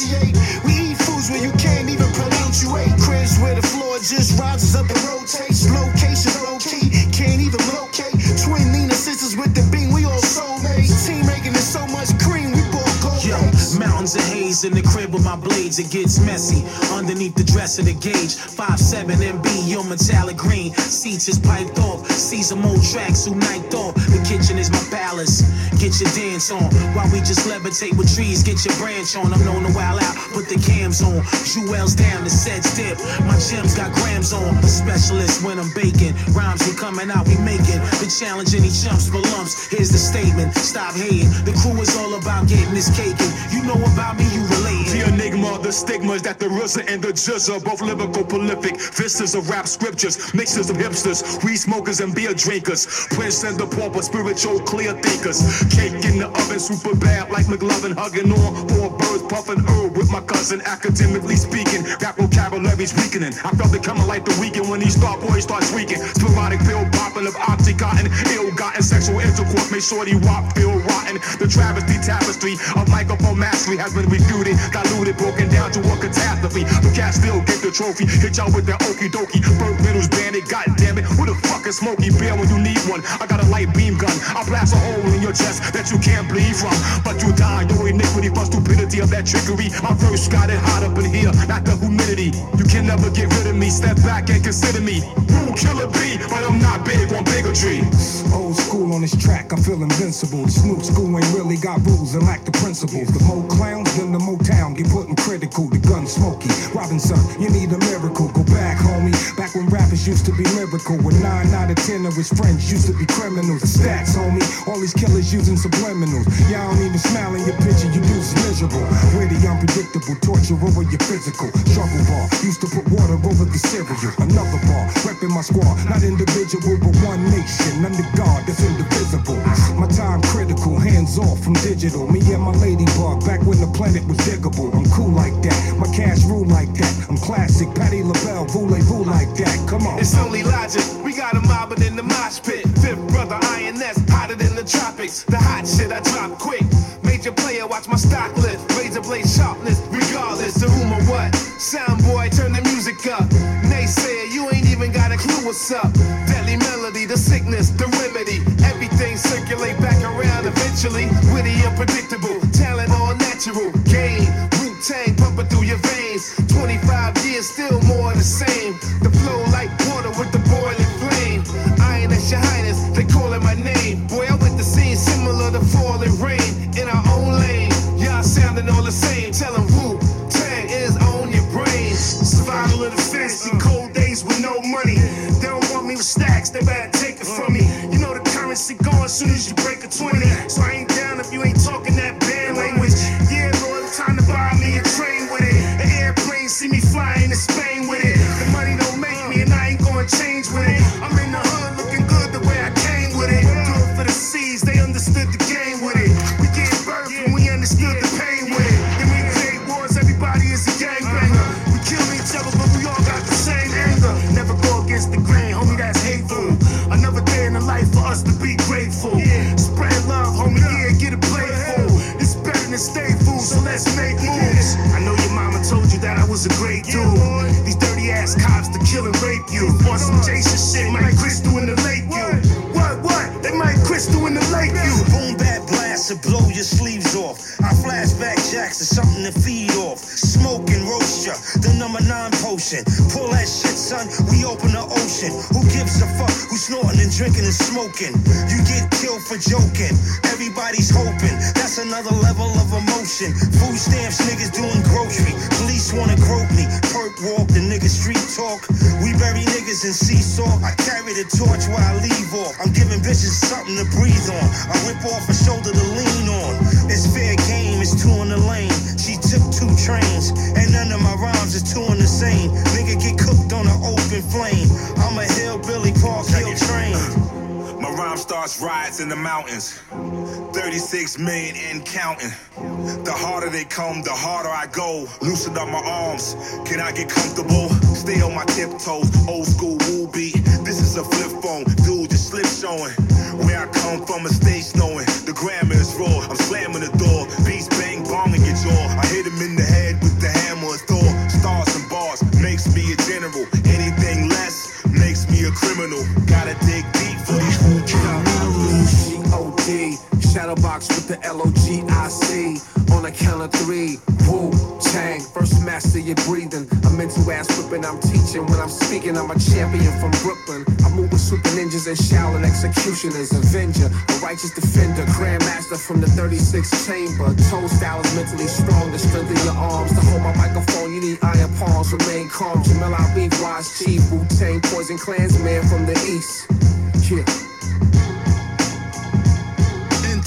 pronunciate. We eat foods where you can't even pronunciate. Cribs where the floor just rises up and rotates. Location low key, can't even locate. Twin Nina sisters with the beam, we all soulmates. Team making it so much cream, we both gold Yo, mountains of haze in the with my blades, it gets messy. Underneath the dress of the gauge, 5'7 MB, your metallic green. Seats is piped off, see some old tracks who night off. The kitchen is my palace. Get your dance on while we just levitate with trees. Get your branch on. I'm known to wild out, put the cams on. Jewels down, the sets dip. My gems got grams on. A specialist when I'm baking. Rhymes be coming out, we making. The challenge any chumps for lumps. Here's the statement. Stop hating. The crew is all about getting this cake. And you know about me, you relating. The enigma, the stigmas that the RZA and the GZA both lyrical prolific. Vistas of rap scriptures, mixes of hipsters, weed smokers and beer drinkers. Prince and the pauper, spiritual clear thinkers. Cake in the oven, super bad like McLovin, hugging on four birds, puffing herb with my cousin. Academically speaking, rap vocabulary's weakening. I felt it coming like the weekend when these star boys start tweaking. Sporadic pill popping of oxycontin, ill-gotten sexual intercourse made shorty wop feel rotten. The travesty tapestry of microphone mastery has been refuted, diluted, broken down to a catastrophe. The cat still get the trophy, hit y'all with that okie dokie. Burt Reynolds bandit, god damn it, who the fuck is Smokey Bear when you need one? I got a light beam gun, I'll blast a hole in your chest that you can't bleed from. But you die, your iniquity for stupidity of that trickery. My verse got it hot up in here, not the humidity. You can never get rid of me, step back and consider me. Rule killer B, but I'm not big on bigotry. Old school on this track, I feel invincible. Snoop school ain't really got rules and lack the principles. The more clowns than the Motown get put in critical. The gun smoky. Robinson, you need a miracle. Go back, homie. Back when rappers used to be lyrical. When nine out of ten of his friends used to be criminals. The stats, homie. All these killers using subliminals. Y'all don't even smile in your picture, you dudes miserable. Witty, unpredictable, torture over your physical. Struggle bar, used to put water over the cereal. Another bar, repping my squad. Not individual, but one nation. Under God, that's indivisible. My time critical, hands off from digital. Me and my lady ladybug, back when the planet was diggable. I'm cool like that, my cash rule like that. I'm classic, Patti LaBelle, voulez-vous like that. Come on. It's only logic. We got a mobbing in the mosh pit. Fifth brother INS, hotter than the tropics. The hot shit I drop quick. Major player, watch my stock lift. Razor blade sharpness, regardless to whom or what. Sound boy, turn the music up. Naysayer, you ain't even got a clue what's up. Deadly melody, the sickness, the remedy. Everything circulate back around eventually. Witty, unpredictable, talent all natural. Game, Tang pumping through your veins. 25 years, still more the same. The flow like water with the boiling flame. Iron at your highness, they calling my name. Boy, I went the scene similar to falling rain in our own lane. Y'all sounding all the same. Tell 'em Wu Tang is on your brain. Survival of the fittest cold days with no money. They don't want me with stacks, they better take it from me. You know the currency going soon as you break a 20. So I ain't let's make moves. I know your mama told you that I was a great dude. These dirty ass cops to kill and rape you. On some Jason shit, might crystal in the lake you. What, what? They might crystal in the lake you. Boom, bad blast to blow your sleeves off. I flashback jacks is something to feed off. Smoke and roast ya, the number nine potion. Pull that shit, son, we open the ocean. Who gives a fuck who's snorting and drinking and smoking? You get killed for joking. Everybody's hoping. That's another level of emotion. Food stamps, niggas doing grocery. Police wanna grope me. Perk walk, the nigga street talk. We bury niggas in seesaw. I carry the torch while I leave off. I'm giving bitches something to breathe on. I whip off a shoulder to lean on. It's fair game, it's two in the lane. She took two trains, and none of my rhymes is two in the same. Nigga get cooked on an open flame. I'm a hillbilly, Park Hill train. My rhyme starts riots in the mountains. 36 million and counting. The harder they come, the harder I go. Loosen up my arms. Can I get comfortable? Stay on my tiptoes. Old school woo beat. This is a flip phone. Dude, just slip showing. Where I come from, a stage knowing. The grammar is raw. I'm slamming the door. Beats bang bong in your jaw. I hit him in the head with the hammer criminal. Gotta dig deep for these who G-O-D, Shadowbox with the L-O-G-I-C. On the count of three, Wu Tang, first master your breathing. I'm into ass whipping, I'm teaching. When I'm speaking, I'm a champion from Brooklyn. I move with super ninjas and Shaolin executioners. Avenger, a righteous defender, grandmaster from the 36th chamber. Tone style is mentally strong to strengthen your arms. To hold my microphone, you need iron palms. Remain calm. Jamel Arief, Wise Chief, Wu Tang, Poison Clansman from the east. Yeah.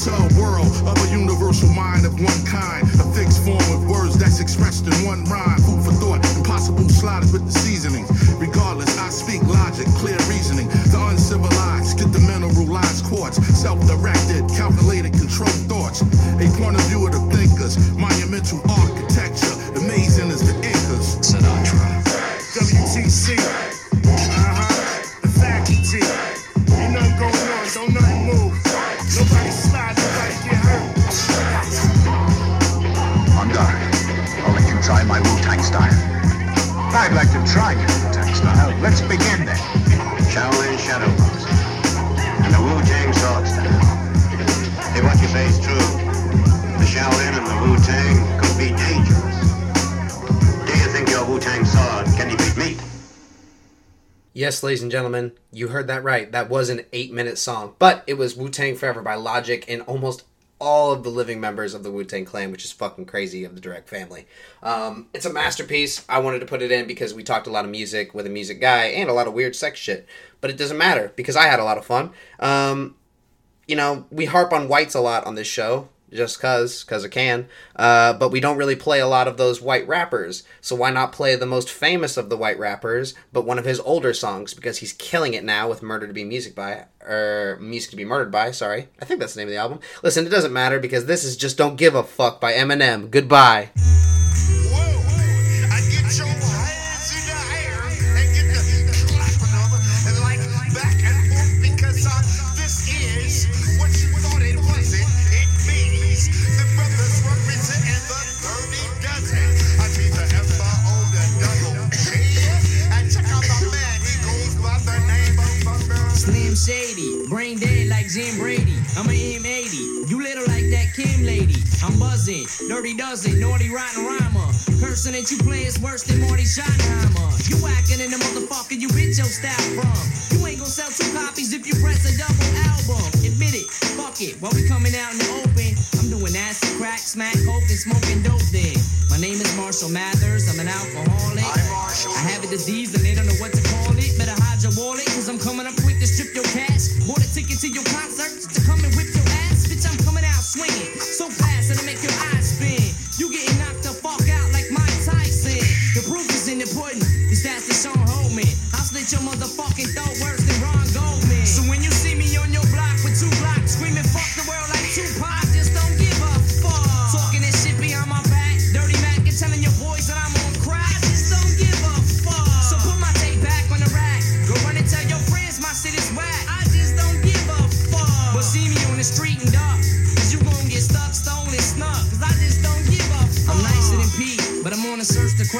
A world of a universal mind of one kind. A fixed form of words that's expressed in one rhyme. Food for thought, impossible sliders with the seasonings. Regardless, I speak logic, clear reasoning. The uncivilized get the mineralized quartz. Self-directed, calculated, controlled thoughts. A point of view of the thinkers. Monumental architecture, amazing as the Incas. Sinatra. WTC. Uh-huh. The faculty. Ain't nothing going on, don't nothing try my Wu-Tang style. I'd like to try your Wu-Tang style. Let's begin then. Shaolin Shadow Boxing and the Wu-Tang Sword Style. If what you say is true, the Shaolin and the Wu-Tang could be dangerous. Do you think your Wu-Tang sword can defeat me? Yes, ladies and gentlemen, you heard that right. That was an eight minute song, but it was Wu Tang Forever by Logic and almost all of the living members of the Wu Tang Clan, which is fucking crazy of the direct family. Um, it's a masterpiece. I wanted to put it in because we talked a lot of music with a music guy and a lot of weird sex shit, but it doesn't matter because I had a lot of fun. Um, you know, we harp on whites a lot on this show. Just cause, cause I can, uh, but we don't really play a lot of those white rappers. So why not play the most famous of the white rappers, but one of his older songs because he's killing it now with "Murder to Be Music by" or "Music to Be Murdered by." Sorry, I think that's the name of the album. Listen, it doesn't matter because this is just "Don't Give a Fuck" by Eminem. Goodbye. Like Jim Brady. I'm a M80, you little like that Kim lady. I'm buzzing, dirty dozen, naughty rotten rhymer. Cursing that you play is worse than Marty Schottenheimer. You acting in the motherfucker you bitch your style from. You ain't gonna sell two copies if you press a double album. Admit it, fuck it. While we coming out in the open, I'm doing acid, crack, smack, coke, and smoking dope then. My name is Marshall Mathers, I'm an alcoholic. I have a disease and they don't know what to call it. Better hide your wallet, cause I'm coming up quick to strip your cash. Bought a ticket to your concert to come and whip your ass. Bitch, I'm coming out swinging. So fast that'll make your eyes spin. You getting knocked the fuck out like Mike Tyson. The proof is in the pudding. Stats that Sean Holman. I'll slit your motherfucking throat worse than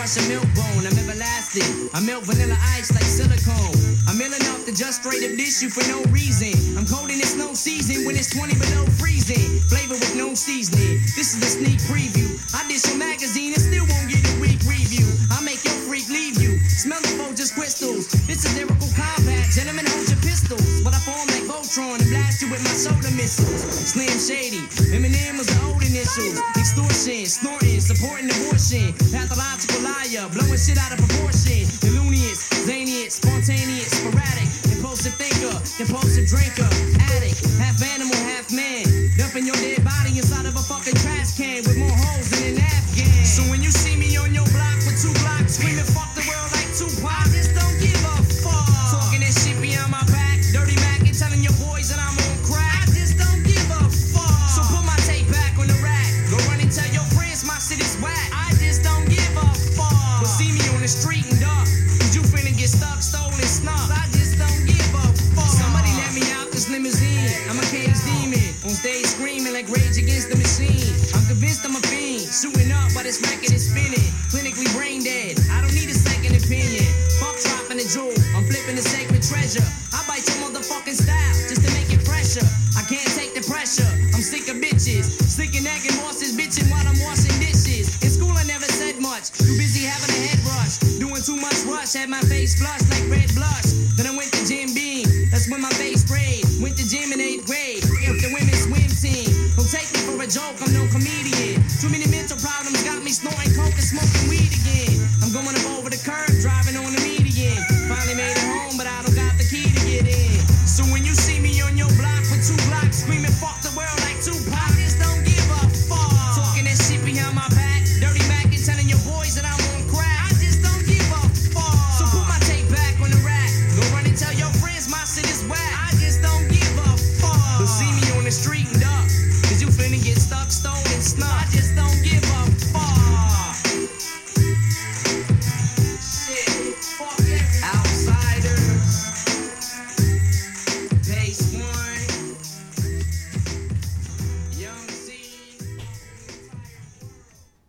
crush a milk bone. I'm everlasting. I melt vanilla ice like silicone. I'm ill enough to just straight up dish you for no reason. I'm cold in it's no season when it's 20 below freezing. Flavor with no seasoning. This is a sneak preview. I dish your magazine and still won't get a weak review. I make your freak leave you. Smell the Folgers crystals. This is lyrical combat. Gentlemen, hold your pistols. But I form like Voltron and blast you with my soda missiles. Slim Shady. Eminem was the old initials. Extortion, snorting, supporting abortion. Pathological shit out of